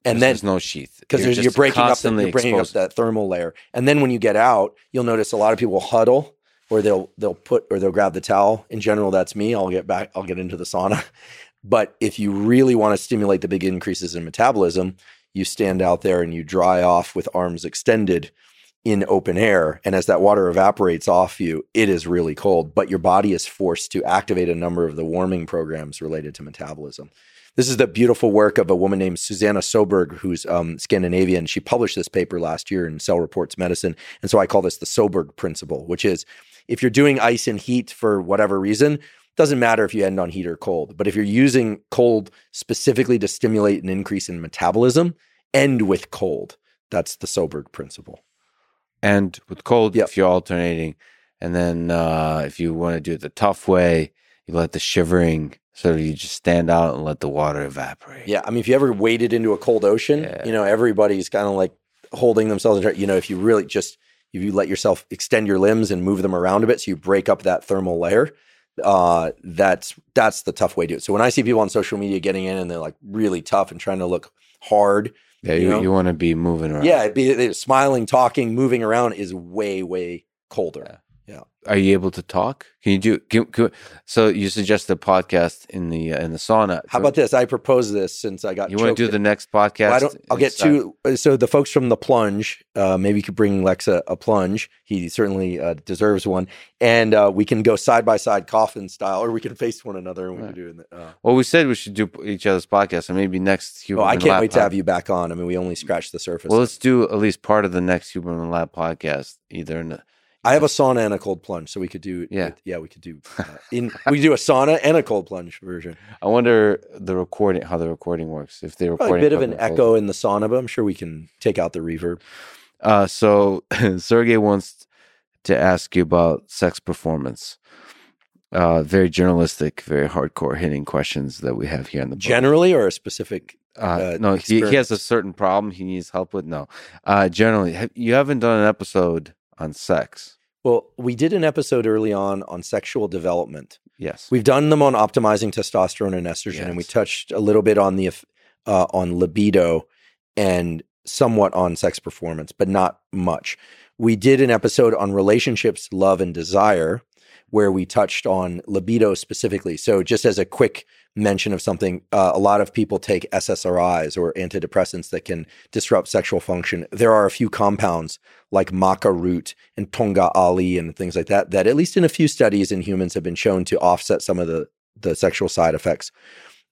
S2: And then
S1: there's no sheath
S2: because you're,
S1: just
S2: breaking up, the, you're breaking up that thermal layer. And then when you get out, you'll notice a lot of people huddle, or they'll they'll put or they'll grab the towel. In general, that's me. I'll get back. I'll get into the sauna. But if you really want to stimulate the big increases in metabolism, you stand out there and you dry off with arms extended in open air. And as that water evaporates off you, it is really cold, but your body is forced to activate a number of the warming programs related to metabolism. This is the beautiful work of a woman named Susanna Soberg, who's um, Scandinavian. She published this paper last year in Cell Reports Medicine. And so I call this the Soberg principle, which is if you're doing ice and heat for whatever reason, doesn't matter if you end on heat or cold. But if you're using cold specifically to stimulate an increase in metabolism, end with cold. That's the Soberg principle.
S1: and with cold
S2: Yep.
S1: if you're alternating and then uh if you want to do it the tough way you let the shivering so you just stand out and let the water evaporate
S2: Yeah, I mean, if you ever waded into a cold ocean,
S1: Yeah.
S2: you know, everybody's kind of like holding themselves. In, you know, if you really just if you let yourself extend your limbs and move them around a bit, so you break up that thermal layer. Uh, that's that's the tough way to do it. So when I see people on social media getting in and they're like really tough and trying to look hard,
S1: yeah
S2: you
S1: you, you want to be moving around
S2: yeah, be, smiling, talking, moving around is way way colder.
S1: Are you able to talk can you do can, can, so you suggest the podcast in the uh, in the sauna
S2: How about this? I propose this since I got
S1: you want to do the next podcast
S2: Well, I don't, I'll get to so the folks from the plunge. Uh, maybe you could bring Lex a, a plunge. He certainly uh, deserves one, and uh, we can go side by side, coffin style, or we can face one another, and we
S1: Right.
S2: can do. it. Uh,
S1: well we said we should do each other's podcast and maybe next human
S2: oh, I can't
S1: Lab
S2: wait to have you back on. I mean, we only scratched the surface.
S1: well let's do at least part of the next Huberman Lab podcast either in the
S2: I have a sauna and a cold plunge, so we could do.
S1: Yeah.
S2: yeah, we could do. Uh, in we do a sauna and a cold plunge version.
S1: I wonder the recording, how the recording works. If they
S2: Probably
S1: recording
S2: a bit of an echo in the sauna, but I'm sure we can take out the reverb.
S1: Uh, so Sergey wants to ask you about sex performance. Uh, very journalistic, very hardcore hitting questions that we have here in the book.
S2: Generally, or a specific.
S1: uh,
S2: uh,
S1: no, he, he has a certain problem he needs help with. No, uh, generally, have, you haven't done an episode on sex.
S2: Well, we did an episode early on on sexual development.
S1: Yes,
S2: We've done them on optimizing testosterone and estrogen, and we touched a little bit on the uh, on libido and somewhat on sex performance, but not much. We did an episode on relationships, love, and desire, where we touched on libido specifically. So, just as a quick mention of something, uh, a lot of people take SSRIs or antidepressants that can disrupt sexual function. There are a few compounds like maca root and tongkat ali and things like that that at least in a few studies in humans have been shown to offset some of the the sexual side effects.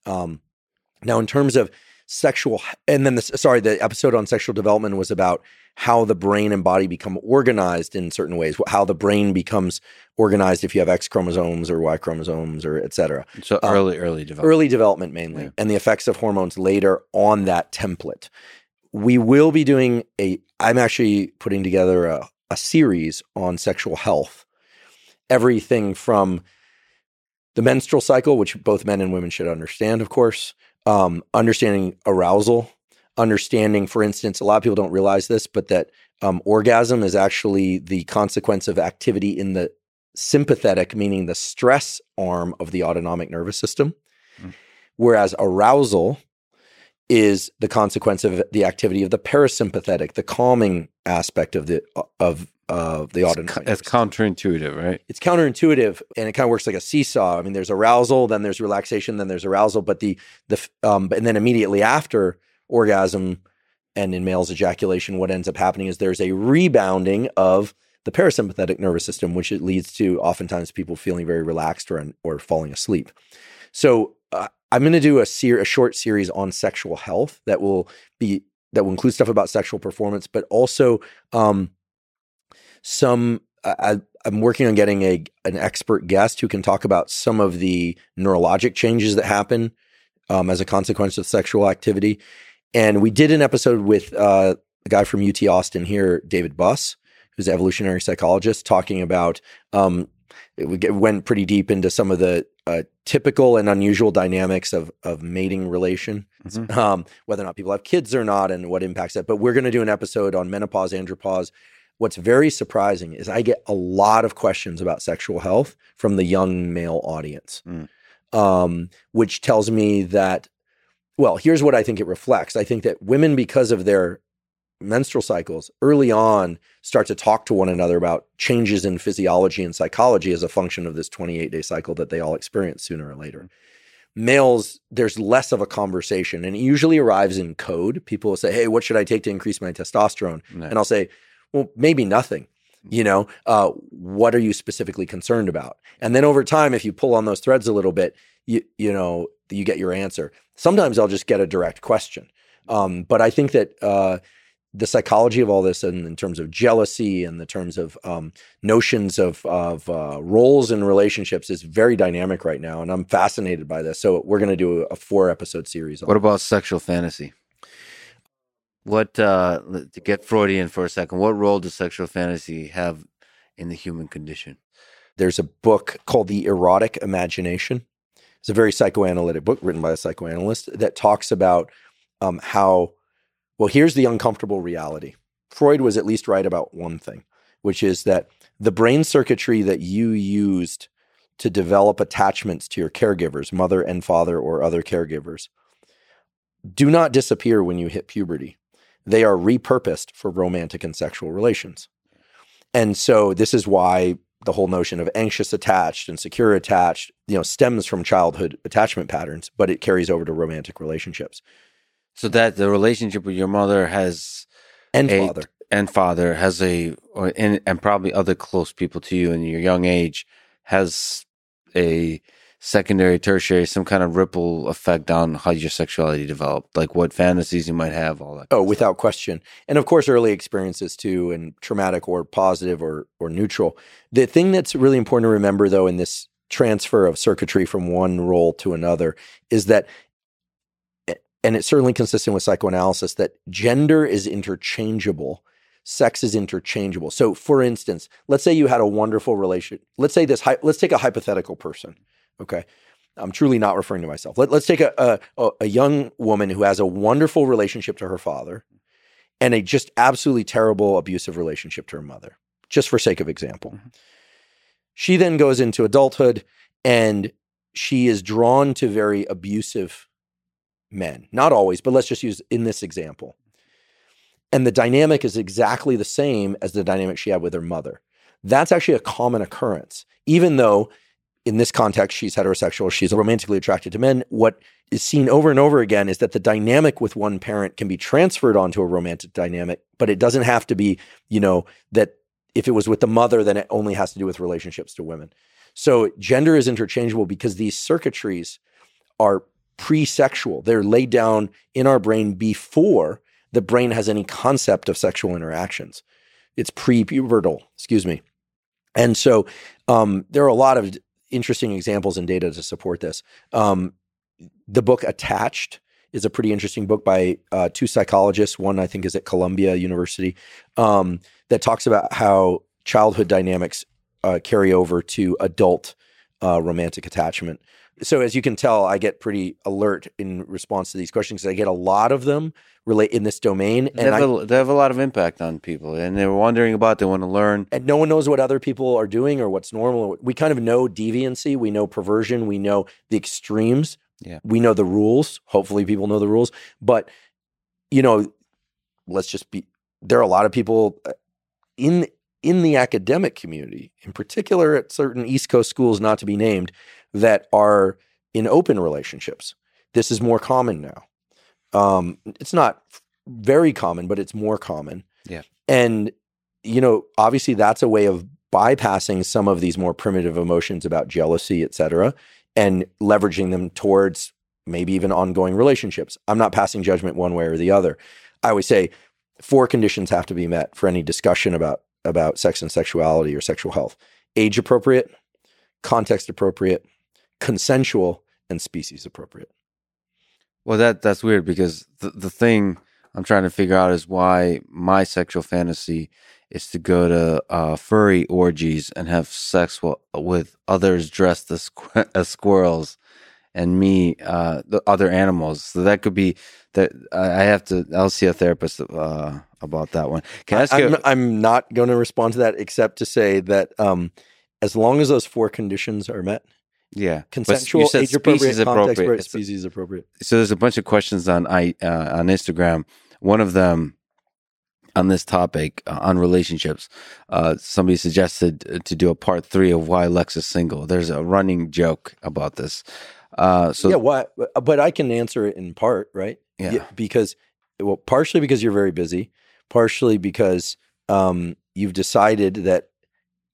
S2: Um, now, in terms of sexual, and then the sorry, the episode on sexual development was about how the brain and body become organized in certain ways. How the brain becomes organized if you have X chromosomes or Y chromosomes or et cetera
S1: so
S2: uh,
S1: early, early development.
S2: early development mainly
S1: Yeah.
S2: and the effects of hormones later on that template we will be doing a i'm actually putting together a, a series on sexual health everything from the menstrual cycle which both men and women should understand of course um, understanding arousal understanding for instance a lot of people don't realize this but that um, orgasm is actually the consequence of activity in the sympathetic meaning the stress arm of the autonomic nervous system
S1: Mm.
S2: whereas arousal is the consequence of the activity of the parasympathetic the calming aspect of the of of the autonomic nervous
S1: it's counterintuitive, right?
S2: it's counterintuitive and it kind of works like a seesaw. I mean, there's arousal, then there's relaxation, then there's arousal, but the the um and then immediately after orgasm and in males ejaculation, what ends up happening is there's a rebounding of the parasympathetic nervous system, which it leads to oftentimes people feeling very relaxed or or falling asleep. So uh, I'm going to do a, ser- a short series on sexual health that will be that will include stuff about sexual performance, but also um, some. I, I'm working on getting a an expert guest who can talk about some of the neurologic changes that happen um, as a consequence of sexual activity. And we did an episode with uh, a guy from UT Austin here, David Buss, who's an evolutionary psychologist, talking about. Um, we get, went pretty deep into some of the uh, typical and unusual dynamics of of mating relation, mm-hmm. um, whether or not people have kids or not, and what impacts that. But we're going to do an episode on menopause, andropause. What's very surprising is I get a lot of questions about sexual health from the young male audience, mm. um, which tells me that. Well, here's what I think it reflects. I think that women, because of their menstrual cycles early on start to talk to one another about changes in physiology and psychology as a function of this 28 day cycle that they all experience sooner or later. Males, there's less of a conversation and it usually arrives in code. People will say, Hey, what should I take to increase my testosterone? And I'll say, Well, maybe nothing. You know, uh, what are you specifically concerned about? And then over time, if you pull on those threads a little bit, you, you know, you get your answer. Sometimes I'll just get a direct question. Um, but I think that uh, the psychology of all this and in terms of jealousy and the terms of um, notions of, of uh, roles and relationships is very dynamic right now and i'm fascinated by this. So we're going to do a four episode series
S1: what about sexual fantasy? What uh, to get freudian for a second what role does sexual fantasy have in the human condition?
S2: There's a book called the erotic imagination it's a very psychoanalytic book written by a psychoanalyst that talks about um, how well, here's the uncomfortable reality. Freud was at least right about one thing, which is that the brain circuitry that you used to develop attachments to your caregivers, mother and father or other caregivers, do not disappear when you hit puberty. They are repurposed for romantic and sexual relations. And so this is why the whole notion of anxious attached and secure attached, you know, stems from childhood attachment patterns, but it carries over to romantic relationships.
S1: So that the relationship with your mother has
S2: and a, father
S1: and father has a or, and and probably other close people to you in your young age has a secondary, tertiary, some kind of ripple effect on how your sexuality developed, like what fantasies you might have, all that.
S2: Oh, without stuff. question, and of course, early experiences too, and traumatic or positive or or neutral. The thing that's really important to remember, though, in this transfer of circuitry from one role to another, is that and it's certainly consistent with psychoanalysis that gender is interchangeable sex is interchangeable so for instance let's say you had a wonderful relation let's say this let's take a hypothetical person okay i'm truly not referring to myself Let, us take a, a, a young woman who has a wonderful relationship to her father and a just absolutely terrible abusive relationship to her mother just for sake of example mm-hmm. she then goes into adulthood and she is drawn to very abusive men. Not always, but let's just use in this example. And the dynamic is exactly the same as the dynamic she had with her mother. That's actually a common occurrence, even though in this context she's heterosexual, she's romantically attracted to men. What is seen over and over again is that the dynamic with one parent can be transferred onto a romantic dynamic, but it doesn't have to be, you know, that if it was with the mother, then it only has to do with relationships to women. So gender is interchangeable because these circuitries are pre-sexual. They're laid down in our brain before the brain has any concept of sexual interactions. It's pre-pubertal, excuse me. And so um, there are a lot of interesting examples and data to support this. Um, the book Attached is a pretty interesting book by uh, two psychologists. One I think is at Columbia University um, that talks about how childhood dynamics uh, carry over to adult uh, romantic attachment so as you can tell, I get pretty alert in response to these questions because I get a lot of them relate in this domain,
S1: and they have, I, a, they have, a, lot of impact on people, and they're wondering about. They want to learn,
S2: and no one knows what other people are doing or what's normal. We kind of know deviancy, we know perversion, we know the extremes,
S1: yeah,
S2: we know the rules. Hopefully, people know the rules, but you know, let's just be. There are a lot of people uh, in in the academic community, in particular at certain East Coast schools, not to be named, that are in open relationships. This is more common now. Um, it's not very common, but it's more common.
S1: Yeah.
S2: And you know, obviously that's a way of bypassing some of these more primitive emotions about jealousy, et cetera, and leveraging them towards maybe even ongoing relationships. I'm not passing judgment one way or the other. I always say four conditions have to be met for any discussion about about sex and sexuality or sexual health. Age appropriate, context appropriate, consensual, and species appropriate.
S1: Well, that that's weird because the the thing I'm trying to figure out is why my sexual fantasy is to go to uh, furry orgies and have sex w- with others dressed as, squ- as squirrels and me uh, the other animals. So that could be that I have to. I'll see a therapist uh, about that one. Can I ask
S2: I'm,
S1: you?
S2: I'm not going to respond to that except to say that um, as long as those four conditions are met,
S1: Yeah,
S2: consensual, age appropriate,
S1: species
S2: context
S1: appropriate.
S2: appropriate,
S1: It's-
S2: species appropriate.
S1: so there's a bunch of questions on I uh, on Instagram. One of them on this topic uh, on relationships. Uh, somebody suggested uh, to do a part three of why Lex is single. There's a running joke about this. Uh, so
S2: yeah, what? But I can answer it in part, right?
S1: Yeah.
S2: because well, partially because you're very busy, partially because um, you've decided that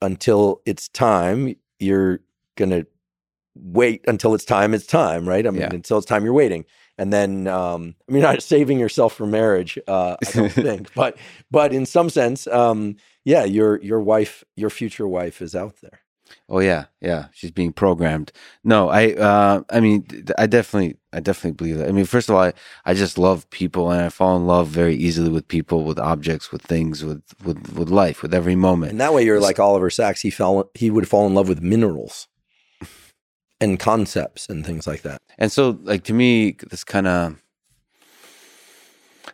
S2: until it's time, you're gonna wait until it's time. It's time, right? I mean,
S1: Yeah.
S2: until it's time, you're waiting, and then um, I mean, not saving yourself for marriage, uh, I don't think, but but in some sense, um, yeah, your your wife, your future wife, is out there.
S1: Oh yeah, yeah. She's being programmed. No, I uh I mean I definitely I definitely believe that. I mean, first of all, I, I just love people and I fall in love very easily with people, with objects, with things, with with, with life, with every moment.
S2: And that way, you're
S1: It's-
S2: like Oliver Sacks. He fell. He would fall in love with minerals and concepts and things like that.
S1: And so like to me this kind of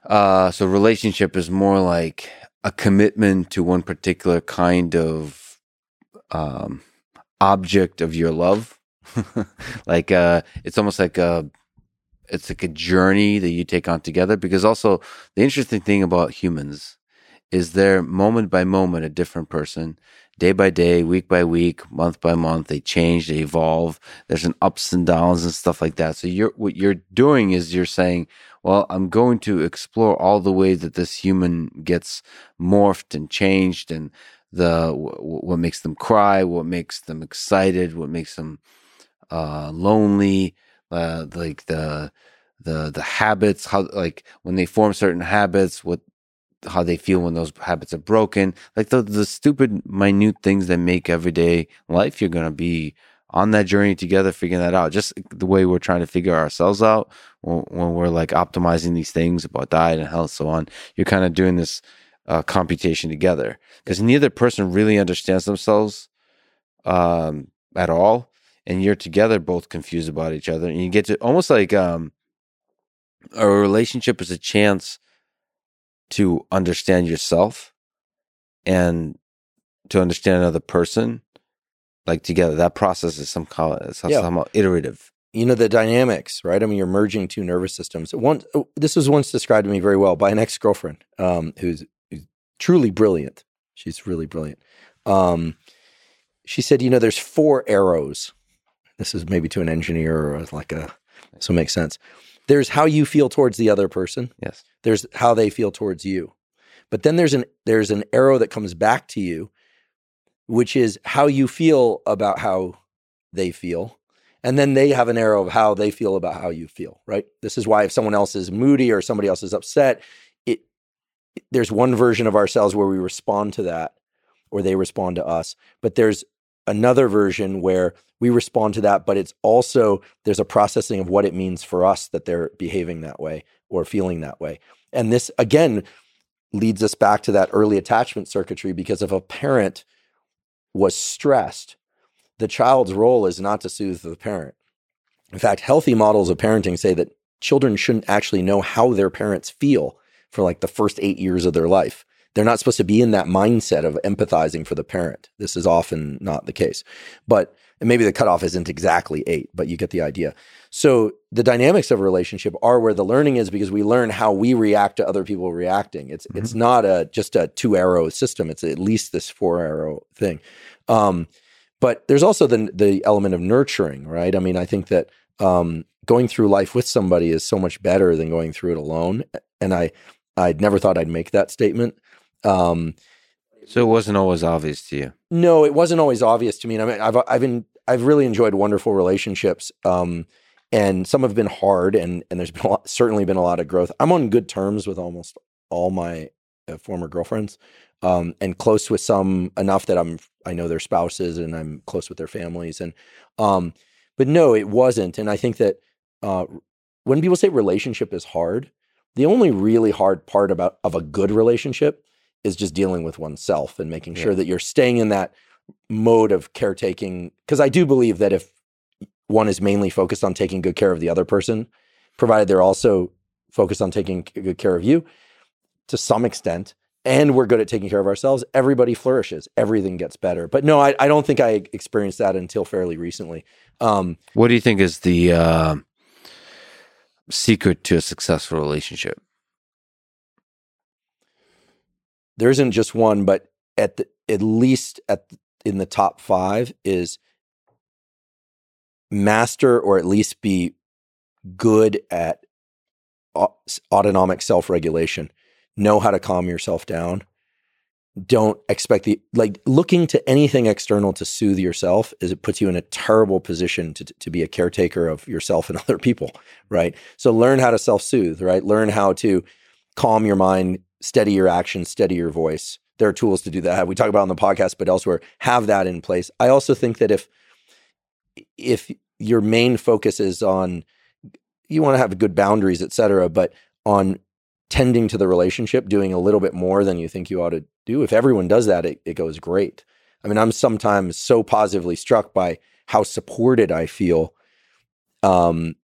S1: uh so relationship is more like a commitment to one particular kind of um object of your love. like uh it's almost like a it's like a journey that you take on together because also the interesting thing about humans is they're moment by moment a different person day by day week by week month by month they change they evolve. There's an ups and downs and stuff like that. So you're what you're doing is you're saying well i'm going to explore all the ways that this human gets morphed and changed and the wh- wh- what makes them cry what makes them excited what makes them uh lonely uh like the the the habits how like when they form certain habits what how they feel when those habits are broken. Like the the stupid minute things that make everyday life you're gonna be on that journey together figuring that out. Just the way we're trying to figure ourselves out when, when we're like optimizing these things about diet and health so on you're kind of doing this uh, computation together. Because neither person really understands themselves um, at all and you're together both confused about each other and you get to almost like um, a relationship is a chance to understand yourself and to understand another person like together that process is some kind of
S2: Yeah.
S1: somehow iterative
S2: You know the dynamics, right? I mean, you're merging two nervous systems. One, oh, this was once described to me very well by an ex girlfriend um, who's, who's truly brilliant. She's really brilliant. Um, she said, you know, there's four arrows. This is maybe to an engineer or like a, so it makes sense. There's how you feel towards the other person.
S1: yes
S2: there's how they feel towards you. But then there's an there's an arrow that comes back to you which is how you feel about how they feel. And then they have an arrow of how they feel about how you feel right? This is why if someone else is moody or somebody else is upset it there's one version of ourselves where we respond to that or they respond to us. But there's another version where we respond to that but it's also there's a processing of what it means for us that they're behaving that way or feeling that way and this again leads us back to that early attachment circuitry because if a parent was stressed, the child's role is not to soothe the parent. In fact, healthy models of parenting say that children shouldn't actually know how their parents feel for like the first eight years of their life. They're not supposed to be in that mindset of empathizing for the parent. This is often not the case. But maybe the cutoff isn't exactly eight, but you get the idea. So the dynamics of a relationship are where the learning is because we learn how we react to other people reacting. It's it's not a just a two arrow system. It's at least this four arrow thing. Um, but there's also the the element of nurturing, right? I mean, I think that um, going through life with somebody is so much better than going through it alone. And I I'd never thought I'd make that statement. Um,
S1: So it wasn't always obvious to you.
S2: No, it wasn't always obvious to me. And I mean, I've I've been I've really enjoyed wonderful relationships, um, and some have been hard, and and there's been a lot, certainly been a lot of growth. I'm on good terms with almost all my uh, former girlfriends, um, and close with some enough that I'm I know their spouses, and I'm close with their families, and um, but no, it wasn't. And I think that uh, when people say relationship is hard, the only really hard part about of a good relationship is just dealing with oneself and making sure
S1: Yeah.
S2: that you're staying in that mode of caretaking. Because I do believe that if one is mainly focused on taking good care of the other person, provided they're also focused on taking good care of you to some extent, and we're good at taking care of ourselves, everybody flourishes. Everything gets better. But no, I, I don't think I experienced that until fairly recently. Um,
S1: What do you think is the uh, secret to a successful relationship?
S2: there isn't just one, but at the, at least at in the top five is master or at least be good at autonomic self-regulation. Know how to calm yourself down. Don't expect the like looking to anything external to soothe yourself is it puts you in a terrible position to to be a caretaker of yourself and other people, right? So learn how to self-soothe, right? Learn how to calm your mind, steady your actions, steady your voice. There are tools to do that. We talk about on the podcast, but elsewhere, have that in place. I also think that if if your main focus is on you want to have good boundaries, et cetera, but on tending to the relationship, doing a little bit more than you think you ought to do. If everyone does that, it, it goes great. I mean, I'm sometimes so positively struck by how supported I feel. Um,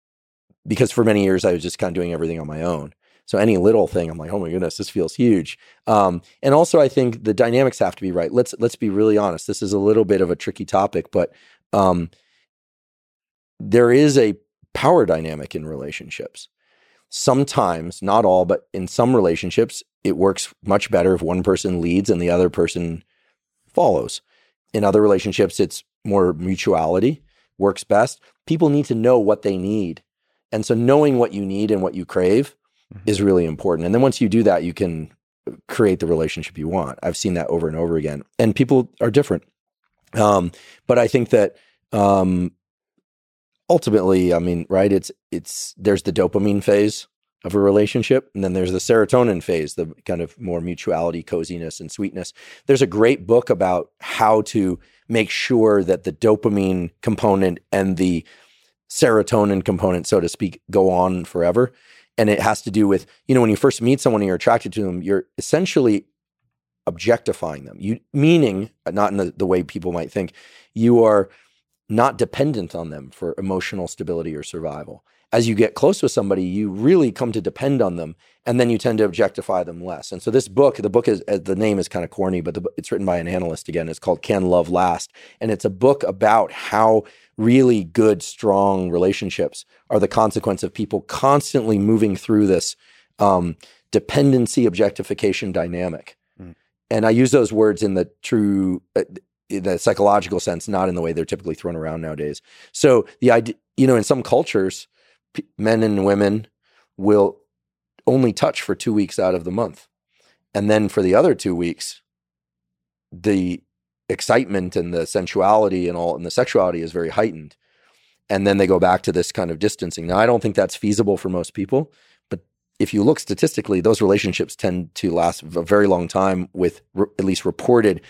S2: because for many years I was just kind of doing everything on my own. So any little thing, I'm like, oh my goodness, this feels huge. Um, and also, I think the dynamics have to be right. Let's let's be really honest. This is a little bit of a tricky topic, but um, there is a power dynamic in relationships. Sometimes, not all, but in some relationships, it works much better if one person leads and the other person follows. In other relationships, it's more mutuality works best. People need to know what they need. And so knowing what you need and what you crave
S1: Mhm.
S2: is really important. And then once you do that, you can create the relationship you want. I've seen that over and over again. And people are different. Um, but I think that um, ultimately, I mean, right? It's it's there's the dopamine phase of a relationship, and then there's the serotonin phase, the kind of more mutuality, coziness, and sweetness. There's a great book about how to make sure that the dopamine component and the serotonin component, so to speak, go on forever. And it has to do with, you know, when you first meet someone and you're attracted to them, you're essentially objectifying them. You meaning not in the, the way people might think, you are not dependent on them for emotional stability or survival. As you get close with somebody, you really come to depend on them, and then you tend to objectify them less. And so, this book, the book is uh, the name is kind of corny, but the, it's written by an analyst again. It's called "Can Love Last," and it's a book about how really good, strong relationships are the consequence of people constantly moving through this um, dependency objectification dynamic.
S1: Mm.
S2: And I use those words in the true, uh, the psychological sense, not in the way they're typically thrown around nowadays. So the idea, you know, in some cultures, p- men and women will only touch for two weeks out of the month, and then for the other two weeks, the excitement and the sensuality and all and the sexuality is very heightened. And then they go back to this kind of distancing. Now i don't think that's feasible for most people but if you look statistically those relationships tend to last a very long time with re- at least reported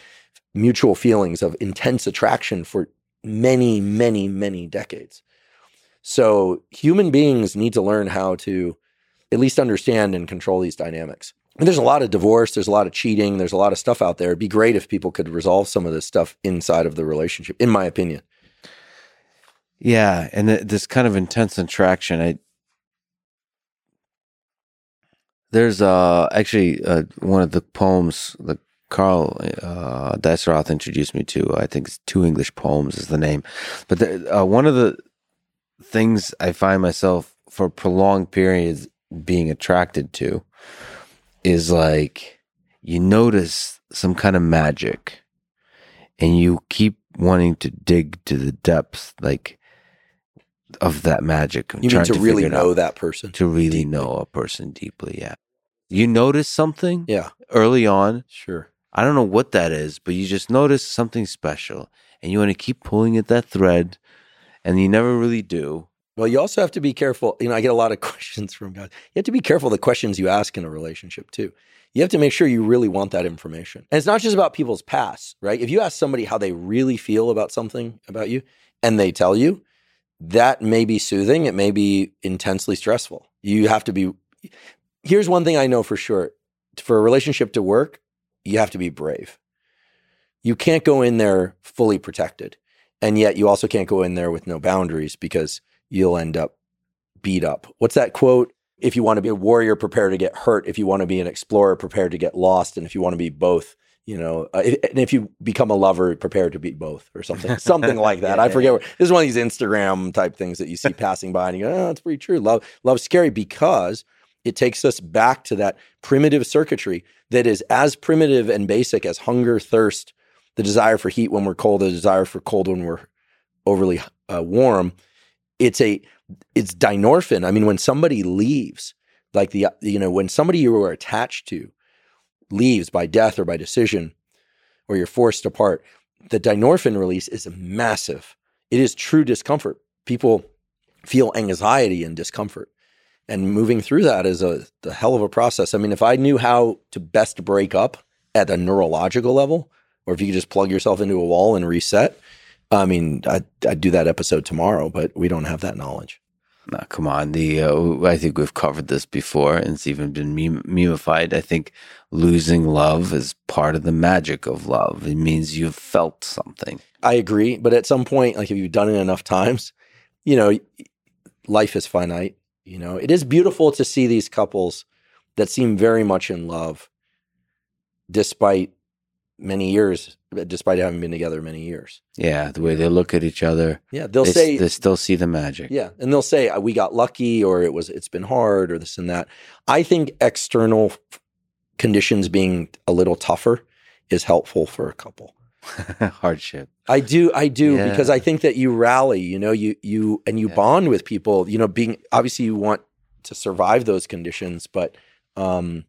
S2: mutual feelings of intense attraction for many many many decades so human beings need to learn how to at least understand and control these dynamics and there's a lot of divorce, there's a lot of cheating, there's a lot of stuff out there. It'd be great if people could resolve some of this stuff inside of the relationship, in my opinion.
S1: Yeah, and th- this kind of intense attraction. I there's uh actually uh, one of the poems that Karl uh, introduced me to. I think it's two English poems is the name, but the, uh, one of the things I find myself for prolonged periods being attracted to is like you notice some kind of magic, and you keep wanting to dig to the depths, like of that magic.
S2: You mean
S1: trying
S2: to, really know
S1: out,
S2: that person?
S1: to really
S2: deeply.
S1: know a person deeply. Yeah, you notice something
S2: Yeah,
S1: early on,
S2: sure.
S1: I don't know what that is, but you just notice something special and you want to keep pulling at that thread and you never really do.
S2: Well, you also have to be careful. You know, I get a lot of questions from guys. You have to be careful the questions you ask in a relationship too. You have to make sure you really want that information. And it's not just about people's past, right? If you ask somebody how they really feel about something about you and they tell you, that may be soothing. It may be intensely stressful. You have to be. Here's one thing I know for sure for a relationship to work, you have to be brave. You can't go in there fully protected. And yet you also can't go in there with no boundaries because you'll end up beat up. What's that quote? If you want to be a warrior, prepare to get hurt. If you want to be an explorer, prepare to get lost. And if you want to be both, you know, uh, and if you become a lover, prepare to be both or something, something like that. yeah, I forget. This is one of these Instagram type things that you see passing by, and you go, "Oh, that's pretty true." Love, love's scary because it takes us back to that primitive circuitry that is as primitive and basic as hunger, thirst, the desire for heat when we're cold, the desire for cold when we're overly uh, warm. It's a it's dynorphin. I mean, when somebody leaves, like the you know when somebody you were attached to leaves by death or by decision, or you're forced apart, the dynorphin release is massive. It is true discomfort. People feel anxiety and discomfort. And moving through that is a, a hell of a process. I mean, if I knew how to best break up at a neurological level, or if you could just plug yourself into a wall and reset, I mean, I'd, I'd do that episode tomorrow, but we don't have that knowledge.
S1: No, come on. The uh, I think we've covered this before, and it's even been meme- memeified. I think losing love is part of the magic of love. It means you've felt something.
S2: I agree, but at some point, like if you've done it enough times, you know, life is finite. You know, it is beautiful to see these couples that seem very much in love, despite many years, despite having been together many years.
S1: Yeah, the way they look at each other.
S2: Yeah, they'll
S1: they,
S2: say
S1: they still see the magic.
S2: Yeah, and they'll say we got lucky, or it was it's been hard, or this and that. I think external conditions being a little tougher is helpful for a couple.
S1: hardship.
S2: I do, I do, yeah. because I think that you rally, you know, you you and you yeah. bond with people. You know, being obviously you want to survive those conditions, but um,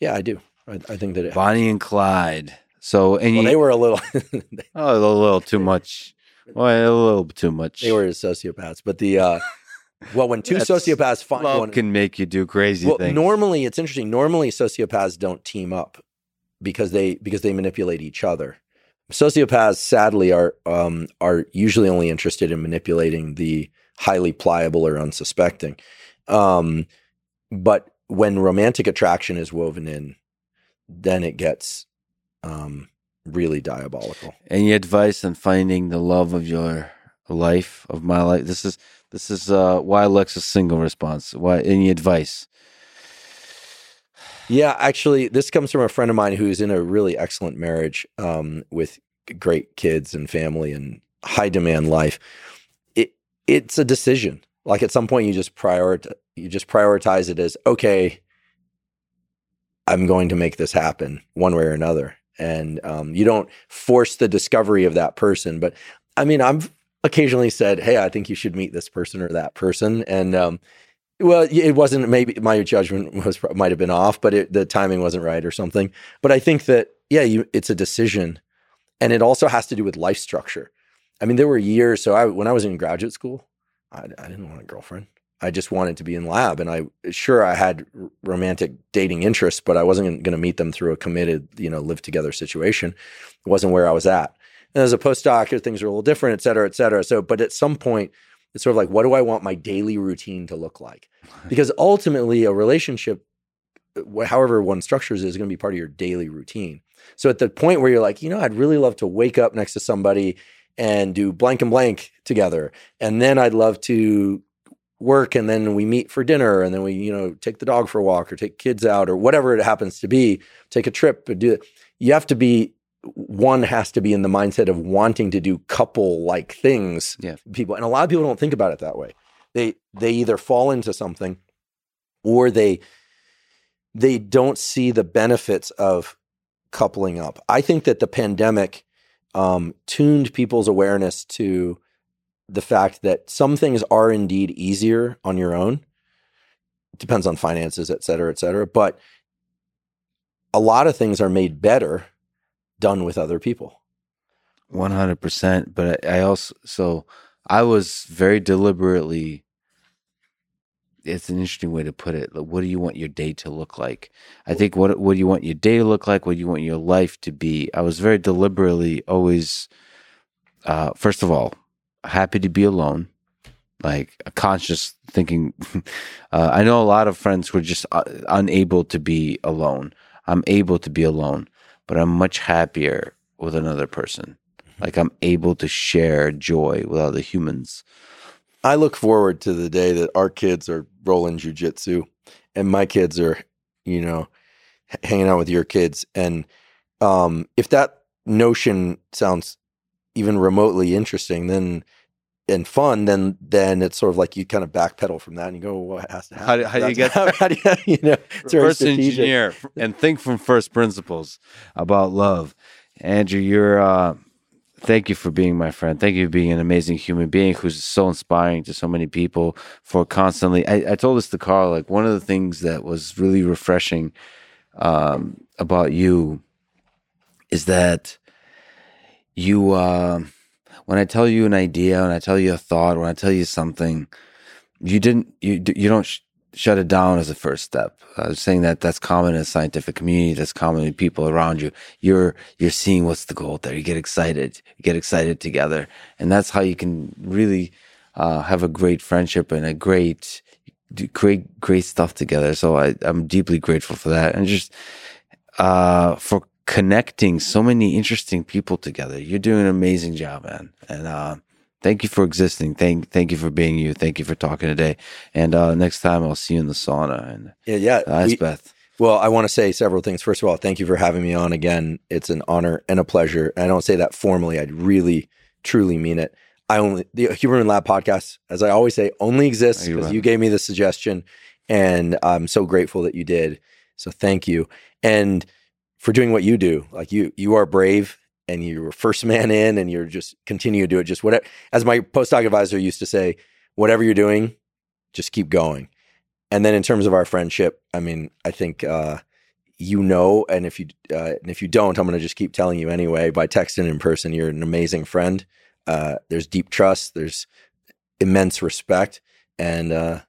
S2: yeah, I do. I, I think that it
S1: Bonnie and Clyde. So and
S2: well, you, they were a little,
S1: oh, a little too much. Well, a little too much.
S2: They were sociopaths, but the uh, well, when two sociopaths find
S1: one can make you do crazy
S2: well,
S1: things.
S2: Normally, it's interesting. Normally, sociopaths don't team up because they because they manipulate each other. Sociopaths, sadly, are um, are usually only interested in manipulating the highly pliable or unsuspecting. Um, but when romantic attraction is woven in, then it gets um, really diabolical.
S1: Any advice on finding the love of your life, of my life? This is this is uh, why Lex is single response. Why any advice?
S2: Yeah, actually, this comes from a friend of mine who's in a really excellent marriage um, with great kids and family and high demand life. It it's a decision. Like at some point, you just prioritize you just prioritize it as okay. I'm going to make this happen one way or another, and um, you don't force the discovery of that person. But I mean, I've occasionally said, "Hey, I think you should meet this person or that person," and um, well, it wasn't. Maybe my judgment was might have been off, but it, the timing wasn't right or something. But I think that yeah, you, it's a decision, and it also has to do with life structure. I mean, there were years. So I, when I was in graduate school, I, I didn't want a girlfriend. I just wanted to be in lab, and I sure I had romantic dating interests, but I wasn't going to meet them through a committed, you know, live together situation. It wasn't where I was at. And as a postdoc, things are a little different, et cetera, et cetera. So, but at some point, it's sort of like, what do I want my daily routine to look like? Because ultimately, a relationship, uh, however one structures it, is going to be part of your daily routine. So at the point where you're like, you know, I'd really love to wake up next to somebody and do blank and blank together. And then I'd love to work and then we meet for dinner and then we, you know, take the dog for a walk or take kids out or whatever it happens to be, take a trip and do it. You have to be one has to be in the mindset of wanting to do couple like things.
S1: Yeah.
S2: people and a lot of people don't think about it that way. They they either fall into something or they they don't see the benefits of coupling up. I think that the pandemic um, tuned people's awareness to the fact that some things are indeed easier on your own. It depends on finances et cetera et cetera. But a lot of things are made better done with other people.
S1: One hundred percent. But I, also so I was very deliberately. It's an interesting way to put it. What do you want your day to look like? I think what what do you want your day to look like? What do you want your life to be? I was very deliberately always. Uh, first of all, happy to be alone like a conscious thinking. uh, I know a lot of friends who are just uh, unable to be alone. I'm able to be alone, but I'm much happier with another person. Like I'm able to share joy with other humans.
S2: I look forward to the day that our kids are rolling jujitsu and my kids are, you know, hanging out with your kids. And um, if that notion sounds even remotely interesting, then and fun, then then it's sort of like you kind of backpedal from that and you go, well, what has to happen?
S1: How do- how do you get
S2: how do you, you know,
S1: Reverse engineer and think from first principles about love. Andrew, you're uh thank you for being my friend. Thank you for being an amazing human being who's so inspiring to so many people for constantly I, I told this to Karl, like one of the things that was really refreshing um about you is that you uh when I tell you an idea, when I tell you a thought, when I tell you something, you didn't you you don't sh- shut it down as a first step. I was saying that that's common in the scientific community. That's common in people around you. You're you're seeing what's the goal there. You get excited. You get excited together, and that's how you can really uh, have a great friendship and a great great great stuff together. So I I'm deeply grateful for that, and just uh, for connecting so many interesting people together. You're doing an amazing job, man. And uh, thank you for existing. Thank thank you for being you. Thank you for talking today. And uh, next time I'll see you in the sauna. And
S2: Yeah, yeah.
S1: uh,
S2: we-
S1: Beth.
S2: Well, I want to say several things. First of all, thank you for having me on again. It's an honor and a pleasure. I don't say that formally. I really, truly mean it. I only the Huberman Lab podcast, as I always say, only exists because you gave me the suggestion, and I'm so grateful that you did. So thank you, and for doing what you do. Like you, you are brave, and you were first man in, and you're just continue to do it. Just whatever, as my postdoc advisor used to say, whatever you're doing, just keep going. And then in terms of our friendship, I mean, I think uh, you know, and if you uh, and if you don't, I'm going to just keep telling you anyway by text and in person. You're an amazing friend. Uh, there's deep trust. There's immense respect, and uh,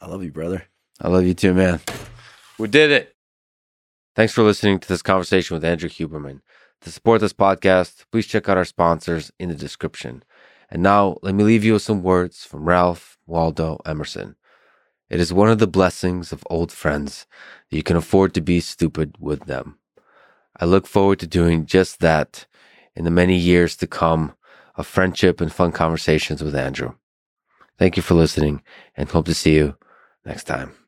S2: I love you, brother.
S1: I love you too, man. We did it. Thanks for listening to this conversation with Andrew Huberman. To support this podcast, please check out our sponsors in the description. And now, let me leave you with some words from Ralph Waldo Emerson. It is one of the blessings of old friends that you can afford to be stupid with them. I look forward to doing just that in the many years to come of friendship and fun conversations with Andrew. Thank you for listening and hope to see you next time.